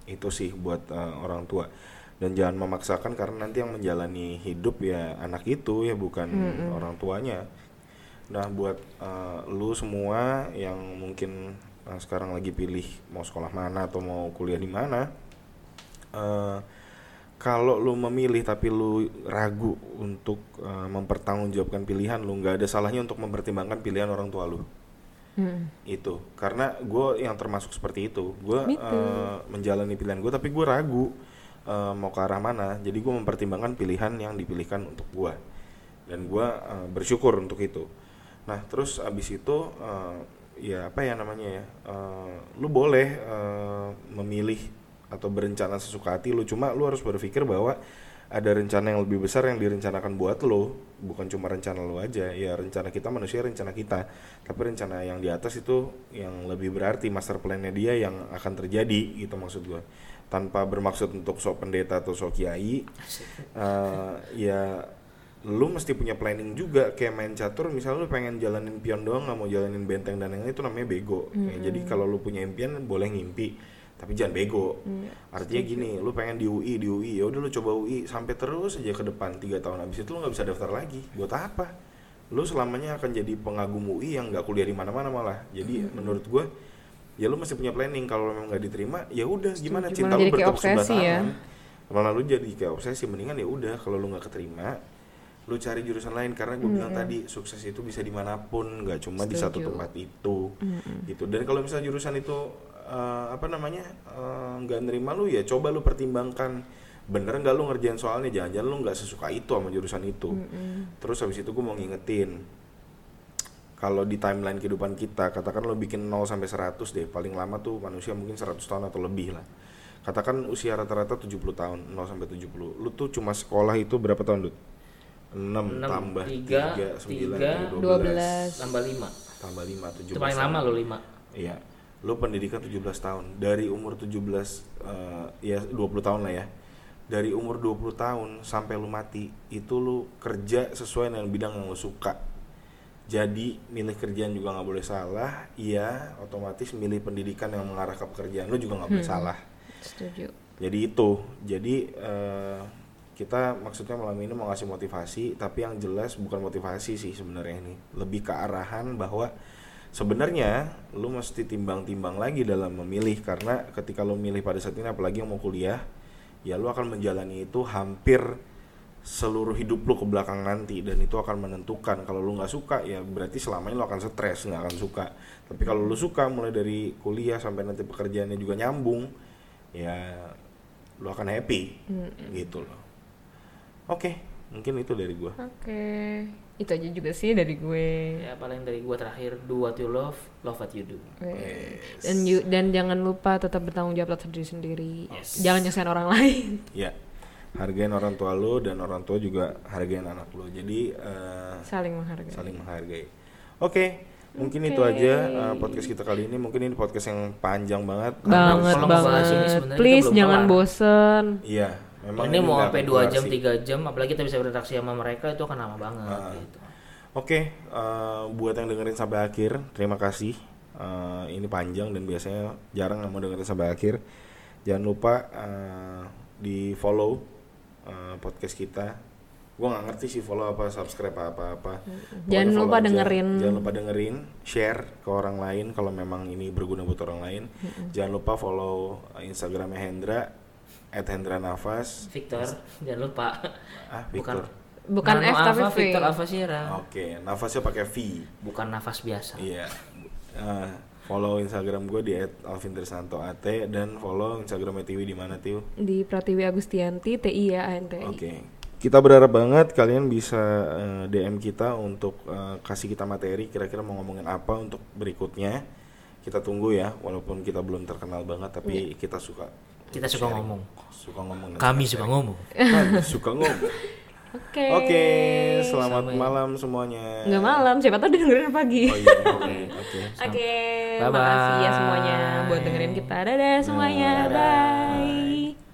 S1: itu sih buat eh, orang tua dan jangan memaksakan karena nanti yang menjalani hidup ya anak itu ya bukan orang tuanya nah buat eh, lu semua yang mungkin eh, sekarang lagi pilih mau sekolah mana atau mau kuliah di mana eh, kalau lu memilih tapi lu ragu untuk eh, mempertanggungjawabkan pilihan lu nggak ada salahnya untuk mempertimbangkan pilihan orang tua lu.
S3: Hmm.
S1: itu. Karena gue yang termasuk seperti itu. Gue
S3: too.
S1: menjalani pilihan gue tapi gue ragu eh, mau ke arah mana. Jadi gue mempertimbangkan pilihan yang dipilihkan untuk gue dan gue eh, bersyukur untuk itu nah terus abis itu eh, ya apa ya namanya ya eh, lu boleh eh, memilih atau berencana sesuka hati lu. Cuma lu harus berpikir bahwa ada rencana yang lebih besar yang direncanakan buat lo bukan cuma rencana lo aja. Ya rencana kita manusia rencana kita. Tapi rencana yang di atas itu yang lebih berarti master plan-nya dia yang akan terjadi gitu maksud gue tanpa bermaksud untuk sok pendeta atau sok kiai eh, ya lu mesti punya planning juga kayak main catur misalnya lu pengen jalanin pion doang nggak mau jalanin benteng dan yang lain itu namanya bego. Ya, jadi kalau lu punya impian boleh ngimpi tapi jangan bego. Artinya gini lu pengen di UI di UI ya udah lu coba UI sampai terus aja ke depan tiga tahun habis itu lu nggak bisa daftar lagi. Buat apa? Lu selamanya akan jadi pengagum UI yang nggak kuliah di mana-mana malah. Jadi menurut gue ya lu mesti punya planning. Kalau memang nggak diterima ya udah gimana? Cinta lu bertepuk sebelah
S3: ya.
S1: tangan. Malah lu jadi kayak obsesi mendingan ya udah kalau lu nggak keterima lu cari jurusan lain karena gue bilang tadi sukses itu bisa di mana pun nggak cuma di satu
S3: Setuju.
S1: tempat itu gitu. Dan kalau misalnya jurusan itu eh, apa namanya eh, nggak nerima lu ya coba lu pertimbangkan bener nggak lu ngerjain soalnya jangan-jangan lu nggak sesuka itu sama jurusan itu. Terus habis itu gue mau ngingetin kalau di timeline kehidupan kita katakan lo bikin 0 sampai 100 deh paling lama tuh manusia mungkin 100 tahun atau lebih lah. Katakan usia rata-rata 70 tahun 0 sampai 70 lu tuh cuma sekolah itu berapa tahun Dut? 6,
S2: Enam,
S1: tambah
S2: tiga,
S1: 3, 9,
S2: tiga,
S3: 12.
S2: Tambah 5.
S1: tambah 5, 17
S2: Itu paling lama lo 5.
S1: Iya. Lu pendidikan 17 tahun. Dari umur 17 eh, ya 20 tahun lah ya. Dari umur 20 tahun sampai lu mati, itu lu kerja sesuai dengan bidang yang lu suka. Jadi milih kerjaan juga nggak boleh salah. Iya, otomatis milih pendidikan yang mengarah ke pekerjaan lu juga nggak boleh salah.
S3: Setuju.
S1: Jadi itu. Jadi eh, kita maksudnya malam ini mau ngasih motivasi, tapi yang jelas bukan motivasi sih sebenarnya ini. Lebih ke arahan bahwa sebenarnya lu mesti timbang-timbang lagi dalam memilih karena ketika lu milih pada saat ini apalagi yang mau kuliah, ya lu akan menjalani itu hampir seluruh hidup lu ke belakang nanti dan itu akan menentukan. Kalau lu nggak suka ya berarti selamanya lu akan stres nggak akan suka. Tapi kalau lu suka mulai dari kuliah sampai nanti pekerjaannya juga nyambung ya lu akan happy gitu loh oke mungkin itu dari gua
S3: Oke. Itu aja juga sih dari gue.
S2: Ya paling dari gua terakhir do what you love, love what you do.
S3: Oke. Dan you- dan jangan lupa tetap bertanggung jawab atas diri sendiri.
S2: Yes.
S3: Jangan nyusahin orang lain.
S1: ya hargain orang tua lu dan orang tua juga hargain anak lu jadi eh,
S3: Saling menghargai.
S1: saling menghargai oke mungkin itu
S3: Oke.
S1: aja eh, podcast kita kali ini mungkin ini podcast yang panjang banget
S3: banget banget. Please jangan
S2: kelar.
S3: bosen.
S1: iya memang
S2: ini mau sampai
S1: akan
S2: 2
S1: kelar
S2: jam. 3 jam, apalagi kita bisa berinteraksi sama mereka itu akan lama banget
S1: Ah.
S2: gitu.
S1: Oke, eh, buat yang dengerin sampai akhir, terima kasih. Eh, ini panjang dan biasanya jarang yang mau dengerin sampai akhir. Jangan lupa eh, di follow eh, podcast kita. Gue nggak ngerti sih follow apa, subscribe apa apa.
S3: Jangan lupa dengerin.
S1: Jangan lupa dengerin, share ke orang lain kalau memang ini berguna buat orang lain. Jangan lupa follow Instagramnya Hendra @hendra_nafas.
S2: Victor, jangan lupa.
S1: Ah,
S2: Bukan
S1: Victor.
S3: Bukan
S2: Nano
S3: F tapi V.
S2: Victor Alfasira.
S1: Oke, nafasnya pakai V.
S2: Bukan nafas biasa.
S1: Iya. Eh, follow Instagram gue di @alvin_trisanto_at dan follow Instagram TV di mana Tiu?
S3: Di Pratiwi Agustianti TI ya ANTI.
S1: Oke. Kita berharap banget kalian bisa eh, DM kita untuk eh, kasih kita materi kira-kira mau ngomongin apa untuk berikutnya. Kita tunggu ya, walaupun kita belum terkenal banget tapi kita suka
S2: Kita suka
S1: sharing.
S2: ngomong.
S1: Suka ngomong.
S2: Kami
S1: suka sharing.
S2: ngomong.
S1: Kami suka ngomong.
S3: Oke.
S1: Oke, selamat
S2: Sampai-
S1: malam semuanya.
S3: Nggak malam, siapa tahu dengerin pagi.
S1: Oh iya, oke, oke.
S3: Oke, makasih ya semuanya buat dengerin kita. Dadah semuanya.
S2: Dadah.
S3: Bye.